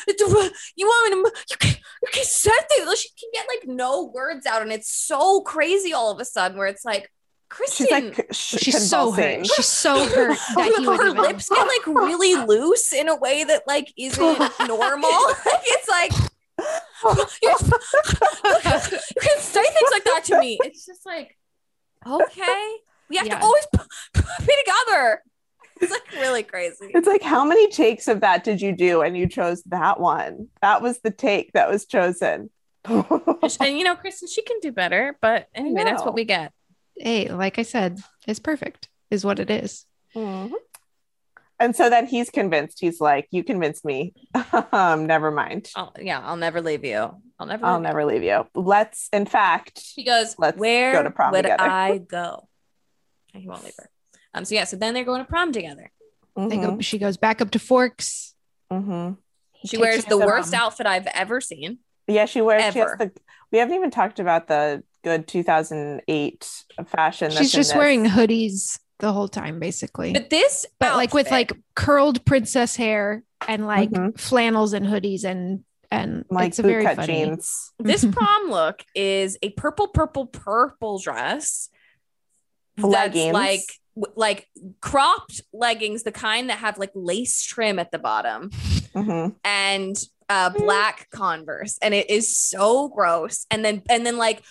Speaker 6: you want me to, you can't, you can't say things. She can get like no words out, and it's so crazy all of a sudden where it's like, Kristen,
Speaker 4: She's like sh-
Speaker 3: She's so hurt. She's so hurt that he would
Speaker 6: her
Speaker 3: even-
Speaker 6: lips get like really loose in a way that like isn't normal. like it's like you can say things like that to me. It's just like okay, we have
Speaker 3: Yeah.
Speaker 6: to always be together. It's like really crazy.
Speaker 4: It's like, how many takes of that did you do? And you chose that one. That was the take that was chosen.
Speaker 6: And you know, Kristen, she can do better. But anyway, that's what we get.
Speaker 3: Hey, like I said, it's perfect, is what it is.
Speaker 4: Mhm. And so then he's convinced. He's like, "You convinced me. um, never mind.
Speaker 6: I'll, yeah, I'll never leave you. I'll never.
Speaker 4: I'll
Speaker 6: leave you."
Speaker 4: never leave you. Let's, in fact,
Speaker 6: She goes,
Speaker 4: Let's
Speaker 6: Where
Speaker 4: go to prom
Speaker 6: would
Speaker 4: together."
Speaker 6: I go? And he won't leave her. Um, so yeah, so then they're going to prom together.
Speaker 3: They go, she goes back up to Forks. Mm-hmm.
Speaker 6: She wears the worst
Speaker 3: prom.
Speaker 6: outfit I've ever seen.
Speaker 4: Yeah, she wears. She has
Speaker 6: Ever.
Speaker 4: the. We haven't even talked about the good 2008 fashion.
Speaker 3: She's just
Speaker 4: this.
Speaker 3: wearing hoodies the whole time, basically.
Speaker 6: But this,
Speaker 3: but like with like curled princess hair and like
Speaker 4: Mhm.
Speaker 3: flannels and hoodies and and
Speaker 4: like
Speaker 3: it's a very
Speaker 4: bootcut
Speaker 3: funny.
Speaker 4: jeans.
Speaker 6: this prom look is a purple, purple, purple dress.
Speaker 4: Leggings.
Speaker 6: That's like like cropped leggings, the kind that have like lace trim at the bottom,
Speaker 4: Mhm.
Speaker 6: and uh black Converse, and it is so gross. And then and then like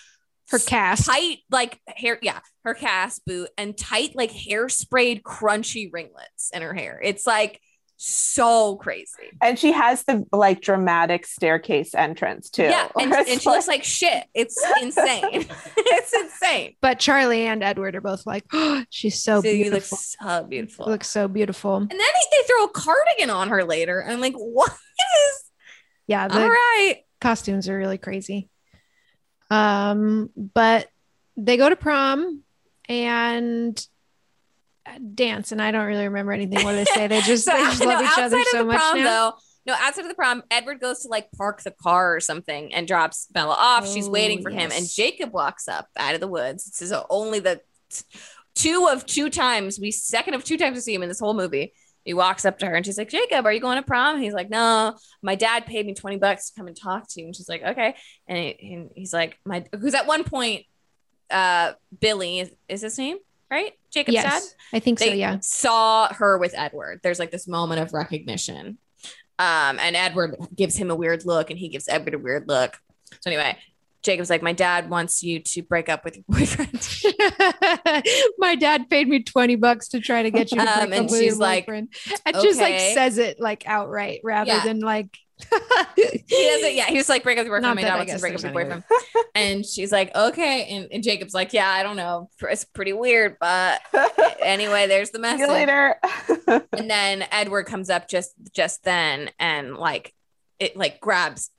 Speaker 3: Her cast.
Speaker 6: tight like hair, yeah, her cast boot and tight like hair sprayed crunchy ringlets in her hair. It's like so crazy.
Speaker 4: And she has the like dramatic staircase entrance too.
Speaker 6: Yeah, and, and
Speaker 4: it's
Speaker 6: she looks like shit. It's insane. it's insane.
Speaker 3: But Charlie and Edward are both like, oh, she's so
Speaker 6: So you look
Speaker 3: beautiful.
Speaker 6: so beautiful.
Speaker 3: looks so beautiful.
Speaker 6: And then they, they throw a cardigan on her later. I'm like, what is
Speaker 3: Yeah, the
Speaker 6: all right?
Speaker 3: costumes are really crazy. Um, but they go to prom and dance, and I don't really remember anything. What they say? They just,
Speaker 6: So,
Speaker 3: they just
Speaker 6: no,
Speaker 3: each other
Speaker 6: of
Speaker 3: so
Speaker 6: the
Speaker 3: much
Speaker 6: prom,
Speaker 3: now.
Speaker 6: Though, no, outside of the prom, Edward goes to like park the car or something and drops Bella off. She's
Speaker 3: Oh,
Speaker 6: waiting for him, and. Jacob walks up out of the woods. This is only the two of two times we second of two times we see him in this whole movie. He walks up to her and she's like, Jacob, are you going to prom? And he's like, No, my dad paid me 20 bucks to come and talk to you. And she's like, Okay. And, he, and he's like, My who's at one point, uh, Billy is, is his name, right? Jacob's
Speaker 3: Yes,
Speaker 6: dad
Speaker 3: I think so. Yeah.
Speaker 6: saw her with Edward. There's like this moment of recognition. Um, and Edward gives him a weird look and he gives Edward a weird look. So anyway, Jacob's like, My dad wants you to break up with your boyfriend.
Speaker 3: My dad paid me 20 bucks to try to get you to break
Speaker 6: Um, and
Speaker 3: up with
Speaker 6: she's
Speaker 3: your
Speaker 6: like,
Speaker 3: boyfriend. And just like says it like outright rather
Speaker 6: Yeah.
Speaker 3: than like
Speaker 6: he doesn't, yeah, he was like, break up with your
Speaker 3: Not
Speaker 6: boyfriend. My dad wants to break up with your boyfriend. and she's like, okay. And, and Jacob's like, yeah, I don't know. It's pretty weird, but anyway, there's the
Speaker 4: See
Speaker 6: message.
Speaker 4: you later.
Speaker 6: and then Edward comes up just just then and like it like grabs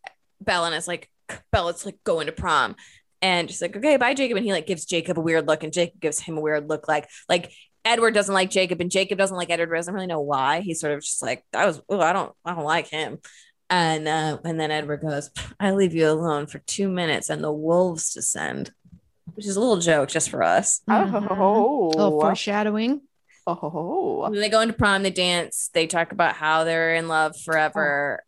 Speaker 6: Bella and is like Bella, it's like going to prom. And she's like, okay, bye, Jacob. And he like gives Jacob a weird look, and Jacob gives him a weird look, like like Edward doesn't like Jacob, and Jacob doesn't like Edward. Doesn't really know why. He's sort of just like, I was, oh, I don't, I don't like him. And uh, and then Edward goes, I leave you alone for two minutes, and the wolves descend, which is a little joke just for us.
Speaker 4: Oh,
Speaker 3: little foreshadowing.
Speaker 4: Oh,
Speaker 6: And they go into prom, they dance, they talk about how they're in love forever.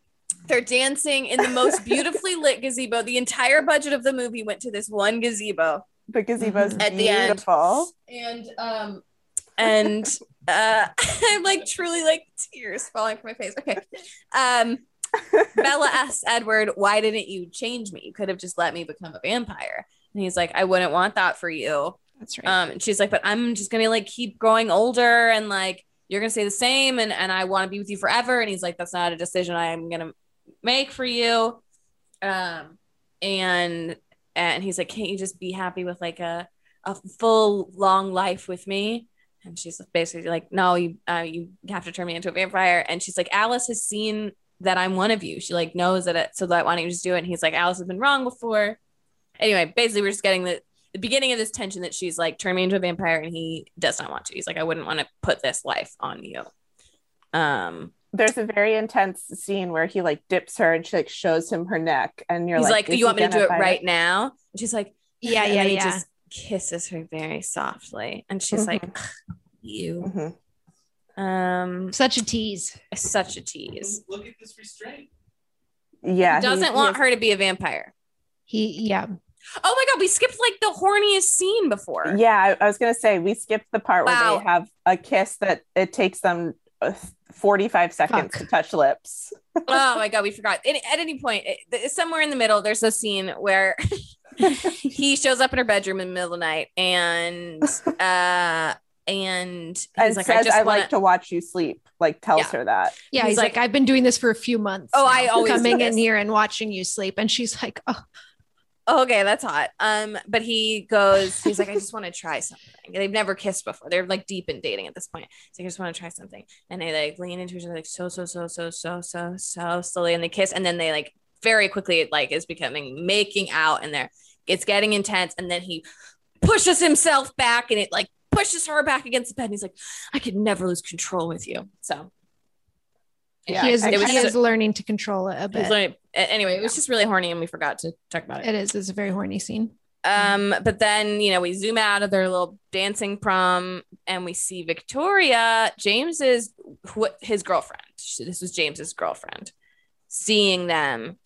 Speaker 6: They're dancing in the most beautifully lit gazebo. The entire budget of the movie went to this one gazebo.
Speaker 4: the gazebo's
Speaker 6: At the end.
Speaker 4: beautiful.
Speaker 6: And um and uh I'm like truly like tears falling from my face. Okay. Um Bella asks Edward, why didn't you change me? You could have just let me become a vampire. And he's like, I wouldn't want that for you.
Speaker 3: That's right.
Speaker 6: Um, and she's like, but I'm just gonna like keep growing older and like you're gonna stay the same and and I want to be with you forever. And he's like, that's not a decision I'm gonna make for you. Um, and and he's like, can't you just be happy with like a a full long life with me? And she's basically like, no, you uh, you have to turn me into a vampire. And she's like, Alice has seen that I'm one of you. She like knows that it, so that why don't you just do it? And he's like, Alice has been wrong before. Anyway, basically, we're just getting the the beginning of this tension that she's like, turn me into a vampire, and he does not want to. He's like, I wouldn't want to put this life on you. Um,
Speaker 4: There's a very intense scene where he like dips her and she like shows him her neck, and you're
Speaker 6: he's
Speaker 4: like,
Speaker 6: like, you want me to do
Speaker 4: gonna
Speaker 6: it right now? And she's like,
Speaker 3: Yeah,
Speaker 6: and
Speaker 3: yeah,
Speaker 6: he
Speaker 3: yeah.
Speaker 6: just kisses her very softly, and she's like,
Speaker 4: Mhm.
Speaker 6: "Ugh, you.
Speaker 4: Mhm.
Speaker 6: Um,
Speaker 3: Such a tease.
Speaker 6: such a tease.
Speaker 7: Look at this restraint.
Speaker 4: Yeah,
Speaker 6: He doesn't
Speaker 4: he-
Speaker 6: want
Speaker 4: he
Speaker 6: her to be a vampire.
Speaker 3: He yeah.
Speaker 6: Oh my god, we skipped like the horniest scene before.
Speaker 4: Yeah, I, I was gonna say we skipped the part where they have a kiss that it takes them 45 seconds
Speaker 3: Fuck.
Speaker 4: to touch lips.
Speaker 6: oh my god, we forgot. Any, at any point, it, somewhere in the middle, there's a scene where he shows up in her bedroom in the middle of the night, and uh, and he's
Speaker 4: And
Speaker 6: like,
Speaker 4: says,
Speaker 6: I
Speaker 4: "I,
Speaker 6: just want
Speaker 4: like to watch you sleep." Like tells
Speaker 6: Yeah.
Speaker 4: her that.
Speaker 3: Yeah,
Speaker 6: He's
Speaker 3: he's, like,
Speaker 6: like-
Speaker 3: I've been doing this for a few months.
Speaker 6: Oh, I always
Speaker 3: coming in here and watching you sleep. And she's like, Oh,
Speaker 6: okay, that's hot. Um, but he goes, he's like, I just want to try something. They've never kissed before. They're like deep in dating at this point. So I just want to try something. And they like lean into each other like so, so, so, so, so, so, so slowly, and they kiss, and then they like very quickly it like is becoming making out, and there it's getting intense, and then he pushes himself back, and it like pushes her back against the bed. And he's like, I could never lose control with you. So
Speaker 4: Yeah,
Speaker 3: he is
Speaker 4: I-
Speaker 6: it was
Speaker 3: he is learning to control it a bit.
Speaker 6: Anyway, it was just really horny, and we forgot to talk about it.
Speaker 3: It is. It's a very horny scene.
Speaker 6: Um, but then you know we zoom out of their little dancing prom, and we see Victoria, James's who his girlfriend. She- This was James's girlfriend, seeing them,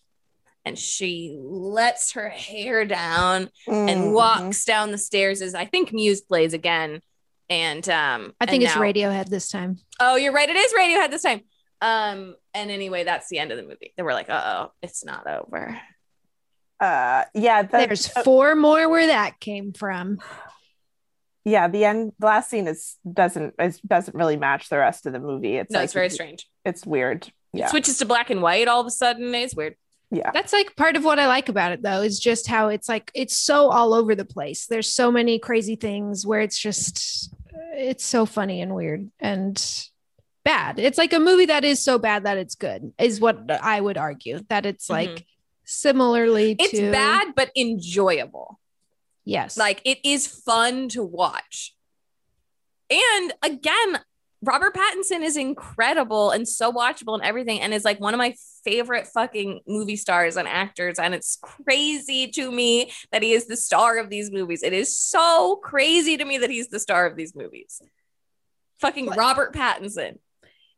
Speaker 6: and she lets her hair down and
Speaker 4: Mhm.
Speaker 6: walks down the stairs. As I think Muse plays again, and um,
Speaker 3: I think it's
Speaker 6: now-
Speaker 3: Radiohead this time.
Speaker 6: Oh, you're right. It is Radiohead this time. Um, and anyway, that's the end of the movie. They were like, "Uh oh, it's not over."
Speaker 4: Uh, yeah, the,
Speaker 3: There's four more where that came from.
Speaker 4: yeah. The end, the last scene is doesn't is doesn't really match the rest of the movie. It's
Speaker 6: No,
Speaker 4: like
Speaker 6: it's very strange.
Speaker 4: It's weird. Yeah,
Speaker 6: It switches to black and white all of a sudden. It's weird.
Speaker 4: yeah.
Speaker 3: That's like part of what I like about it though, is just how it's like it's so all over the place. There's so many crazy things where it's just it's so funny and weird and bad. It's like a movie that is so bad that it's good, is what mm-hmm. I would argue. That it's mm-hmm. like Similarly
Speaker 6: It's
Speaker 3: to
Speaker 6: bad, but enjoyable.
Speaker 3: Yes.
Speaker 6: Like it is fun to watch. And again, Robert Pattinson is incredible and so watchable and everything, and is like one of my favorite fucking movie stars and actors. And it's crazy to me that he is the star of these movies. It is so crazy to me that he's the star of these movies. Fucking Robert Pattinson.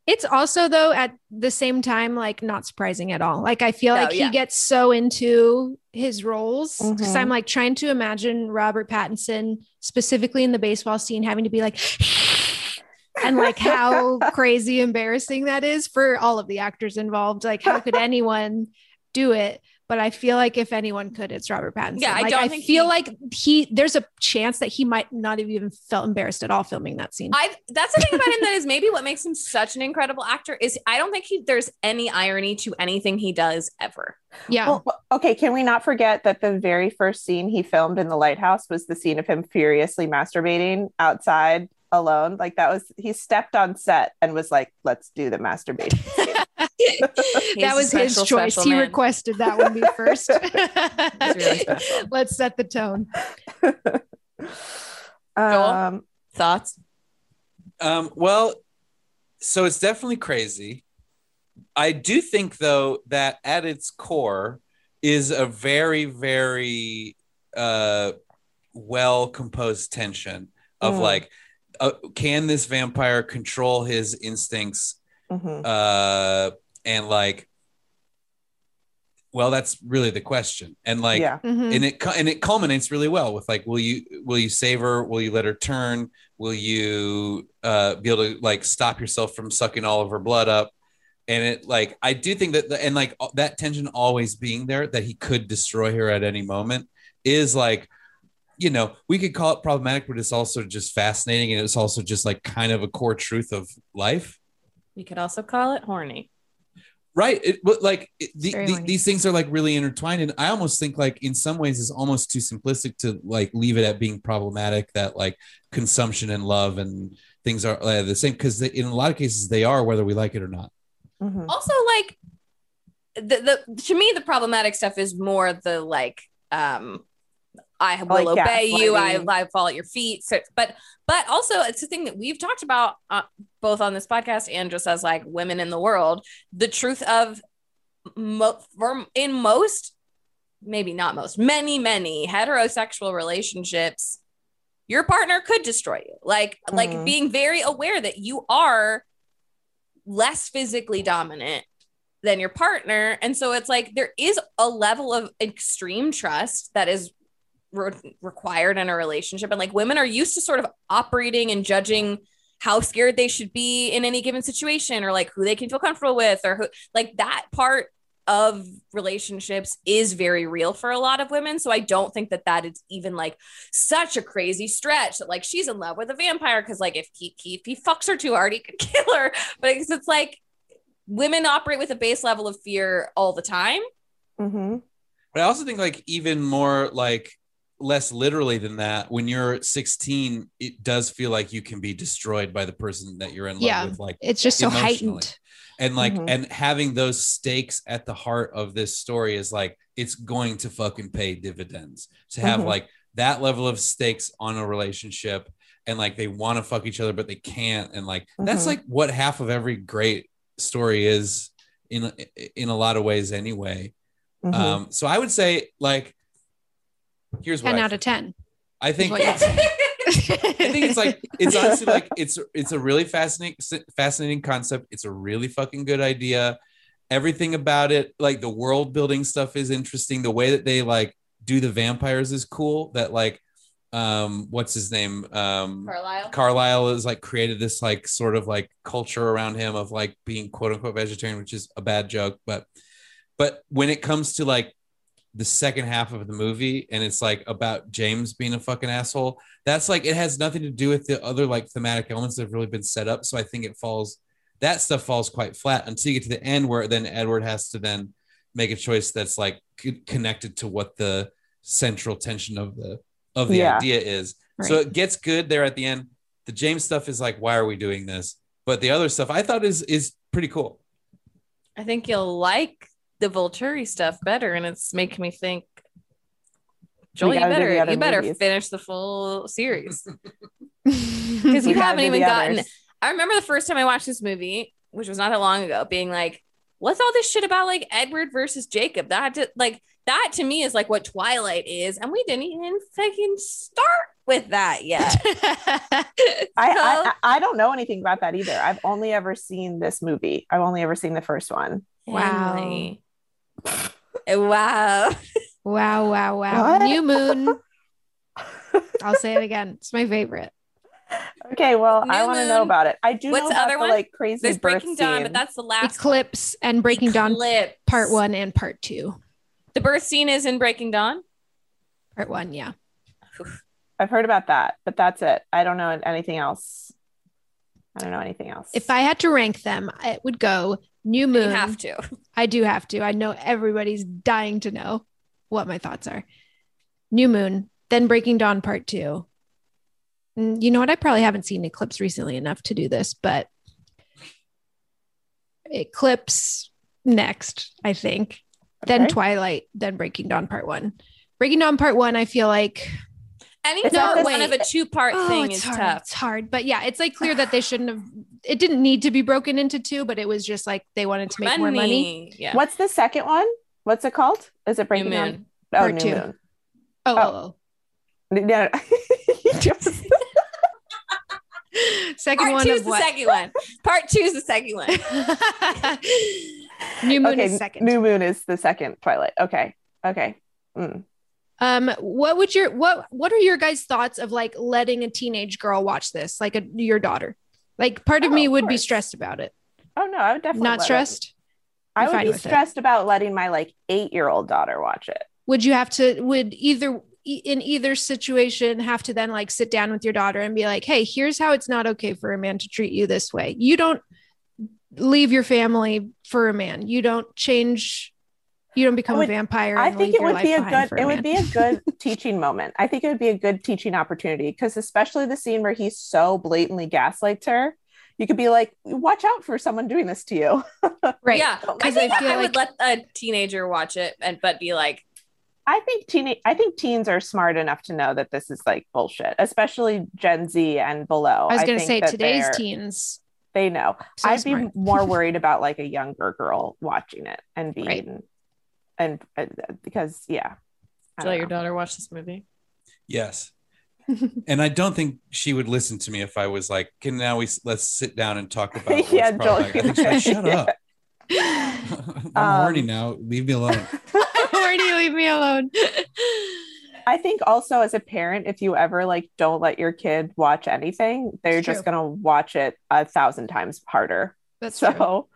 Speaker 3: It's also though at the same time like not surprising at all. Like I feel
Speaker 6: No,
Speaker 3: like
Speaker 6: yeah.
Speaker 3: he gets so into his roles because
Speaker 4: Mhm.
Speaker 3: I'm like trying to imagine Robert Pattinson specifically in the baseball scene having to be like and like how crazy embarrassing that is for all of the actors involved. Like how could anyone do it? But I feel like if anyone could, it's Robert Pattinson.
Speaker 6: Yeah, I
Speaker 3: like,
Speaker 6: don't
Speaker 3: I
Speaker 6: think
Speaker 3: feel
Speaker 6: he-
Speaker 3: like he there's a chance that he might not have even felt embarrassed at all filming that scene.
Speaker 6: I that's the thing about him that is maybe what makes him such an incredible actor is I don't think he there's any irony to anything he does ever.
Speaker 3: yeah.
Speaker 4: Well, okay, can we not forget that the very first scene he filmed in the lighthouse was the scene of him furiously masturbating outside alone? Like that was he stepped on set and was like, "Let's do the
Speaker 6: masturbation."
Speaker 3: That
Speaker 6: a
Speaker 3: was his choice. He
Speaker 6: man.
Speaker 3: requested that one be first.
Speaker 6: really special.
Speaker 3: Let's set the tone.
Speaker 4: um,
Speaker 6: Thoughts?
Speaker 7: Um, well, so it's definitely crazy. I do think though that at its core is a very, very uh well composed tension of
Speaker 4: Mm.
Speaker 7: like uh, can this vampire control his instincts
Speaker 4: mhm.
Speaker 7: uh and like well that's really the question and like
Speaker 4: yeah.
Speaker 3: Mhm.
Speaker 7: and it and it culminates really well with like will you will you save her will you let her turn will you uh be able to like stop yourself from sucking all of her blood up and it like i do think that the, and like that tension always being there that he could destroy her at any moment is like you know we could call it problematic but it's also just fascinating and it's also just like kind of a core truth of life
Speaker 6: We could also call it horny.
Speaker 7: right it but like it, the, the- these things are like really intertwined and i almost think like in some ways it's almost too simplistic to like leave it at being problematic that like consumption and love and things are uh, the same because in a lot of cases they are whether we like it or not
Speaker 4: Mhm.
Speaker 6: Also, like the, the to me, the problematic stuff is more the like um I will
Speaker 4: Like
Speaker 6: obey you, I. I fall at your feet. So, but but also it's a thing that we've talked about uh, both on this podcast and just as like women in the world. The truth of mo- for, in most, maybe not most, many many heterosexual relationships, your partner could destroy you. Like like
Speaker 4: Mhm.
Speaker 6: being very aware that you are less physically dominant than your partner. And so it's like there is a level of extreme trust that is re- required in a relationship. And like women are used to sort of operating and judging how scared they should be in any given situation or like who they can feel comfortable with or who like that part of relationships is very real for a lot of women so i don't think that that is even like such a crazy stretch that like she's in love with a vampire because like if he, if he fucks her too hard he could kill her but it's, it's like women operate with a base level of fear all the time
Speaker 4: Mhm.
Speaker 7: but i also think like even more like less literally than that when you're 16 it does feel like you can be destroyed by the person that you're in love
Speaker 3: Yeah.
Speaker 7: with like
Speaker 3: It's just so heightened.
Speaker 7: and like
Speaker 4: Mhm.
Speaker 7: and having those stakes at the heart of this story is like it's going to fucking pay dividends to have
Speaker 4: Mhm.
Speaker 7: like that level of stakes on a relationship and like they want to fuck each other but they can't and like that's
Speaker 4: Mhm.
Speaker 7: like what half of every great story is in in a lot of ways anyway
Speaker 4: Mhm.
Speaker 7: um so i would say like here's what
Speaker 3: 10
Speaker 7: I
Speaker 3: out of 10.
Speaker 7: I think
Speaker 3: what you'd say.
Speaker 7: I think it's like it's honestly like it's it's a really fascinating fascinating concept. It's a really fucking good idea. Everything about it, like the world building stuff, is interesting. The way that they like do the vampires is cool. That like, um, what's his name? Um,
Speaker 6: carlisle
Speaker 7: Carlisle is like created this like sort of like culture around him of like being quote unquote vegetarian, which is a bad joke. But but when it comes to like the second half of the movie and it's like about James being a fucking asshole, that's like it has nothing to do with the other like thematic elements that have really been set up. So I think it falls that stuff falls quite flat until you get to the end where then Edward has to then make a choice that's like c- connected to what the central tension of the of the
Speaker 4: Yeah.
Speaker 7: idea is. So it gets good there at the end. The James stuff is like, why are we doing this? But the other stuff I thought is is pretty cool.
Speaker 6: I think you'll like the Volturi stuff better, and it's making me think. Joel, you
Speaker 4: gotta do the
Speaker 6: better
Speaker 4: other
Speaker 6: you better finish the full series because you haven't even gotten.
Speaker 4: others.
Speaker 6: I remember the first time I watched this movie, which was not that long ago, being like, "What's all this shit about like Edward versus Jacob?" That did, like that to me is like what Twilight is, and we didn't even fucking start with that yet.
Speaker 4: I, I I don't know anything about that either. I've only ever seen this movie. I've only ever seen the first one.
Speaker 3: Wow.
Speaker 6: Emily. Wow.
Speaker 3: Wow, wow, wow.
Speaker 4: What?
Speaker 3: New Moon. I'll say it again. It's my favorite.
Speaker 4: Okay, well, I want to know about it. I do
Speaker 6: What's
Speaker 4: know
Speaker 6: the
Speaker 4: about
Speaker 6: other
Speaker 4: the
Speaker 6: one?
Speaker 4: like crazy
Speaker 6: There's
Speaker 4: birth
Speaker 6: Breaking Dawn,
Speaker 4: scene.
Speaker 6: but that's the last
Speaker 3: Eclipse and Breaking Dawn part one and part two.
Speaker 6: The birth scene is in Breaking Dawn.
Speaker 3: Part one, yeah.
Speaker 4: I've heard about that, but that's it. I don't know anything else. I don't know anything else.
Speaker 3: If I had to rank them, it would go New Moon.
Speaker 6: You have to.
Speaker 3: I do have to. I know everybody's dying to know what my thoughts are. New Moon, then Breaking Dawn Part Two. Mm, You know what? I probably haven't seen Eclipse recently enough to do this, but Eclipse next, I think. Then Twilight, then Breaking Dawn Part One. Breaking Dawn Part One, I feel like
Speaker 6: Any
Speaker 4: It's not
Speaker 6: one of a two part
Speaker 3: Oh,
Speaker 6: thing
Speaker 3: it's
Speaker 6: is
Speaker 3: hard.
Speaker 6: tough.
Speaker 3: It's hard, but yeah, it's like clear that they shouldn't have. It didn't need to be broken into two, but it was just like they wanted to make more money.
Speaker 6: Yeah.
Speaker 4: What's the second one? What's it called? Is it Breaking Dawn?
Speaker 6: Moon.
Speaker 4: Oh,
Speaker 3: Part
Speaker 4: New
Speaker 3: two.
Speaker 4: Moon.
Speaker 3: Oh,
Speaker 4: Oh.
Speaker 3: oh,
Speaker 4: No, Just-
Speaker 3: oh. second
Speaker 6: Part
Speaker 3: one
Speaker 6: two is the
Speaker 3: what?
Speaker 6: second one. Part two is the second one.
Speaker 3: New Moon
Speaker 4: okay,
Speaker 3: is second.
Speaker 4: New Moon is the second Twilight. Okay. Okay. Mm.
Speaker 3: Um, what would your what what are your guys' thoughts of like letting a teenage girl watch this, like a, your daughter? Like, part of
Speaker 4: Oh,
Speaker 3: me
Speaker 4: of
Speaker 3: would be stressed about it.
Speaker 4: Oh no, I would definitely
Speaker 3: Not stressed.
Speaker 4: I would be
Speaker 3: with it.
Speaker 4: stressed about letting my like eight year old daughter watch it.
Speaker 3: Would you have to? Would either in either situation have to then like sit down with your daughter and be like, "Hey, here's how it's not okay for a man to treat you this way. You don't leave your family for a man. You don't change. You don't become
Speaker 4: would-
Speaker 3: a vampire.
Speaker 4: I think it would be a good
Speaker 3: for
Speaker 4: it would be a good teaching moment. I think it would be a good teaching opportunity because especially the scene where he so blatantly gaslights her. You could be like, watch out for someone doing this to you.
Speaker 3: right.
Speaker 6: Yeah. I
Speaker 3: Because
Speaker 6: think
Speaker 3: I
Speaker 6: I,
Speaker 3: feel
Speaker 6: would
Speaker 3: like
Speaker 6: let a teenager watch it and but be like,
Speaker 4: I think teen I think teens are smart enough to know that this is like bullshit, especially Gen Z and below.
Speaker 3: I was going to
Speaker 4: think
Speaker 3: say
Speaker 4: that
Speaker 3: today's teens.
Speaker 4: They know.
Speaker 3: So
Speaker 4: I'd
Speaker 3: smart.
Speaker 4: be more worried about like a younger girl watching it and being
Speaker 3: Right.
Speaker 4: And uh, because yeah. I
Speaker 6: to
Speaker 4: don't
Speaker 6: let your daughter watch this movie.
Speaker 7: Yes. and I don't think she would listen to me if I was like, "Can now we let's sit down and talk about?" What's
Speaker 4: Yeah,
Speaker 7: problematic." I think she's like, "Shut
Speaker 4: Yeah.
Speaker 7: up! I'm horny
Speaker 4: Um,
Speaker 7: now. Leave me alone."
Speaker 3: Where do you leave me alone?
Speaker 4: I think also as a parent, if you ever like don't let your kid watch anything, they're
Speaker 3: It's
Speaker 4: just
Speaker 3: true.
Speaker 4: gonna watch it a thousand times harder.
Speaker 3: That's true.
Speaker 4: So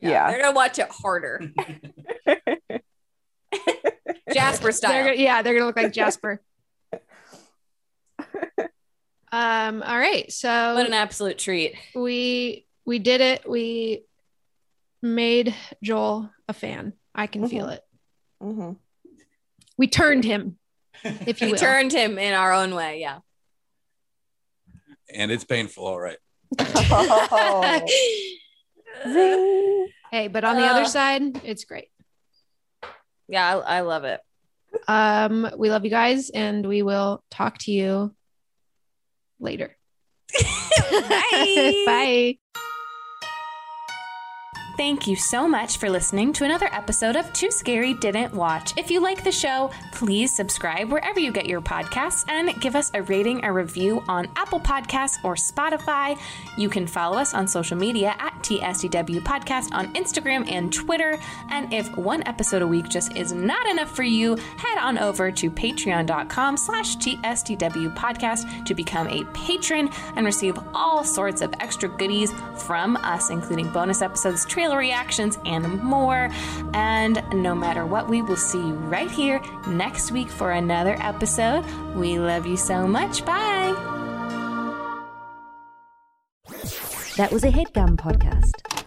Speaker 4: yeah.
Speaker 6: They're gonna watch it harder. Jasper
Speaker 3: They're
Speaker 6: style.
Speaker 3: yeah, they're gonna look like Jasper. um. All right. So
Speaker 6: What an absolute treat.
Speaker 3: we we did it. We made Joel a fan. I can feel it.
Speaker 4: Mm-hmm.
Speaker 3: We turned him, if you
Speaker 6: We
Speaker 3: will.
Speaker 6: turned him in our own way. Yeah.
Speaker 7: and it's painful, all right.
Speaker 4: Oh.
Speaker 3: Hey, but on the other
Speaker 6: Uh.
Speaker 3: side, it's great.
Speaker 6: Yeah, I, I love it.
Speaker 3: Um, we love you guys, and we will talk to you later.
Speaker 6: Bye.
Speaker 3: Bye.
Speaker 13: Thank you so much for listening to another episode of Too Scary Didn't Watch. If you like the show, please subscribe wherever you get your podcasts and give us a rating or review on Apple Podcasts or Spotify. You can follow us on social media at TSDW Podcast on Instagram and Twitter. And if one episode a week just is not enough for you, head on over to patreon.com slash TSDW Podcast to become a patron and receive all sorts of extra goodies from us, including bonus episodes, reactions, and more. And no matter what, we will see you right here next week for another episode. We love you so much. Bye.
Speaker 12: That was a headgum podcast.